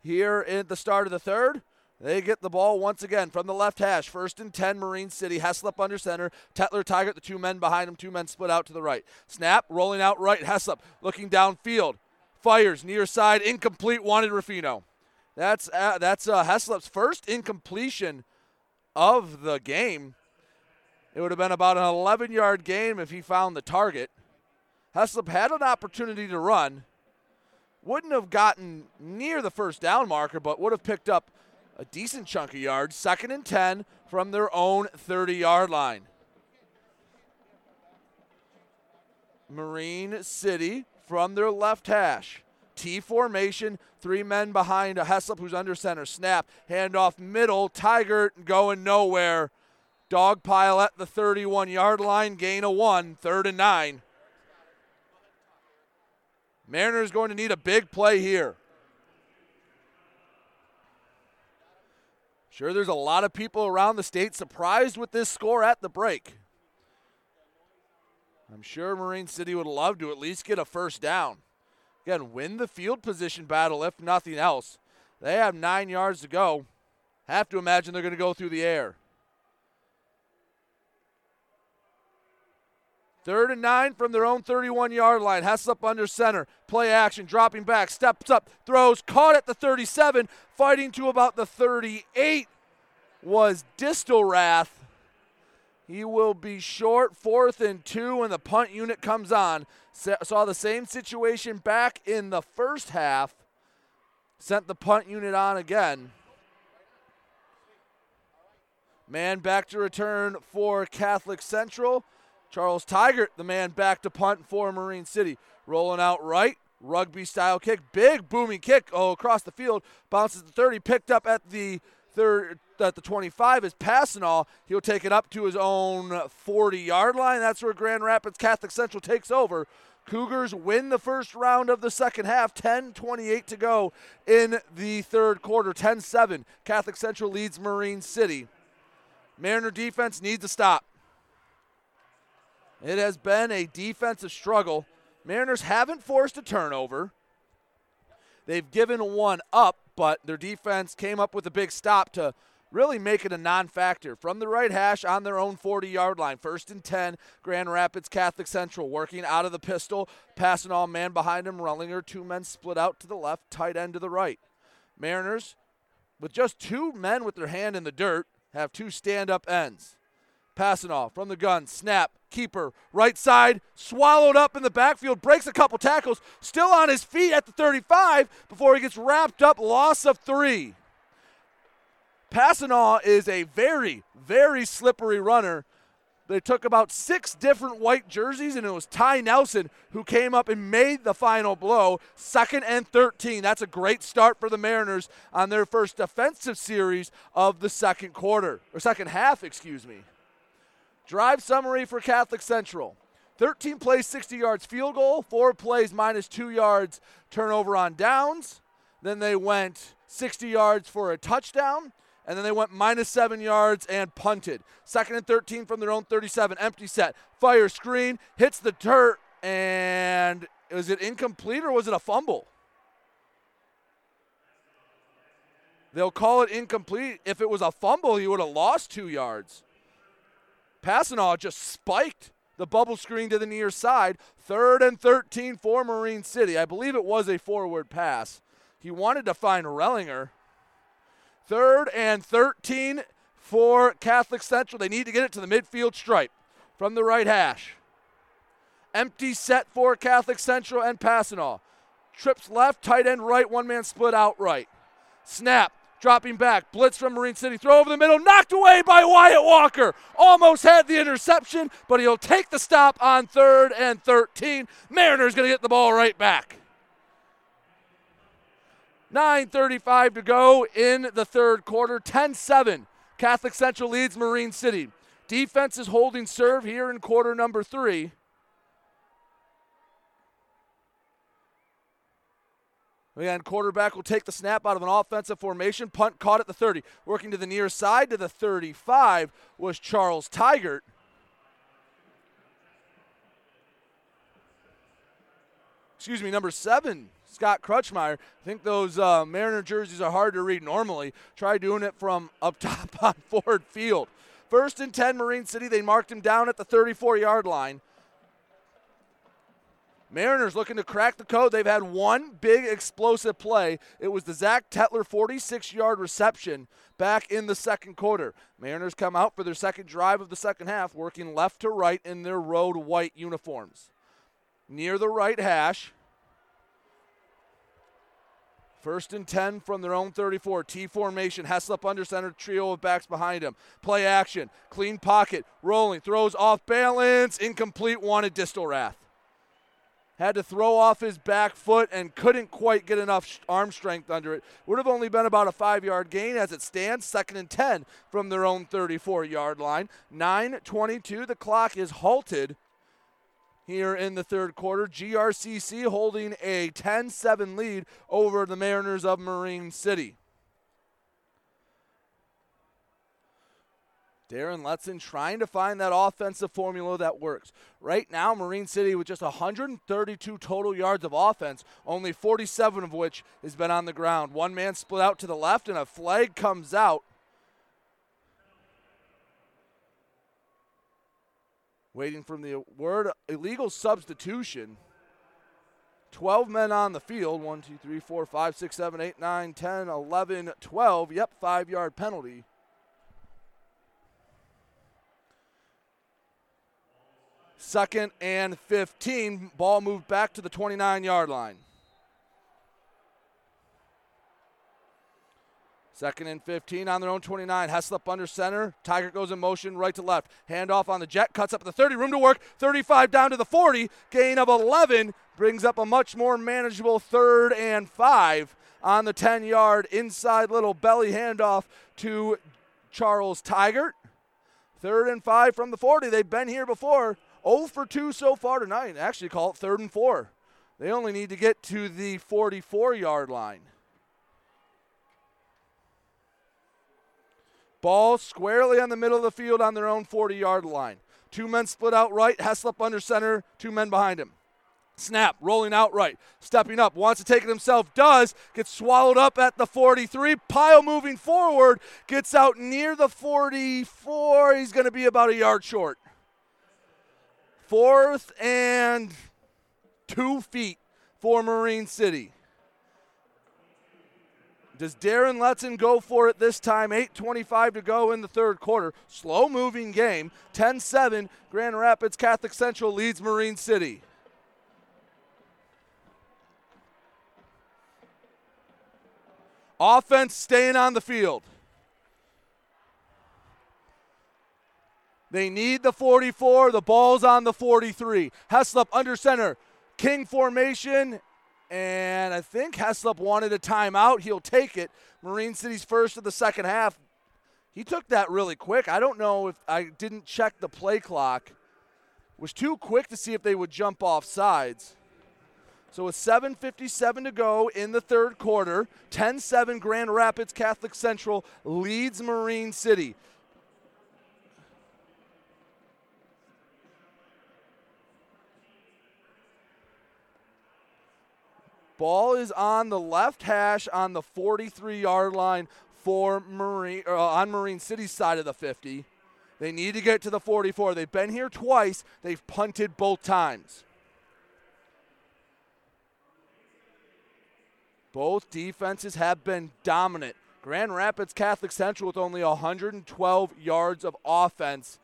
Here at the start of the third, they get the ball once again from the left hash. First and 10, Marine City. Heslop under center. Tetler, Tigert, the two men behind him. Two men split out to the right. Snap, rolling out right. Heslop looking downfield. Fires near side, incomplete, wanted Ruffino. That's uh, that's uh, Heslop's first incompletion of the game. It would have been about an 11 yard game if he found the target. Heslop had an opportunity to run. Wouldn't have gotten near the first down marker, but would have picked up a decent chunk of yards. Second and 10 from their own 30 yard line. Marine City from their left hash. T formation, three men behind a Heslop who's under center. Snap, handoff middle, Tigert going nowhere. Dog pile at the 31 yard line, gain of one, third and nine. Mariners going to need a big play here. Sure, there's a lot of people around the state surprised with this score at the break. I'm sure Marine City would love to at least get a first down. Again, win the field position battle if nothing else. They have nine yards to go. Have to imagine they're going to go through the air. Third and nine from their own 31 yard line. Heslop under center. Play action, dropping back, steps up, throws, caught at the 37, fighting to about the 38 was Distelrath. He will be short, fourth and two when the punt unit comes on. Saw the same situation back in the first half. Sent the punt unit on again. Man back to return for Catholic Central. Charles Tigert, the man back to punt for Marine City. Rolling out right, rugby style kick, big booming kick oh across the field, bounces the 30, picked up at the third at the 25 is Passanal. He'll take it up to his own 40 yard line. That's where Grand Rapids Catholic Central takes over. Cougars win the first round of the second half, 10 28 to go in the third quarter, 10 7. Catholic Central leads Marine City. Mariner defense needs to stop. It has been a defensive struggle. Mariners haven't forced a turnover. They've given one up, but their defense came up with a big stop to really make it a non factor. From the right hash on their own 40 yard line. First and 10, Grand Rapids Catholic Central working out of the pistol, Passanal man behind him. Rellinger, two men split out to the left, tight end to the right. Mariners, with just two men with their hand in the dirt, have two stand up ends. Passanal from the gun, snap, keeper, right side, swallowed up in the backfield, breaks a couple tackles, still on his feet at the 35 before he gets wrapped up, loss of three. Passanal is a very, very slippery runner. They took about six different white jerseys, and it was Ty Nelson who came up and made the final blow. Second and 13. That's a great start for the Mariners on their first defensive series of the second quarter, or second half, excuse me. Drive summary for Catholic Central 13 plays, 60 yards field goal, four plays, minus two yards turnover on downs. Then they went 60 yards for a touchdown, and then they went minus seven yards and punted. Second and 13 from their own 37, empty set, fire screen, hits the dirt, and was it incomplete or was it a fumble? They'll call it incomplete. If it was a fumble, he would have lost two yards. Passanal just spiked the bubble screen to the near side. Third and 13 for Marine City. I believe it was a forward pass. He wanted to find Rellinger. Third and 13 for Catholic Central. They need to get it to the midfield stripe from the right hash. Empty set for Catholic Central and Passanal. Trips left, tight end right, one man split out right. Snap. Dropping back, blitz from Marine City, throw over the middle, knocked away by Wyatt Walker. Almost had the interception, but he'll take the stop on third and 13. Mariners going to get the ball right back. 9.35 to go in the third quarter, 10 7. Catholic Central leads Marine City. Defense is holding serve here in quarter number three. Again, quarterback will take the snap out of an offensive formation. Punt caught at the 30. Working to the near side to the 35 was Charles Tigert. Excuse me, number seven, Scott Crutchmeyer. I think those uh, Mariner jerseys are hard to read normally. Try doing it from up top on Ford Field. First and 10, Marine City. They marked him down at the 34 yard line. Mariners looking to crack the code. They've had one big explosive play. It was the Zach Tetler 46 yard reception back in the second quarter. Mariners come out for their second drive of the second half, working left to right in their road white uniforms. Near the right hash. First and 10 from their own 34. T formation. Heslop under center. Trio of backs behind him. Play action. Clean pocket. Rolling. Throws off balance. Incomplete. Wanted Distelrath had to throw off his back foot and couldn't quite get enough arm strength under it. Would have only been about a five yard gain as it stands, second and 10 from their own 34 yard line. 9.22, the clock is halted here in the third quarter. GRCC holding a 10 7 lead over the Mariners of Marine City. Darren Letson trying to find that offensive formula that works. Right now, Marine City with just 132 total yards of offense, only 47 of which has been on the ground. One man split out to the left, and a flag comes out. Waiting from the word illegal substitution. 12 men on the field 1, 2, 3, 4, 5, 6, 7, 8, 9, 10, 11, 12. Yep, five yard penalty. Second and 15. Ball moved back to the 29 yard line. Second and 15 on their own 29. Heslop under center. Tigert goes in motion right to left. Handoff on the jet. Cuts up the 30. Room to work. 35 down to the 40. Gain of 11. Brings up a much more manageable third and five on the 10 yard inside little belly handoff to Charles Tigert. Third and five from the 40. They've been here before. 0 for 2 so far tonight. Actually, call it third and four. They only need to get to the 44 yard line. Ball squarely on the middle of the field on their own 40 yard line. Two men split out right, Heslop under center, two men behind him. Snap, rolling out right, stepping up, wants to take it himself, does, gets swallowed up at the 43. Pile moving forward, gets out near the 44. He's going to be about a yard short. Fourth and two feet for Marine City. Does Darren Letson go for it this time? 8.25 to go in the third quarter. Slow moving game. 10 7. Grand Rapids Catholic Central leads Marine City. Offense staying on the field. They need the 44. The ball's on the 43. Heslop under center. King formation. And I think Heslop wanted a timeout. He'll take it. Marine City's first of the second half. He took that really quick. I don't know if I didn't check the play clock. Was too quick to see if they would jump off sides. So with 7.57 to go in the third quarter, 10 7 Grand Rapids Catholic Central leads Marine City. Ball is on the left hash on the 43 yard line for Marine uh, on Marine City's side of the 50. They need to get to the 44. They've been here twice. They've punted both times. Both defenses have been dominant. Grand Rapids Catholic Central with only 112 yards of offense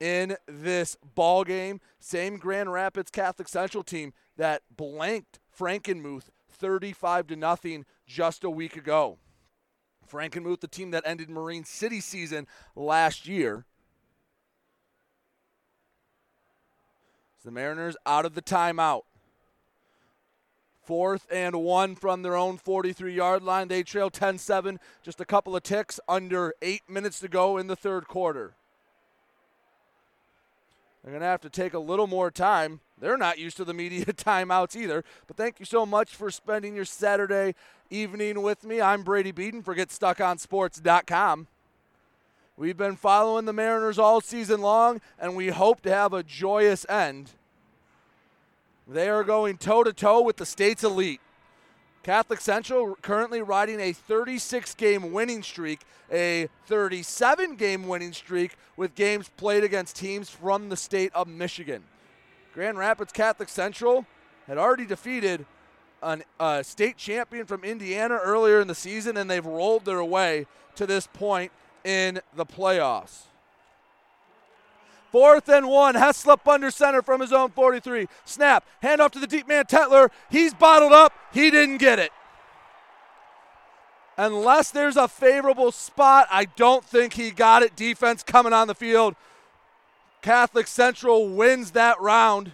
in this ball game. Same Grand Rapids Catholic Central team that blanked Frankenmuth 35 to nothing just a week ago. Frankenmuth, the team that ended Marine City season last year. the Mariners out of the timeout. Fourth and one from their own 43 yard line. They trail 10 7, just a couple of ticks under eight minutes to go in the third quarter. They're going to have to take a little more time. They're not used to the media timeouts either. But thank you so much for spending your Saturday evening with me. I'm Brady Beaton for GetStuckOnSports.com. We've been following the Mariners all season long, and we hope to have a joyous end. They are going toe to toe with the state's elite. Catholic Central currently riding a 36 game winning streak, a 37 game winning streak with games played against teams from the state of Michigan. Grand Rapids Catholic Central had already defeated a state champion from Indiana earlier in the season, and they've rolled their way to this point in the playoffs. Fourth and one. Heslop under center from his own 43. Snap. Hand off to the deep man, Tetler. He's bottled up. He didn't get it. Unless there's a favorable spot, I don't think he got it. Defense coming on the field. Catholic Central wins that round.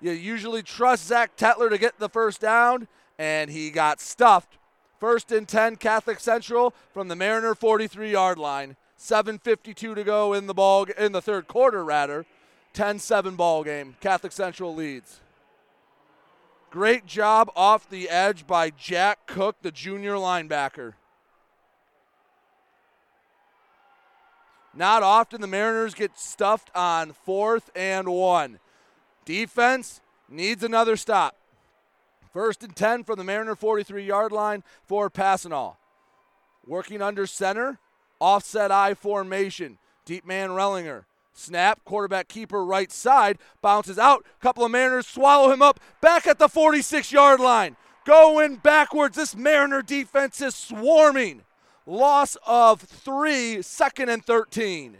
You usually trust Zach Tetler to get the first down, and he got stuffed. First and 10, Catholic Central from the Mariner 43 yard line. 7.52 to go in the ball in the third quarter, rather. 10-7 ball game. Catholic Central leads. Great job off the edge by Jack Cook, the junior linebacker. Not often the Mariners get stuffed on fourth and one. Defense needs another stop. First and 10 from the Mariner 43 yard line for Passanal. Working under center, offset I formation. Deep man Rellinger. Snap, quarterback keeper right side, bounces out. Couple of Mariners swallow him up back at the 46 yard line. Going backwards. This Mariner defense is swarming. Loss of three, second and 13.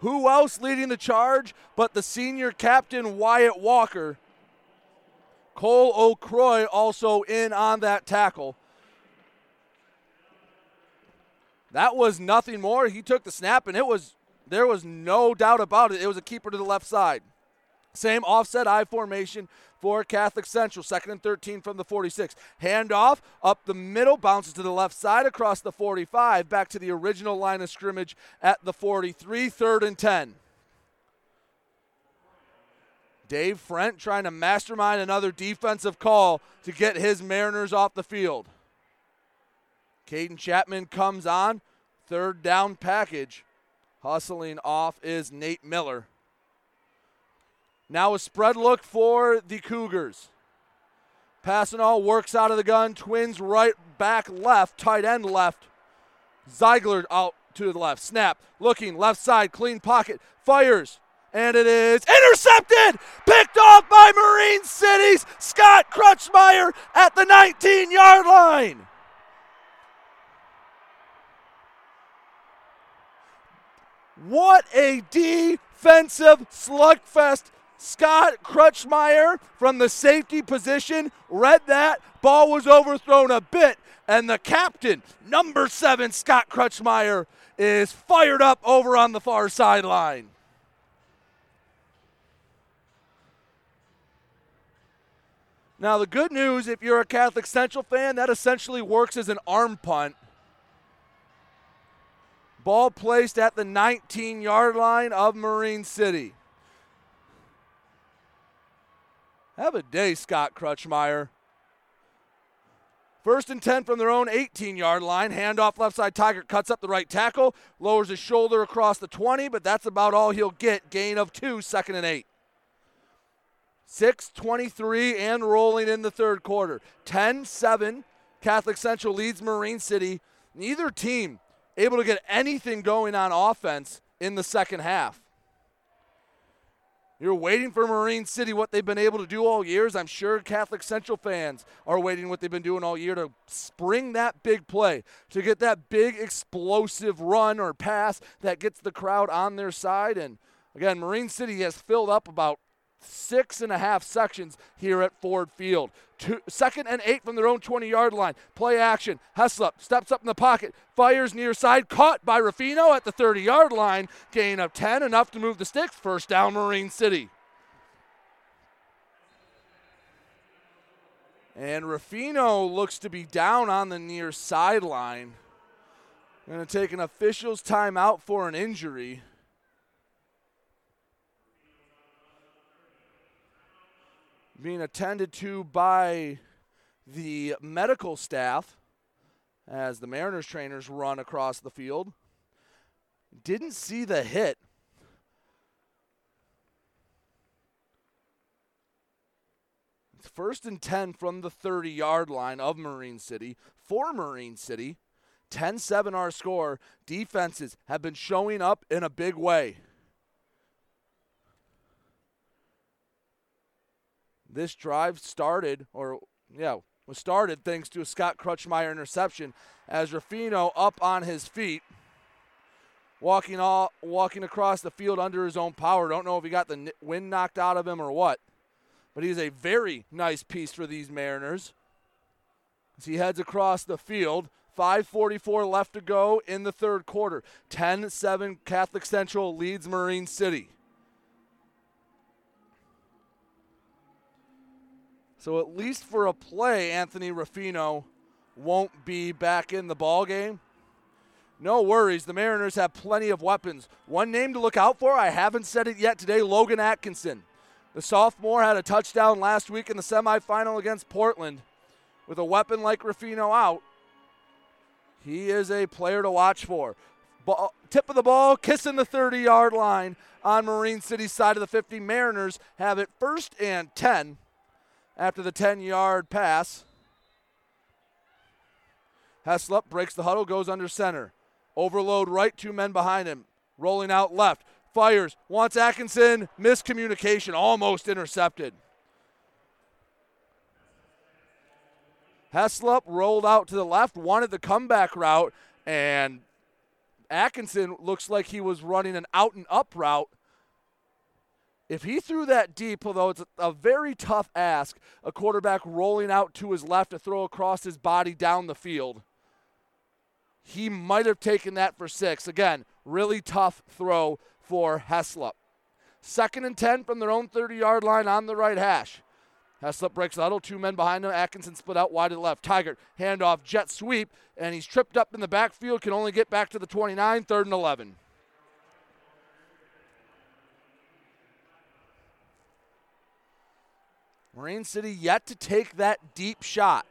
Who else leading the charge but the senior captain Wyatt Walker? Cole O'Croy also in on that tackle. That was nothing more. He took the snap, and it was there was no doubt about it. It was a keeper to the left side. Same offset I formation for Catholic Central. Second and 13 from the 46. Handoff up the middle, bounces to the left side across the 45, back to the original line of scrimmage at the 43. Third and 10. Dave Frent trying to mastermind another defensive call to get his Mariners off the field. Caden Chapman comes on. Third down package. Hustling off is Nate Miller. Now a spread look for the Cougars. Passanal works out of the gun. Twins right back left. Tight end left. Ziegler out to the left. Snap. Looking left side. Clean pocket. Fires. And it is intercepted! Picked off by Marine City's Scott Crutchmeyer at the 19 yard line. What a defensive slugfest. Scott Crutchmeyer from the safety position read that. Ball was overthrown a bit, and the captain, number seven, Scott Crutchmeyer, is fired up over on the far sideline. Now, the good news, if you're a Catholic Central fan, that essentially works as an arm punt. Ball placed at the 19 yard line of Marine City. Have a day, Scott Crutchmeyer. First and 10 from their own 18 yard line. Handoff left side. Tigert cuts up the right tackle, lowers his shoulder across the 20, but that's about all he'll get. Gain of two, second and eight. 6.23 and rolling in the third quarter. 10 7. Catholic Central leads Marine City. Neither team able to get anything going on offense in the second half. You're waiting for Marine City, what they've been able to do all years. I'm sure Catholic Central fans are waiting what they've been doing all year to spring that big play, to get that big explosive run or pass that gets the crowd on their side. And again, Marine City has filled up about six and a half sections here at Ford Field. Two, second and eight from their own 20 yard line. Play action. Heslop steps up in the pocket, fires near side, caught by Ruffino at the 30 yard line. Gain of 10, enough to move the sticks. First down, Marine City. And Ruffino looks to be down on the near sideline. Going to take an official's timeout for an injury. Being attended to by the medical staff as the Mariners trainers run across the field. Didn't see the hit. It's first and 10 from the 30 yard line of Marine City for Marine City. 10 7 our score. Defenses have been showing up in a big way. This drive started, or yeah, was started thanks to a Scott Crutchmeyer interception as Ruffino up on his feet, walking all walking across the field under his own power. Don't know if he got the wind knocked out of him or what, but he's a very nice piece for these Mariners. As he heads across the field, 5:44 left to go in the third quarter. 10-7 Catholic Central leads Marine City. So at least for a play, Anthony Ruffino won't be back in the ball game. No worries. The Mariners have plenty of weapons. One name to look out for, I haven't said it yet today, Logan Atkinson. The sophomore had a touchdown last week in the semifinal against Portland. With a weapon like Ruffino out, he is a player to watch for. Ball, tip of the ball, kissing the 30 yard line on Marine City's side of the 50. Mariners have it first and 10 after the 10 yard pass. Heslop breaks the huddle, goes under center. Overload right, two men behind him. Rolling out left. Fires, wants Atkinson. Miscommunication, almost intercepted. Heslop rolled out to the left, wanted the comeback route, and Atkinson looks like he was running an out and up route if he threw that deep, although it's a very tough ask, a quarterback rolling out to his left to throw across his body down the field, he might have taken that for six. Again, really tough throw for Heslop. Second and 10 from their own 30 yard line on the right hash. Heslop breaks the huddle, two men behind him. Atkinson split out wide to the left. Tigert, handoff, jet sweep, and he's tripped up in the backfield, can only get back to the 29, third and 11. Marine City yet to take that deep shot.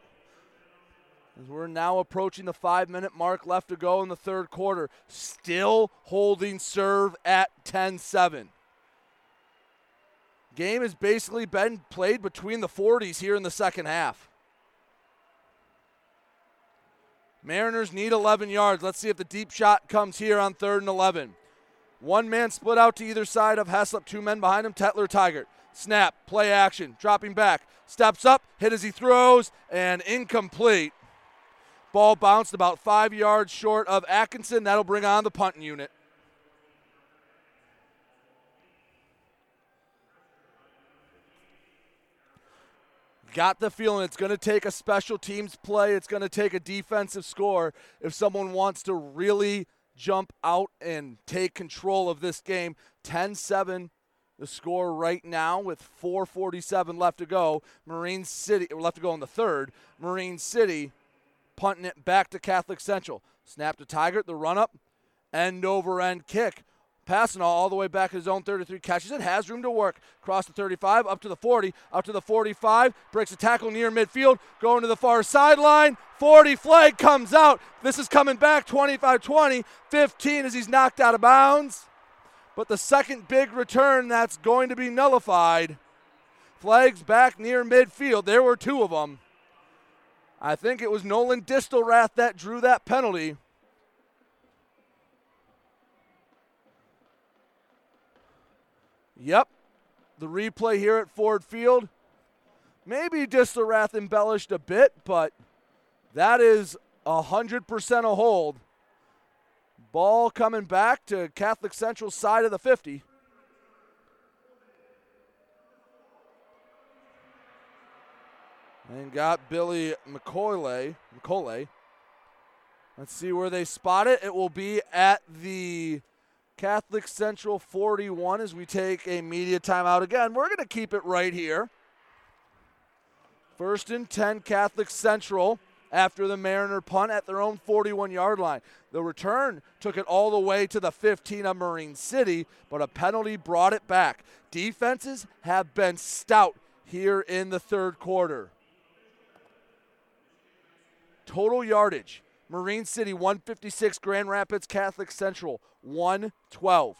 As we're now approaching the five minute mark left to go in the third quarter, still holding serve at 10 7. Game has basically been played between the 40s here in the second half. Mariners need 11 yards. Let's see if the deep shot comes here on third and 11. One man split out to either side of Heslop, two men behind him, Tetler Tigert. Snap, play action, dropping back, steps up, hit as he throws, and incomplete. Ball bounced about five yards short of Atkinson. That'll bring on the punting unit. Got the feeling it's going to take a special teams play. It's going to take a defensive score if someone wants to really jump out and take control of this game. 10 7 the score right now with 447 left to go. Marine City left to go in the third. Marine City punting it back to Catholic Central. Snap to Tigert, the run up, end over end kick. Passanal, the way back to his own 33, catches it, has room to work. Cross the 35, up to the 40, up to the 45, breaks a tackle near midfield, going to the far sideline. 40 flag comes out. This is coming back 25 20, 15 as he's knocked out of bounds. But the second big return that's going to be nullified. Flags back near midfield. There were two of them. I think it was Nolan Distelrath that drew that penalty. Yep, the replay here at Ford Field. Maybe Distelrath embellished a bit, but that is 100% a hold. Ball coming back to Catholic Central side of the 50. And got Billy McCoy. McCoy. Let's see where they spot it. It will be at the Catholic Central 41 as we take a media timeout again. We're going to keep it right here. First and 10, Catholic Central after the Mariner punt at their own 41 yard line. The return took it all the way to the 15 of Marine City, but a penalty brought it back. Defenses have been stout here in the third quarter. Total yardage Marine City 156, Grand Rapids Catholic Central 112.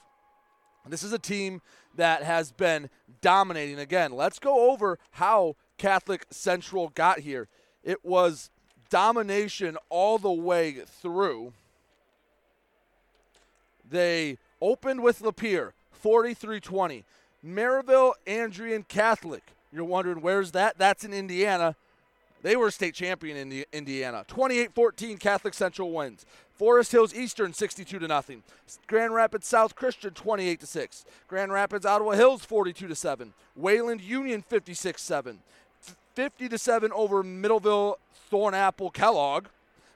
This is a team that has been dominating. Again, let's go over how Catholic Central got here. It was domination all the way through. They opened with Lapeer, 43 20. Merrillville, Andrean Catholic, You're wondering where's that? That's in Indiana. They were state champion in the Indiana. 28-14 Catholic Central wins. Forest Hills Eastern 62 to nothing. Grand Rapids South Christian 28 to 6. Grand Rapids Ottawa Hills 42 to 7. Wayland Union 56-7. 50 to 7 over Middleville Thornapple Kellogg.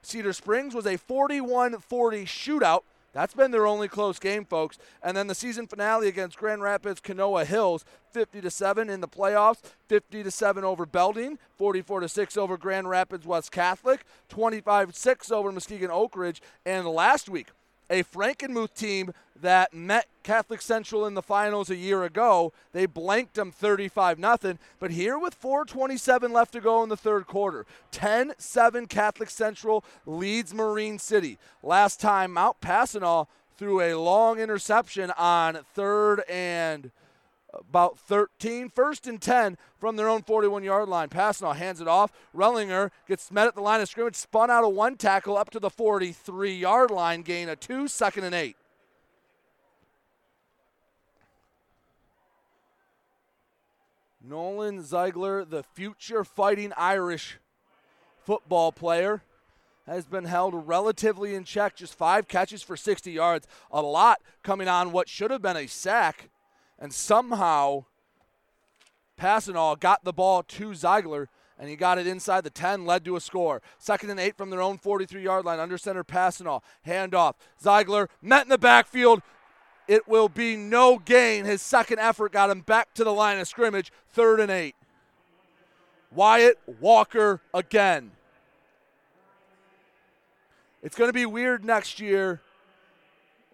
Cedar Springs was a 41-40 shootout that's been their only close game, folks. And then the season finale against Grand Rapids Kenowa Hills, 50 to 7 in the playoffs, 50 to 7 over Belding, 44 to 6 over Grand Rapids West Catholic, 25 6 over Muskegon Oak Ridge, and last week a Frankenmuth team that met Catholic Central in the finals a year ago. They blanked them 35 0. But here with 427 left to go in the third quarter, 10 7 Catholic Central leads Marine City. Last time Mount Passanal threw a long interception on third and about 13, first and 10 from their own 41 yard line. Passanal hands it off. Rellinger gets met at the line of scrimmage, spun out of one tackle up to the 43 yard line, gain a two, second and eight. Nolan Ziegler, the future fighting Irish football player, has been held relatively in check. Just five catches for 60 yards. A lot coming on what should have been a sack and somehow Passanal got the ball to Ziegler, and he got it inside the 10, led to a score. Second and eight from their own 43 yard line, under center Passanal. Handoff. Ziegler met in the backfield. It will be no gain. His second effort got him back to the line of scrimmage, third and eight. Wyatt Walker again. It's going to be weird next year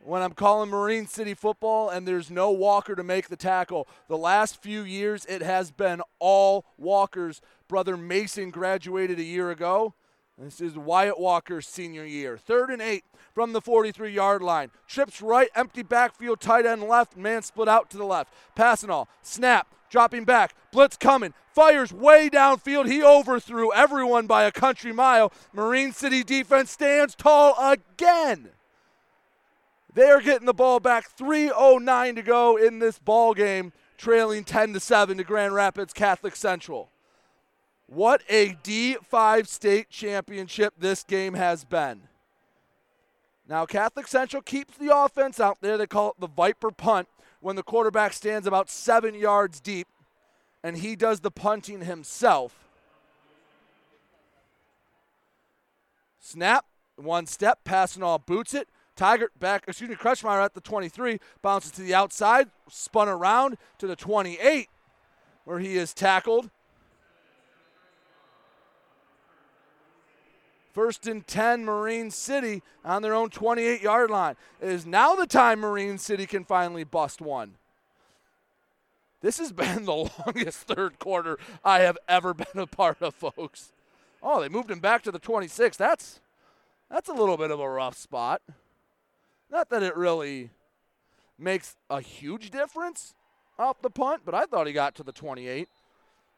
when I'm calling Marine City football and there's no Walker to make the tackle. The last few years, it has been all Walkers. Brother Mason graduated a year ago. This is Wyatt Walker's senior year. Third and eight from the 43 yard line. Trips right, empty backfield, tight end left, man split out to the left. Passanal, snap, dropping back, blitz coming, fires way downfield. He overthrew everyone by a country mile. Marine City defense stands tall again. They are getting the ball back. 3:09 to go in this ball game, trailing 10 to 7 to Grand Rapids Catholic Central. What a D5 state championship this game has been. Now, Catholic Central keeps the offense out there. They call it the Viper punt when the quarterback stands about seven yards deep and he does the punting himself. Snap, one step, Passanal boots it. Tigert back, excuse me, Crutchmeyer at the 23, bounces to the outside, spun around to the 28, where he is tackled. First and 10, Marine City on their own 28 yard line. It is now the time Marine City can finally bust one. This has been the longest third quarter I have ever been a part of, folks. Oh, they moved him back to the 26. That's that's a little bit of a rough spot. Not that it really makes a huge difference off the punt, but I thought he got to the 28.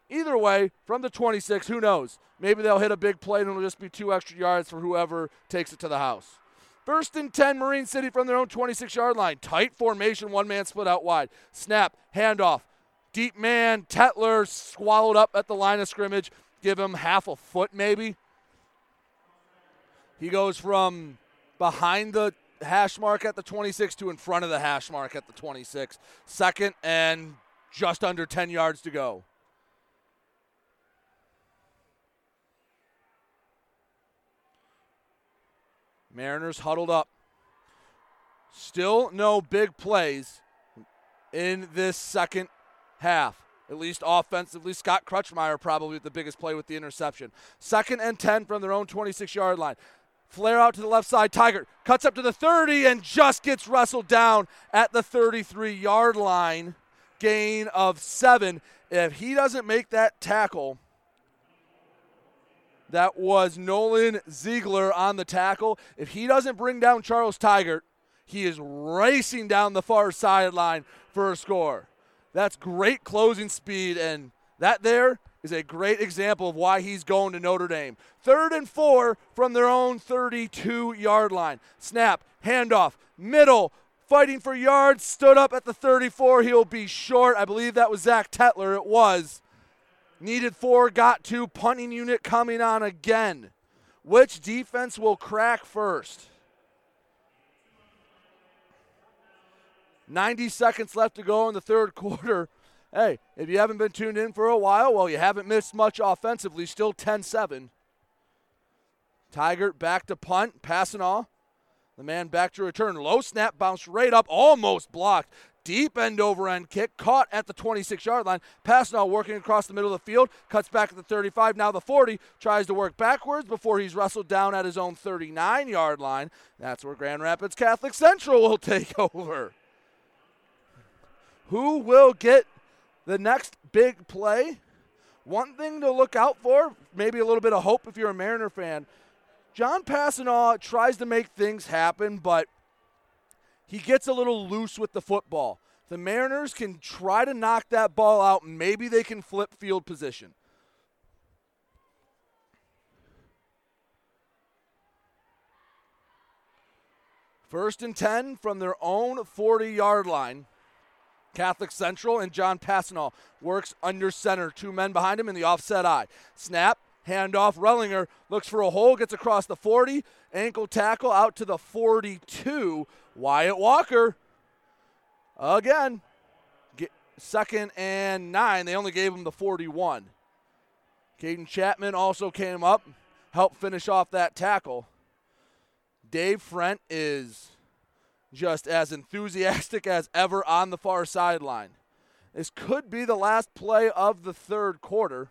Either way, from the 26, who knows? Maybe they'll hit a big play and it'll just be two extra yards for whoever takes it to the house. First and 10, Marine City from their own 26 yard line. Tight formation, one man split out wide. Snap, handoff. Deep man, Tetler swallowed up at the line of scrimmage. Give him half a foot maybe. He goes from behind the hash mark at the 26 to in front of the hash mark at the 26. Second and just under 10 yards to go. Mariners huddled up. Still no big plays in this second half. At least offensively, Scott Crutchmeyer probably the biggest play with the interception. Second and 10 from their own 26 yard line. Flare out to the left side. Tigert cuts up to the 30 and just gets wrestled down at the 33 yard line. Gain of seven. If he doesn't make that tackle, that was Nolan Ziegler on the tackle. If he doesn't bring down Charles Tigert, he is racing down the far sideline for a score. That's great closing speed, and that there is a great example of why he's going to Notre Dame. Third and four from their own 32 yard line. Snap, handoff, middle, fighting for yards, stood up at the 34. He'll be short. I believe that was Zach Tetler. It was. Needed four, got two. Punting unit coming on again. Which defense will crack first? 90 seconds left to go in the third quarter. Hey, if you haven't been tuned in for a while, well, you haven't missed much offensively. Still 10 7. Tigert back to punt, Passanal. The man back to return. Low snap, bounced right up, almost blocked. Deep end over end kick, caught at the 26 yard line. Passanal working across the middle of the field, cuts back at the 35, now the 40, tries to work backwards before he's wrestled down at his own 39 yard line. That's where Grand Rapids Catholic Central will take over. Who will get the next big play? One thing to look out for, maybe a little bit of hope if you're a Mariner fan. John Passanal tries to make things happen, but he gets a little loose with the football. The Mariners can try to knock that ball out, maybe they can flip field position. First and 10 from their own 40 yard line. Catholic Central and John Passanal works under center. Two men behind him in the offset I. Snap, handoff. Rellinger looks for a hole, gets across the 40. Ankle tackle out to the 42. Wyatt Walker again. second and nine. They only gave him the 41. Caden Chapman also came up, helped finish off that tackle. Dave Frent is just as enthusiastic as ever on the far sideline. This could be the last play of the third quarter.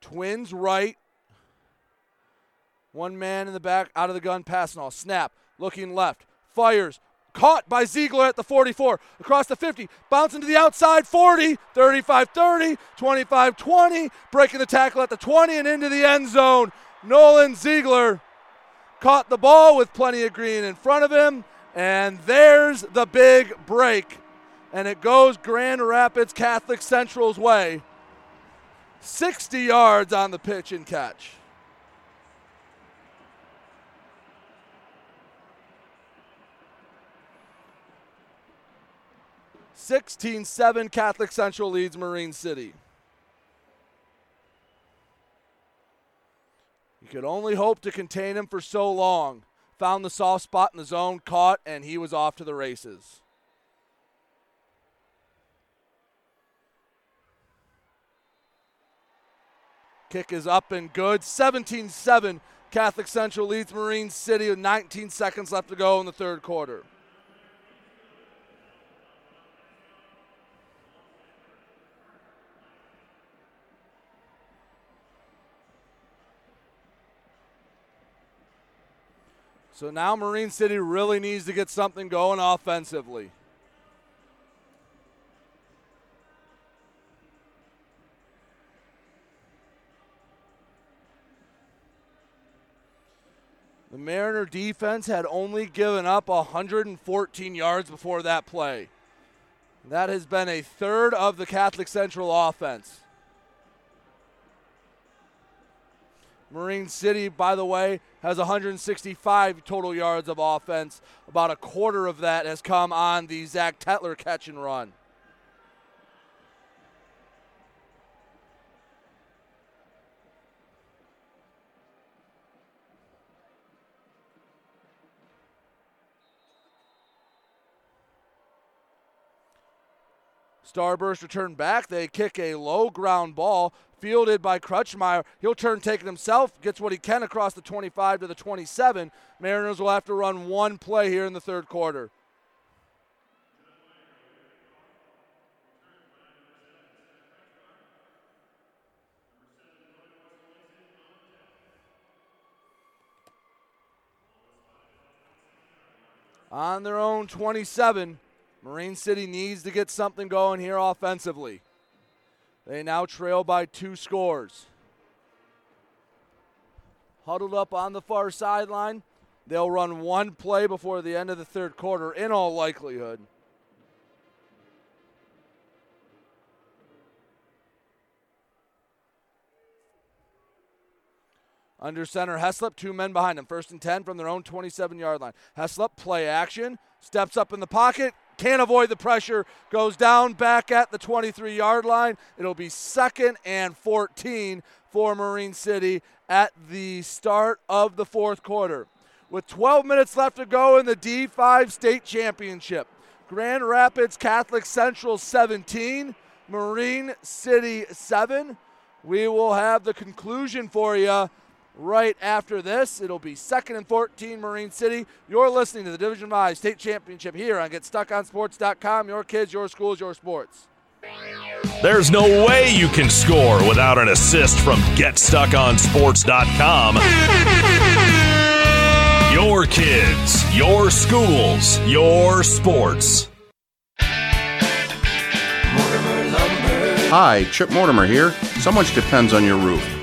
Twins right. One man in the back, out of the gun, Passanal. Snap, looking left, fires, caught by Ziegler at the 44, across the 50, bouncing to the outside 40, 35 30, 25 20, breaking the tackle at the 20 and into the end zone. Nolan Ziegler caught the ball with plenty of green in front of him, and there's the big break. And it goes Grand Rapids Catholic Central's way. 60 yards on the pitch and catch. Sixteen-seven Catholic Central leads Marine City. Could only hope to contain him for so long. Found the soft spot in the zone, caught, and he was off to the races. Kick is up and good. 17 7. Catholic Central leads Marine City with 19 seconds left to go in the third quarter. So now Marine City really needs to get something going offensively. The Mariner defense had only given up 114 yards before that play. That has been a third of the Catholic Central offense. Marine City, by the way, has 165 total yards of offense. About a quarter of that has come on the Zach Tetler catch and run. Starburst return back. They kick a low ground ball fielded by Crutchmeyer. He'll turn, take it himself, gets what he can across the 25 to the 27. Mariners will have to run one play here in the third quarter. On their own 27. Marine City needs to get something going here offensively. They now trail by two scores. Huddled up on the far sideline. They'll run one play before the end of the third quarter, in all likelihood. Under center, Heslop, two men behind him. First and 10 from their own 27 yard line. Heslop, play action, steps up in the pocket, can't avoid the pressure, goes down back at the 23 yard line. It'll be second and 14 for Marine City at the start of the fourth quarter. With 12 minutes left to go in the D5 state championship, Grand Rapids Catholic Central 17, Marine City 7. We will have the conclusion for you right after this. It'll be second and 14 Marine City. You're listening to the Division 5 State Championship here on GetStuckOnSports.com. Your kids, your schools, your sports. There's no way you can score without an assist from GetStuckOnSports.com. Your kids, your schools, your sports. Hi, Chip Mortimer here. So much depends on your roof.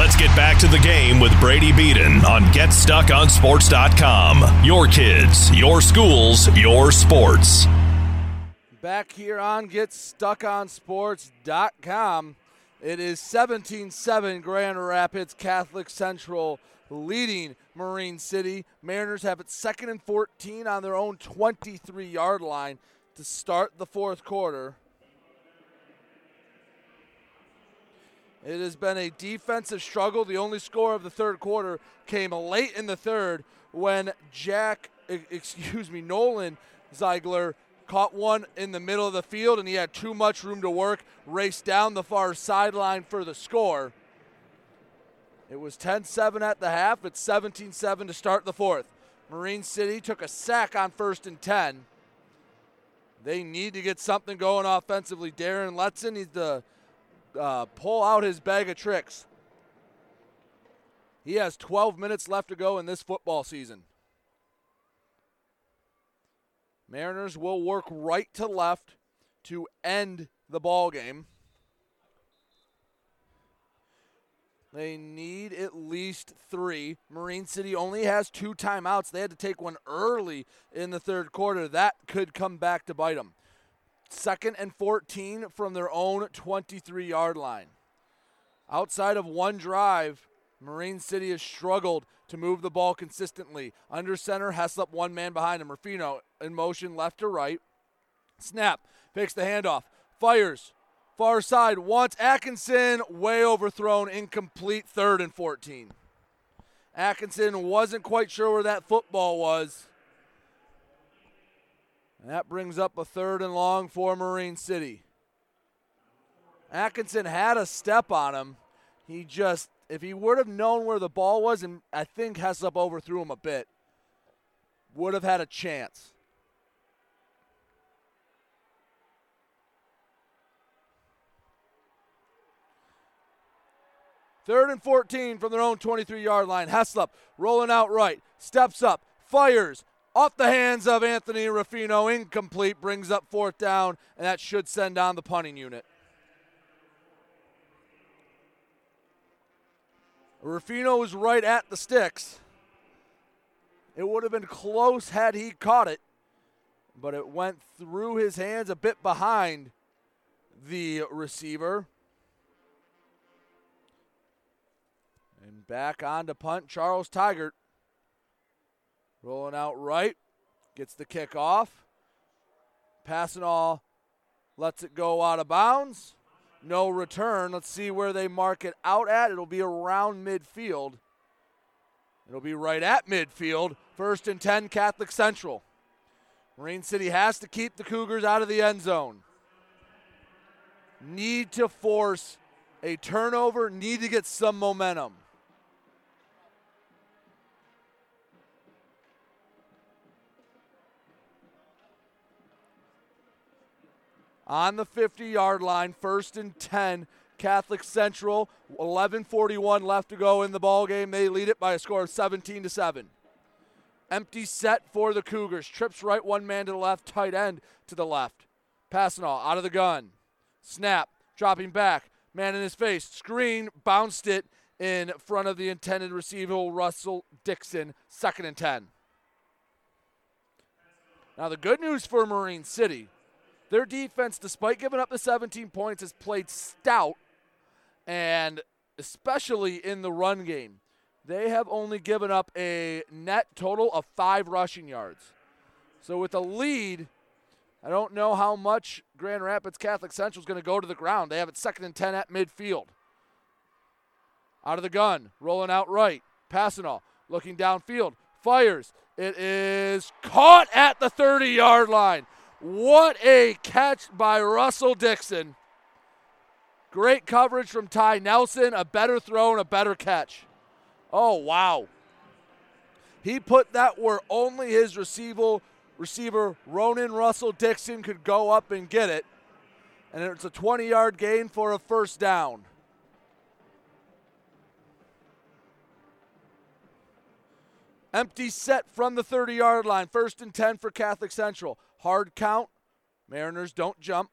Let's get back to the game with Brady Beaton on GetStuckOnSports.com. Your kids, your schools, your sports. Back here on GetStuckOnSports.com. It is 17 7 Grand Rapids Catholic Central leading Marine City. Mariners have it second and 14 on their own 23 yard line to start the fourth quarter. It has been a defensive struggle. The only score of the third quarter came late in the third when Jack, excuse me, Nolan Ziegler caught one in the middle of the field and he had too much room to work, raced down the far sideline for the score. It was 10 7 at the half. It's 17 7 to start the fourth. Marine City took a sack on first and 10. They need to get something going offensively. Darren Letson needs to uh, pull out his bag of tricks. He has 12 minutes left to go in this football season. Mariners will work right to left to end the ball game. They need at least three. Marine City only has two timeouts. They had to take one early in the third quarter. That could come back to bite them. Second and 14 from their own 23 yard line. Outside of one drive, Marine City has struggled to move the ball consistently. Under center, Heslop one man behind him. Ruffino in motion left to right. Snap, fakes the handoff, fires. Far side wants Atkinson, way overthrown, incomplete, third and 14. Atkinson wasn't quite sure where that football was. And that brings up a third and long for Marine City. Atkinson had a step on him. He just, if he would have known where the ball was, and I think Heslop overthrew him a bit, would have had a chance. Third and 14 from their own 23 yard line. Heslop rolling out right, steps up, fires off the hands of Anthony Ruffino, incomplete, brings up fourth down, and that should send down the punting unit. Ruffino was right at the sticks. It would have been close had he caught it, but it went through his hands a bit behind the receiver. And back on to punt, Charles Tigert. Rolling out right, gets the kick off. Passing all, lets it go out of bounds. No return. Let's see where they mark it out at. It'll be around midfield. It'll be right at midfield. First and 10, Catholic Central. Marine City has to keep the Cougars out of the end zone. Need to force a turnover, need to get some momentum. On the 50 yard line, first and 10, Catholic Central, 11:41 left to go in the ball game. They lead it by a score of 17 to 7. Empty set for the Cougars. Trips right, one man to the left, tight end to the left. Passanal out of the gun. Snap, dropping back, man in his face, screen, bounced it in front of the intended receiver, Russell Dixon, second and 10. Now, the good news for Marine City, their defense, despite giving up the 17 points, has played stout, and especially in the run game. They have only given up a net total of five rushing yards. So, with a lead, I don't know how much Grand Rapids Catholic Central is going to go to the ground. They have it second and 10 at midfield. Out of the gun, rolling out right, Passanal, looking downfield, fires. It is caught at the 30 yard line. What a catch by Russell Dixon. Great coverage from Ty Nelson, a better throw and a better catch. Oh, wow. He put that where only his receiver receiver Ronan Russell Dixon could go up and get it. And it's a 20 yard gain for a first down. Empty set from the 30 yard line. First and 10 for Catholic Central. Hard count. Mariners don't jump.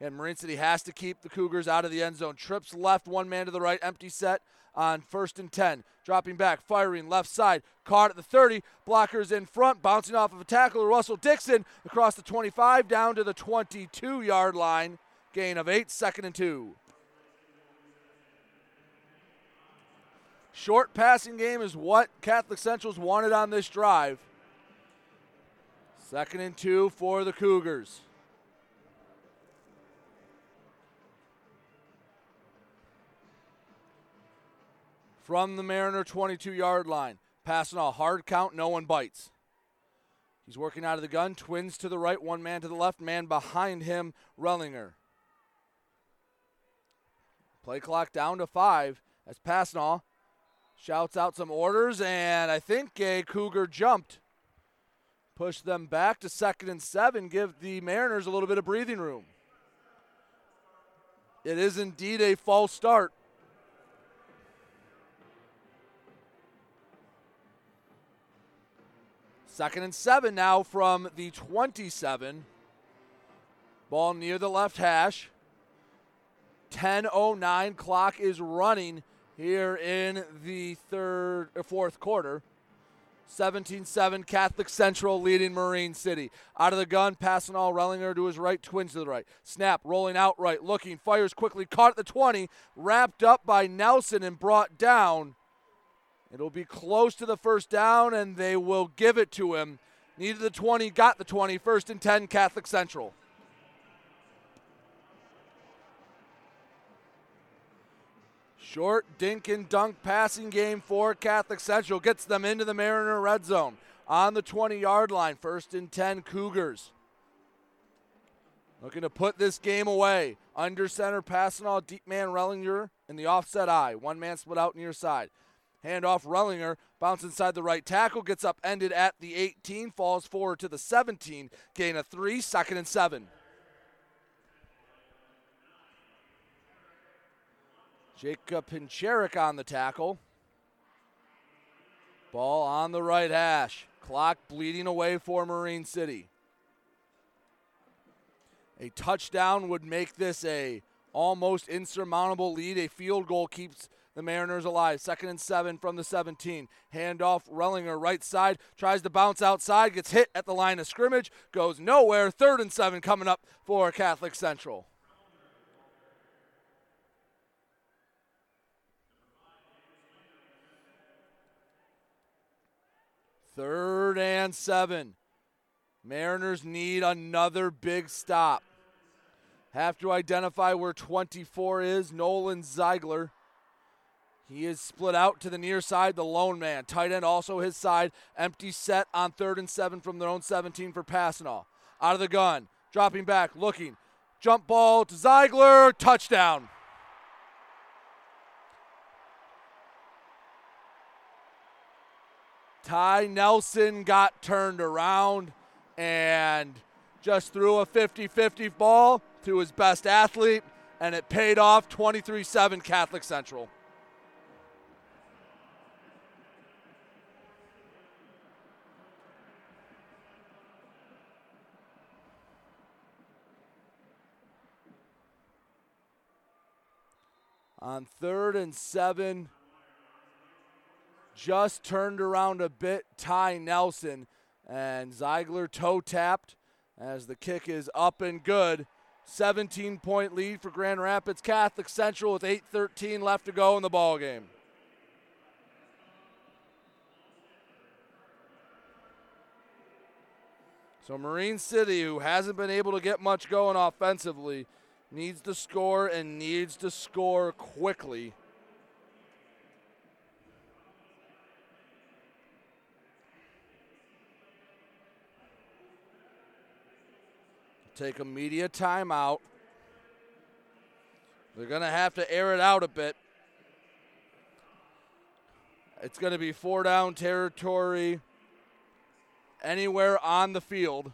And Marine City has to keep the Cougars out of the end zone. Trips left, one man to the right, empty set on first and 10. Dropping back, firing left side, caught at the 30. Blockers in front, bouncing off of a tackle. Russell Dixon across the 25 down to the 22 yard line. Gain of eight, second and two. Short passing game is what Catholic Central's wanted on this drive. Second and two for the Cougars. From the Mariner 22 yard line. Passing a hard count, no one bites. He's working out of the gun. Twins to the right, one man to the left, man behind him, Rellinger. Play clock down to five as Passanal shouts out some orders, and I think a Cougar jumped. Push them back to second and seven, give the Mariners a little bit of breathing room. It is indeed a false start. Second and seven now from the 27. Ball near the left hash. 10:09 clock is running here in the third or fourth quarter. 17-7 Catholic Central leading Marine City. Out of the gun, Passanal Rellinger to his right, twins to the right. Snap, rolling out right, looking, fires quickly, caught at the 20, wrapped up by Nelson and brought down. It'll be close to the first down, and they will give it to him. Needed the 20, got the 20. First and 10, Catholic Central. Short dink and dunk passing game for Catholic Central gets them into the Mariner red zone on the 20 yard line. First and 10 Cougars. Looking to put this game away. Under center, Passanal deep man Rellinger in the offset I. One man split out near side. Handoff Rellinger, bounce inside the right tackle, gets up ended at the 18, falls forward to the 17, gain a three, second and seven. Jacob Pincherik on the tackle. Ball on the right hash. Clock bleeding away for Marine City. A touchdown would make this a almost insurmountable lead. A field goal keeps the Mariners alive. Second and seven from the 17. Handoff, Rellinger, right side, tries to bounce outside, gets hit at the line of scrimmage, goes nowhere. Third and seven coming up for Catholic Central. Third and seven. Mariners need another big stop. Have to identify where 24 is. Nolan Ziegler. He is split out to the near side, the lone man. Tight end also his side. Empty set on third and seven from their own 17 for Passanal. Out of the gun, dropping back, looking. Jump ball to Ziegler, touchdown. Ty Nelson got turned around and just threw a 50 50 ball to his best athlete, and it paid off 23 7 Catholic Central. On third and seven, just turned around a bit, Ty Nelson, and Ziegler toe tapped as the kick is up and good. 17 point lead for Grand Rapids Catholic Central with 8:13 left to go in the ball game. So Marine City, who hasn't been able to get much going offensively, needs to score and needs to score quickly. Take a media timeout. They're going to have to air it out a bit. It's going to be four down territory anywhere on the field.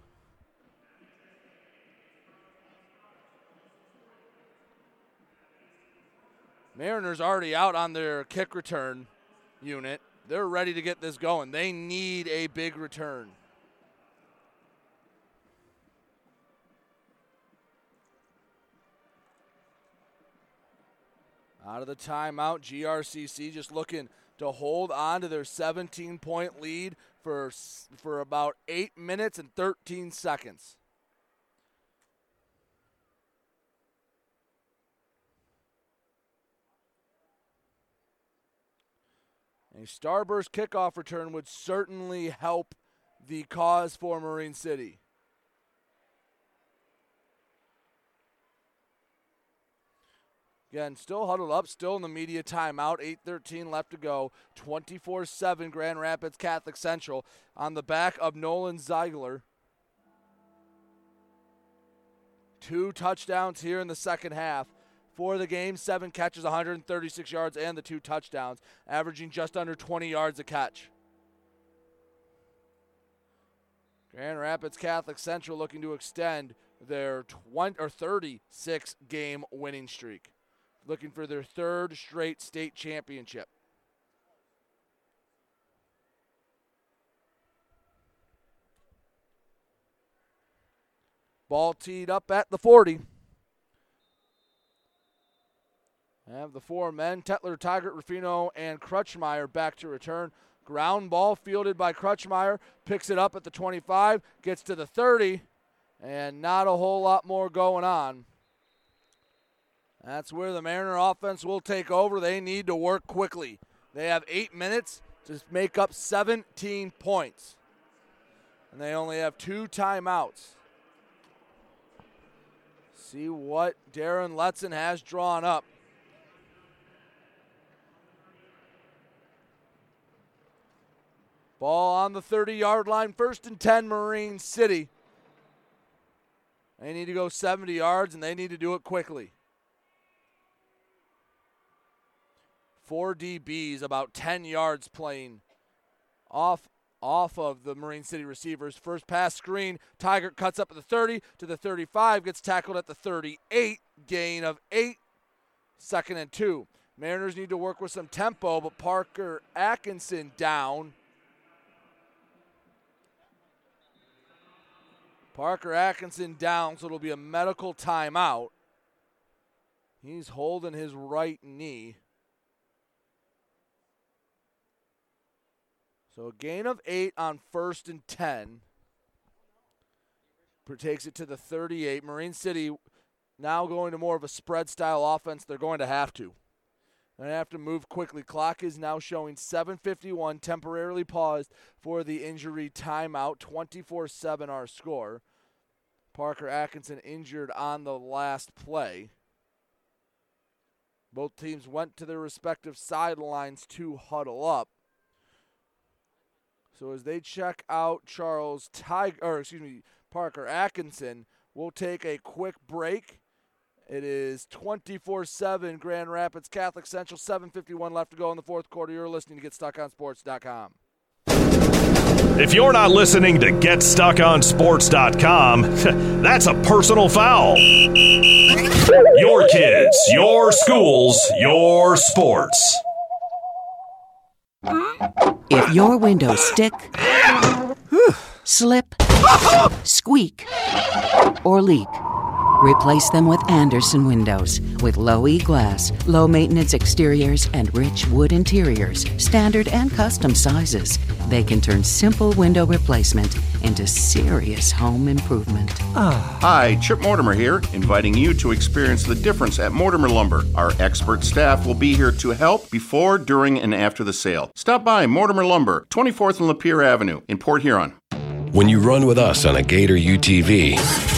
Mariners already out on their kick return unit. They're ready to get this going. They need a big return. Out of the timeout, GRCC just looking to hold on to their 17 point lead for, for about 8 minutes and 13 seconds. A starburst kickoff return would certainly help the cause for Marine City. Again, still huddled up, still in the media timeout. 8.13 left to go. 24 7 Grand Rapids Catholic Central on the back of Nolan Ziegler. Two touchdowns here in the second half. For the game, seven catches, 136 yards, and the two touchdowns, averaging just under 20 yards a catch. Grand Rapids Catholic Central looking to extend their 20 or 36 game winning streak looking for their third straight state championship. Ball teed up at the 40. Have the four men, Tetler, Tigert, Ruffino, and Crutchmeyer back to return. Ground ball fielded by Crutchmeyer, picks it up at the 25, gets to the 30, and not a whole lot more going on. That's where the Mariner offense will take over. They need to work quickly. They have eight minutes to make up 17 points. And they only have two timeouts. See what Darren Letson has drawn up. Ball on the 30 yard line, first and 10, Marine City. They need to go 70 yards and they need to do it quickly. Four DBs about 10 yards playing off off of the Marine City receivers. First pass screen, Tigert cuts up at the 30 to the 35, gets tackled at the 38, gain of 8, second and 2. Mariners need to work with some tempo, but Parker Atkinson down. Parker Atkinson down, so it'll be a medical timeout. He's holding his right knee. So a gain of eight on first and 10 takes it to the 38. Marine City now going to more of a spread style offense. They're going to have to. They have to move quickly. Clock is now showing 7:51, temporarily paused for the injury timeout. 24-7 our score. Parker Atkinson injured on the last play. Both teams went to their respective sidelines to huddle up. So as they check out Charles Tigert, or excuse me, Parker Atkinson, we'll take a quick break. It is 24-7 Grand Rapids Catholic Central, 7:51 left to go in the fourth quarter. You're listening to GetStuckOnSports.com. If you're not listening to GetStuckOnSports.com, that's a personal foul. Your kids, your schools, your sports. If your windows stick, slip, squeak, or leak, replace them with Andersen windows. With low E glass, low maintenance exteriors, and rich wood interiors, standard and custom sizes, they can turn simple window replacement into serious home improvement. Ah. Hi, Chip Mortimer here, inviting you to experience the difference at Mortimer Lumber. Our expert staff will be here to help before, during, and after the sale. Stop by Mortimer Lumber, 24th and Lapeer Avenue in Port Huron. When you run with us on a Gator UTV,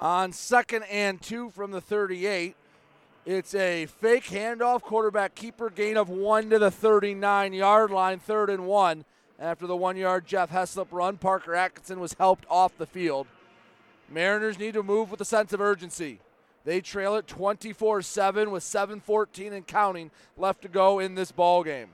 On second and two from the 38, it's a fake handoff, quarterback keeper gain of one to the 39 yard line, third and one. After the one yard Jeff Heslop run, Parker Atkinson was helped off the field. Mariners need to move with a sense of urgency. They trail it 24 7 with 7.14 and counting left to go in this ball game.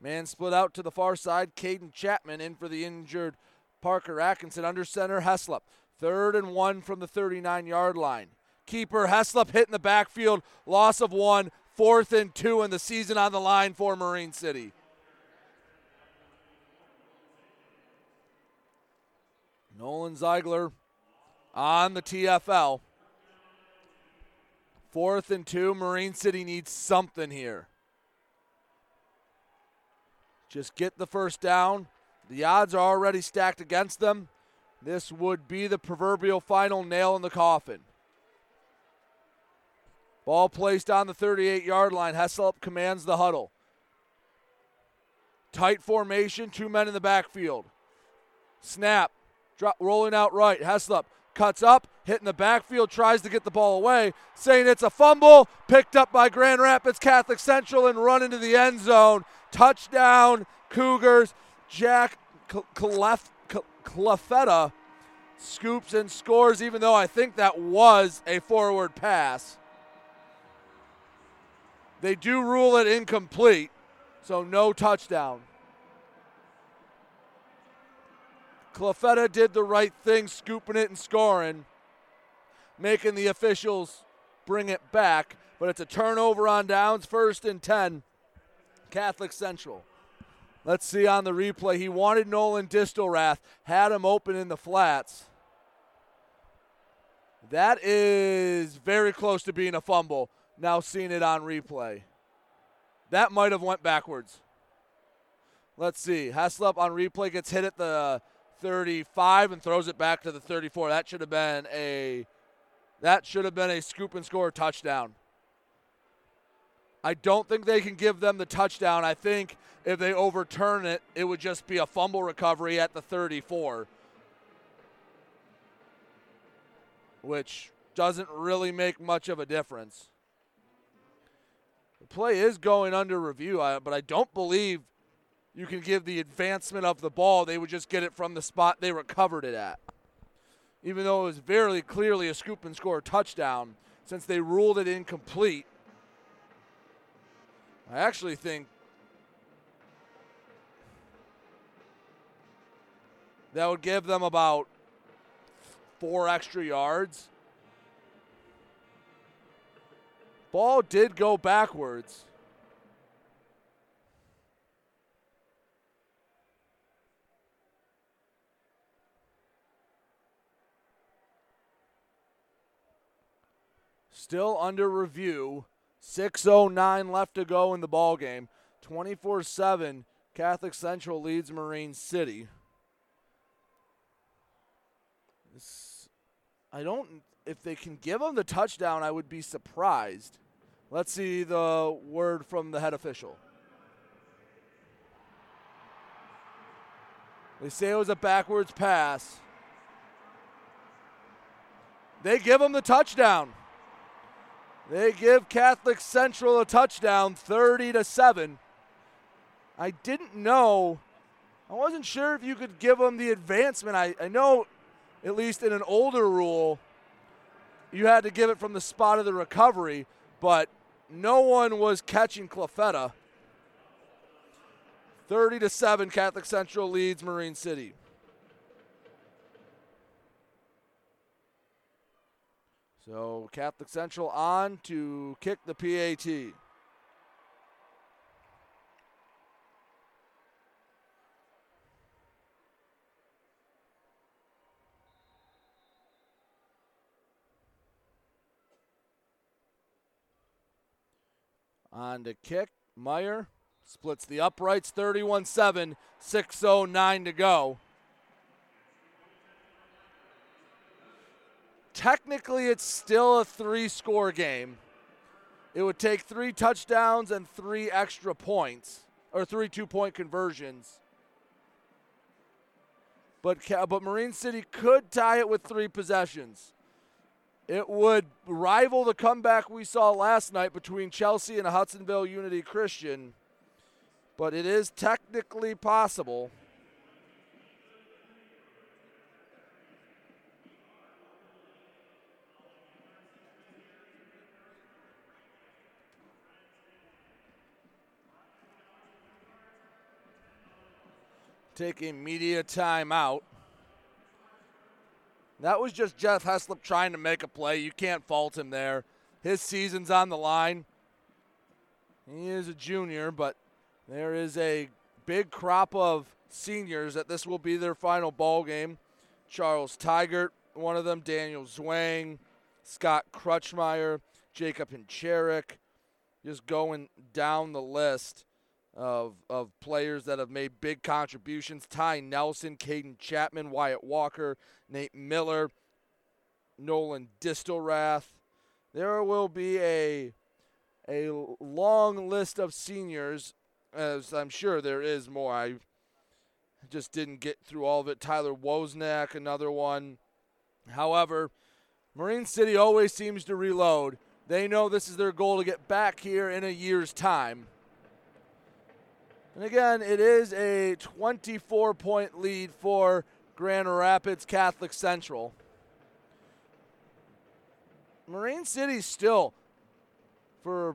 Man split out to the far side. Caden Chapman in for the injured Parker Atkinson. Under center, Heslop. Third and one from the 39 yard line. Keeper Heslop hit in the backfield. Loss of one. Fourth and two, and the season on the line for Marine City. Nolan Ziegler on the TFL. Fourth and two. Marine City needs something here. Just get the first down. The odds are already stacked against them. This would be the proverbial final nail in the coffin. Ball placed on the 38 yard line. Heslop commands the huddle. Tight formation, two men in the backfield. Snap, drop, rolling out right. Heslop cuts up, hitting the backfield, tries to get the ball away, saying it's a fumble, picked up by Grand Rapids Catholic Central and run into the end zone. Touchdown, Cougars. Jack Clef, Clefetta scoops and scores, even though I think that was a forward pass. They do rule it incomplete, so no touchdown. Clefetta did the right thing, scooping it and scoring, making the officials bring it back. But it's a turnover on downs, first and 10, Catholic Central. Let's see on the replay. He wanted Nolan Distelrath, had him open in the flats. That is very close to being a fumble. Now seeing it on replay. That might have went backwards. Let's see. Heslop on replay gets hit at the 35 and throws it back to the 34. That should have been a that should have been a scoop and score touchdown. I don't think they can give them the touchdown. I think if they overturn it, it would just be a fumble recovery at the 34. Which doesn't really make much of a difference. The play is going under review, but I don't believe you can give the advancement of the ball. They would just get it from the spot they recovered it at. Even though it was very clearly a scoop and score touchdown, since they ruled it incomplete, I actually think that would give them about four extra yards. Ball did go backwards. still under review. 6.09 left to go in the ball game. 24 7, Catholic Central leads Marine City. This, I don't, if they can give them the touchdown, I would be surprised. Let's see the word from the head official. They say it was a backwards pass. They give them the touchdown. They give Catholic Central a touchdown 30 to 7. I didn't know. I wasn't sure if you could give them the advancement. I, I know, at least in an older rule, you had to give it from the spot of the recovery, but no one was catching Clafetta. 30 to 7, Catholic Central leads Marine City. So Catholic Central on to kick the PAT. On to kick, Meyer splits the uprights 31 7, 6.09 to go. Technically, it's still a three score game. It would take three touchdowns and three extra points, or three two point conversions. But, but Marine City could tie it with three possessions. It would rival the comeback we saw last night between Chelsea and Hudsonville Unity Christian, but it is technically possible. Taking media timeout. That was just Jeff Heslop trying to make a play. You can't fault him there. His season's on the line. He is a junior, but there is a big crop of seniors that this will be their final ball game. Charles Tigert, one of them, Daniel Zwang, Scott Crutchmeyer, Jacob Hincherik, just going down the list of, of players that have made big contributions. Ty Nelson, Caden Chapman, Wyatt Walker, Nate Miller, Nolan Distelrath. There will be a a long list of seniors, as I'm sure there is more. I just didn't get through all of it. Tyler Wozniak, another one. However, Marine City always seems to reload. They know this is their goal to get back here in a year's time. And again, it is a 24 point lead for Grand Rapids Catholic Central. Marine City still, for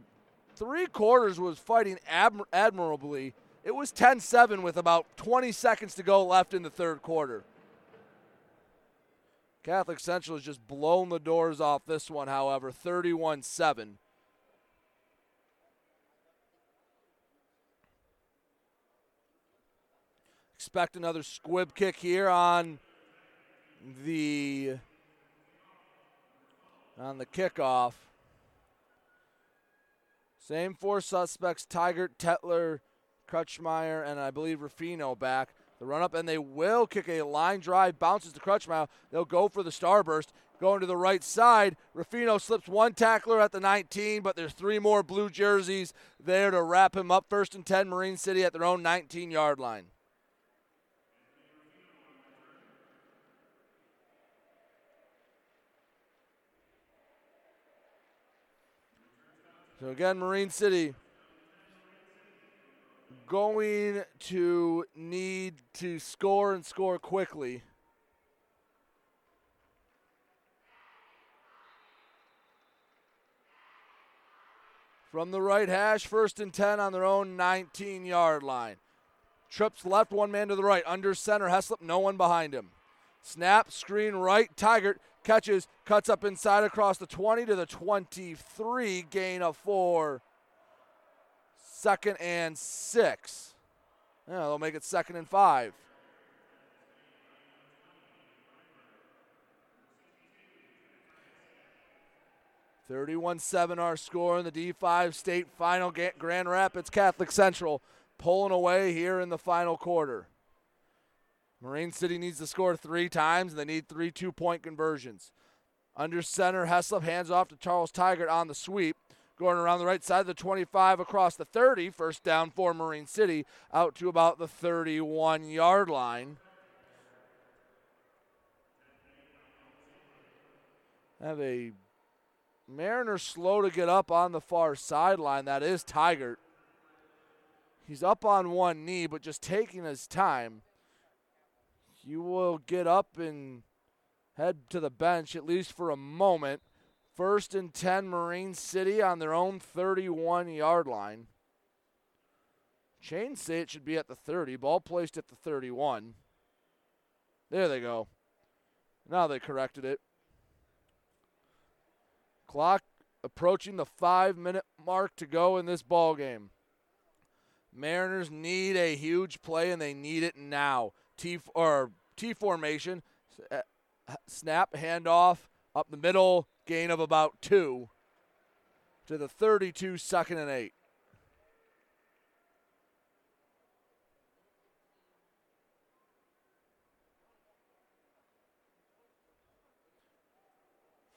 three quarters, was fighting admir- admirably. It was 10 7 with about 20 seconds to go left in the third quarter. Catholic Central has just blown the doors off this one, however, 31 7. Expect another squib kick here on the on the kickoff. Same four suspects: Tigert, Tetler, Crutchmeyer, and I believe Ruffino back. The run up, and they will kick a line drive, bounces to Crutchmeyer. They'll go for the starburst, going to the right side. Ruffino slips one tackler at the 19, but there's three more blue jerseys there to wrap him up. First and 10, Marine City at their own 19 yard line. So again, Marine City going to need to score and score quickly. From the right hash, first and 10 on their own 19 yard line. Trips left, one man to the right. Under center, Heslop, no one behind him. Snap, screen right. Tigert catches, cuts up inside across the 20 to the 23, gain of four. Second and six. Yeah, they'll make it second and five. 31 7 our score in the D5 state final. Grand Rapids Catholic Central pulling away here in the final quarter. Marine City needs to score three times, and they need three two point conversions. Under center, Heslop hands off to Charles Tigert on the sweep. Going around the right side of the 25 across the 30. First down for Marine City, out to about the 31 yard line. Have a Mariner slow to get up on the far sideline. That is Tigert. He's up on one knee, but just taking his time. You will get up and head to the bench, at least for a moment. First and 10, Marine City on their own 31 yard line. Chains say it should be at the 30. Ball placed at the 31. There they go. Now they corrected it. Clock approaching the five minute mark to go in this ball game. Mariners need a huge play and they need it now. T or T formation, uh, snap, handoff up the middle, gain of about two to the 32, second and eight.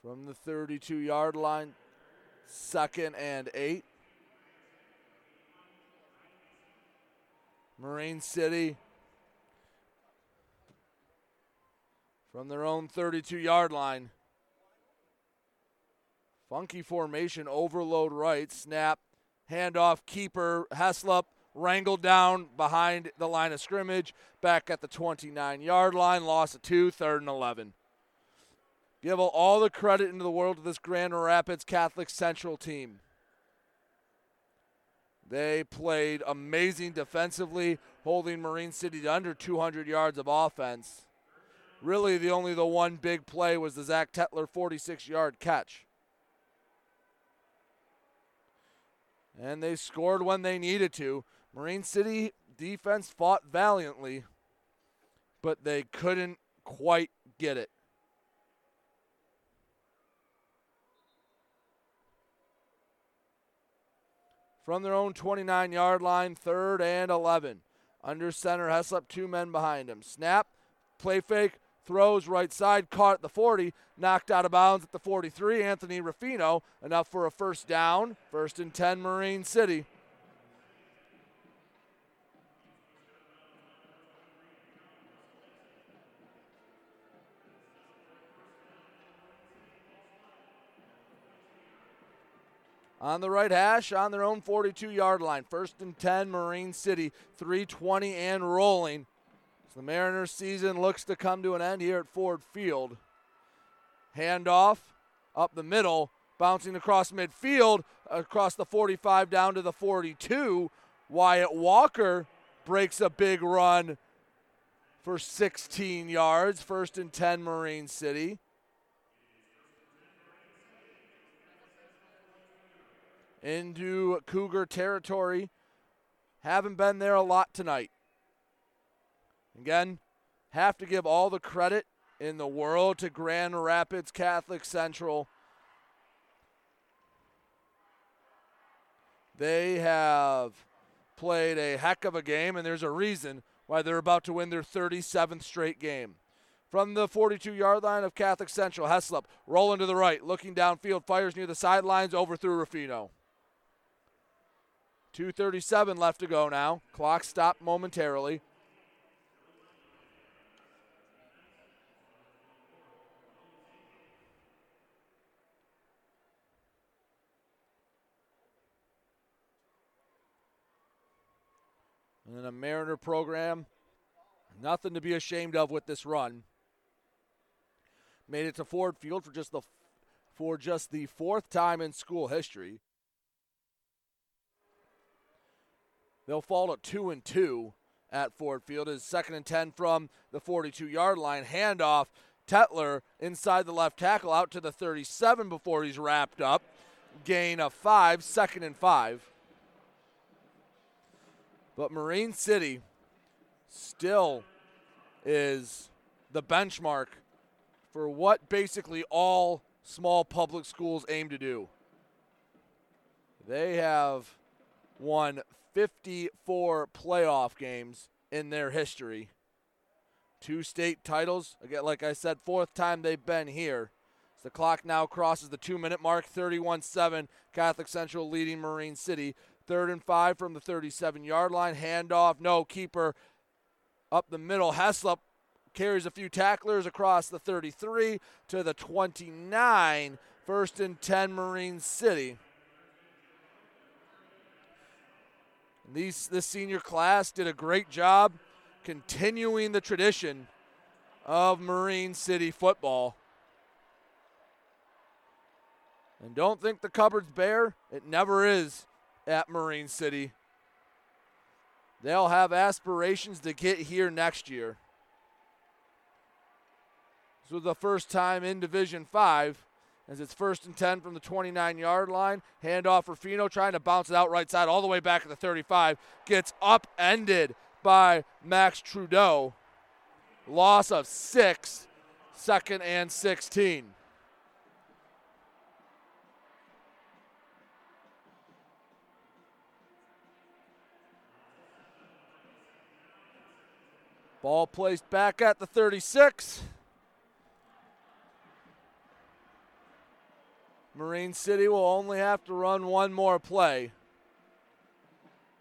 From the 32 yard line, second and eight. Marine City from their own 32 yard line. Funky formation, overload right, snap, handoff, keeper, Heslop wrangled down behind the line of scrimmage, back at the 29 yard line, loss of two, third and 11. Give all the credit into the world to this Grand Rapids Catholic Central team. They played amazing defensively, holding Marine City to under 200 yards of offense. Really, the only the one big play was the Zach Tetler 46 yard catch. And they scored when they needed to. Marine City defense fought valiantly, but they couldn't quite get it. from their own 29 yard line, third and 11. Under center, Heslop, two men behind him. Snap, play fake, throws right side, caught at the 40, knocked out of bounds at the 43. Anthony Ruffino, enough for a first down. First and 10, Marine City. on the right hash on their own 42 yard line. First and 10, Marine City, 320 and rolling. So the Mariners season looks to come to an end here at Ford Field. Handoff up the middle, bouncing across midfield, across the 45 down to the 42. Wyatt Walker breaks a big run for 16 yards. First and 10, Marine City. into Cougar territory. Haven't been there a lot tonight. Again, have to give all the credit in the world to Grand Rapids Catholic Central. They have played a heck of a game, and there's a reason why they're about to win their 37th straight game. From the 42 yard line of Catholic Central, Heslop rolling to the right, looking downfield, fires near the sidelines, overthrew Ruffino. 2.37 left to go now. Clock stopped momentarily. And a Mariner program, nothing to be ashamed of with this run. Made it to Ford Field for just the for just the fourth time in school history. They'll fall to two and two at Ford Field. Is second and ten from the 42-yard line. Handoff. Tetler inside the left tackle out to the 37 before he's wrapped up. Gain of five, second and five. But Marine City still is the benchmark for what basically all small public schools aim to do. They have won 54 playoff games in their history. Two state titles. Again, like I said, fourth time they've been here. the clock now crosses the two minute mark 31 7. Catholic Central leading Marine City. Third and five from the 37 yard line. Handoff, no keeper up the middle. Heslop carries a few tacklers across the 33 to the 29. First and 10, Marine City. These, this senior class did a great job continuing the tradition of Marine City football. And don't think the cupboard's bare. It never is at Marine City. They'll have aspirations to get here next year. This was the first time in Division 5 as it's first and 10 from the 29 yard line. Handoff Ruffino trying to bounce it out right side all the way back at the 35. Gets upended by Max Trudeau. Loss of six, second and 16. Ball placed back at the 36. Marine City will only have to run one more play.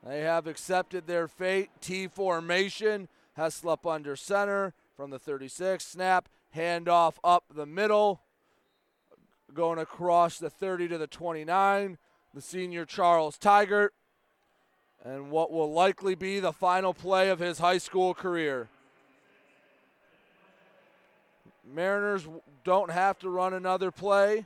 They have accepted their fate. T formation. Heslop under center from the 36. Snap. Handoff up the middle. Going across the 30 to the 29. The senior Charles Tigert. And what will likely be the final play of his high school career. Mariners don't have to run another play.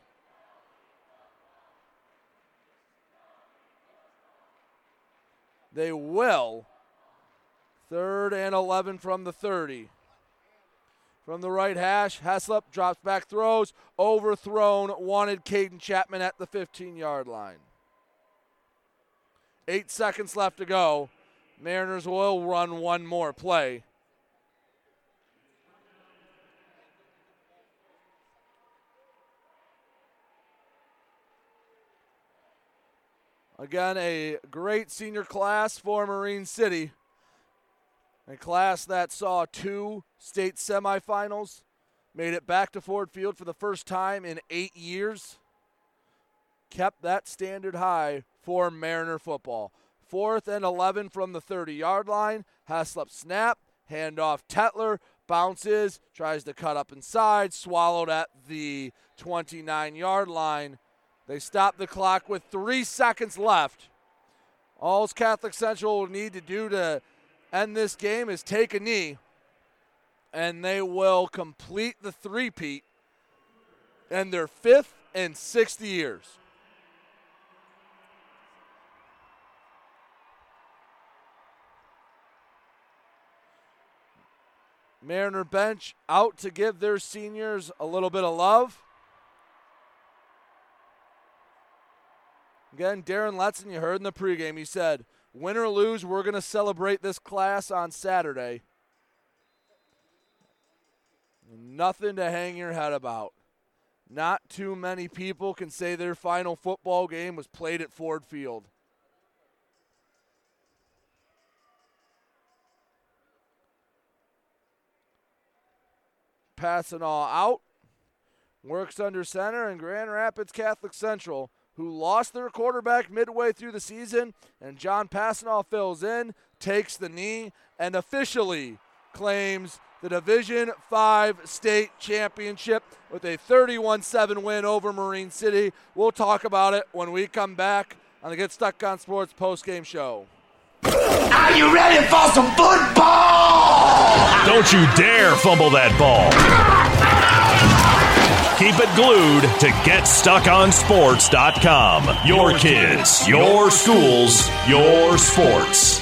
They will. Third and 11 from the 30. From the right hash, Heslop drops back, throws, overthrown, wanted Caden Chapman at the 15 yard line. Eight seconds left to go. Mariners will run one more play. Again, a great senior class for Marine City. A class that saw two state semifinals, made it back to Ford Field for the first time in eight years. Kept that standard high for Mariner football. Fourth and 11 from the 30 yard line. Heslop snap, handoff Tetler, bounces, tries to cut up inside, swallowed at the 29 yard line. They stop the clock with three seconds left. All Catholic Central will need to do to end this game is take a knee, and they will complete the three-peat in their fifth and sixth years. Mariner bench out to give their seniors a little bit of love. Again, Darren Letson, you heard in the pregame, he said, win or lose, we're going to celebrate this class on Saturday. Nothing to hang your head about. Not too many people can say their final football game was played at Ford Field. Passing all out. Works under center, and Grand Rapids Catholic Central who lost their quarterback midway through the season, and John Passanal fills in, takes the knee, and officially claims the Division 5 state championship with a 31-7 win over Marine City. We'll talk about it when we come back on the Get Stuck on Sports post-game show. Are you ready for some football? Don't you dare fumble that ball. Keep it glued to GetStuckOnSports.com. Your kids, your schools, your sports.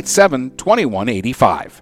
987 2185.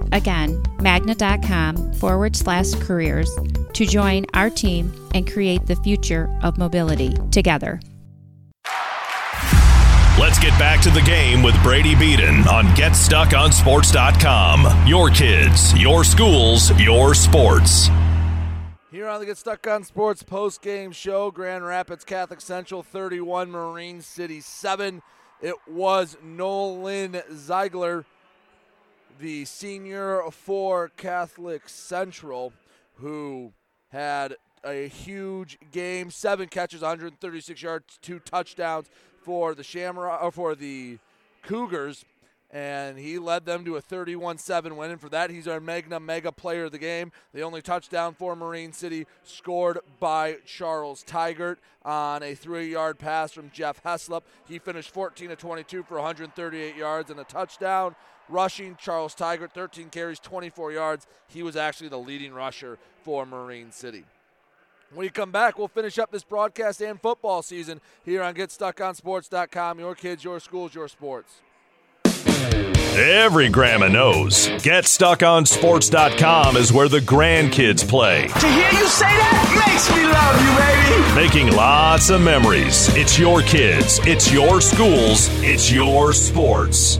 Again, magna.com forward slash careers to join our team and create the future of mobility together. Let's get back to the game with Brady Beaton on GetStuckOnSports.com. Your kids, your schools, your sports. Here on the Get Stuck on Sports post game show, Grand Rapids Catholic Central 31, Marine City 7. It was Nolan Ziegler, the senior for Catholic Central, who had a huge game, seven catches, 136 yards, two touchdowns for the Shamrock or for the Cougars, and he led them to a 31-7 win. And for that, he's our Magna Mega Player of the game. The only touchdown for Marine City scored by Charles Tigert on a three-yard pass from Jeff Heslop. He finished 14 to 22 for 138 yards and a touchdown. Rushing, Charles Tigert, 13 carries, 24 yards. He was actually the leading rusher for Marine City. When you come back, we'll finish up this broadcast and football season here on GetStuckOnSports.com. Your kids, your schools, your sports. Every grandma knows GetStuckOnSports.com is where the grandkids play. To hear you say that makes me love you, baby. Making lots of memories. It's your kids, it's your schools, it's your sports.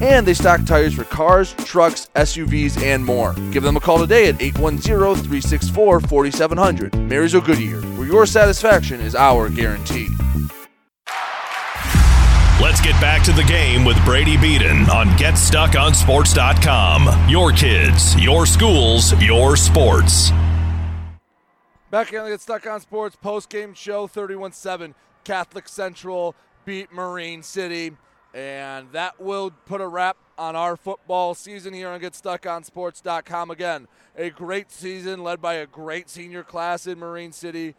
and they stock tires for cars, trucks, SUVs, and more. Give them a call today at 810 364 4700. Marysville Goodyear, where your satisfaction is our guarantee. Let's get back to the game with Brady Beaton on GetStuckOnSports.com. Your kids, your schools, your sports. Back here on the Get Stuck on Sports post game show 31 7. Catholic Central beat Marine City. And that will put a wrap on our football season here on GetStuckOnSports.com. Again, a great season led by a great senior class in Marine City.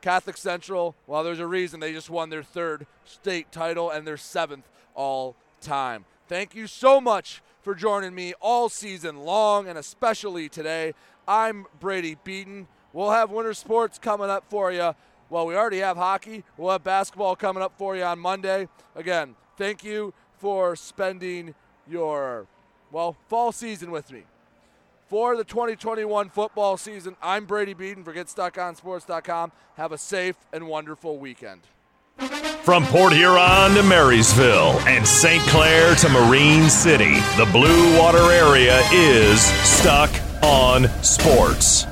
Catholic Central, well, there's a reason they just won their third state title and their seventh all time. Thank you so much for joining me all season long and especially today. I'm Brady Beaton. We'll have winter sports coming up for you. Well, we already have hockey. We'll have basketball coming up for you on Monday. Again, thank you for spending your, well, fall season with me. For the 2021 football season, I'm Brady Beaton for GetStuckOnSports.com. Have a safe and wonderful weekend. From Port Huron to Marysville and St. Clair to Marine City, the Blue Water area is Stuck on Sports.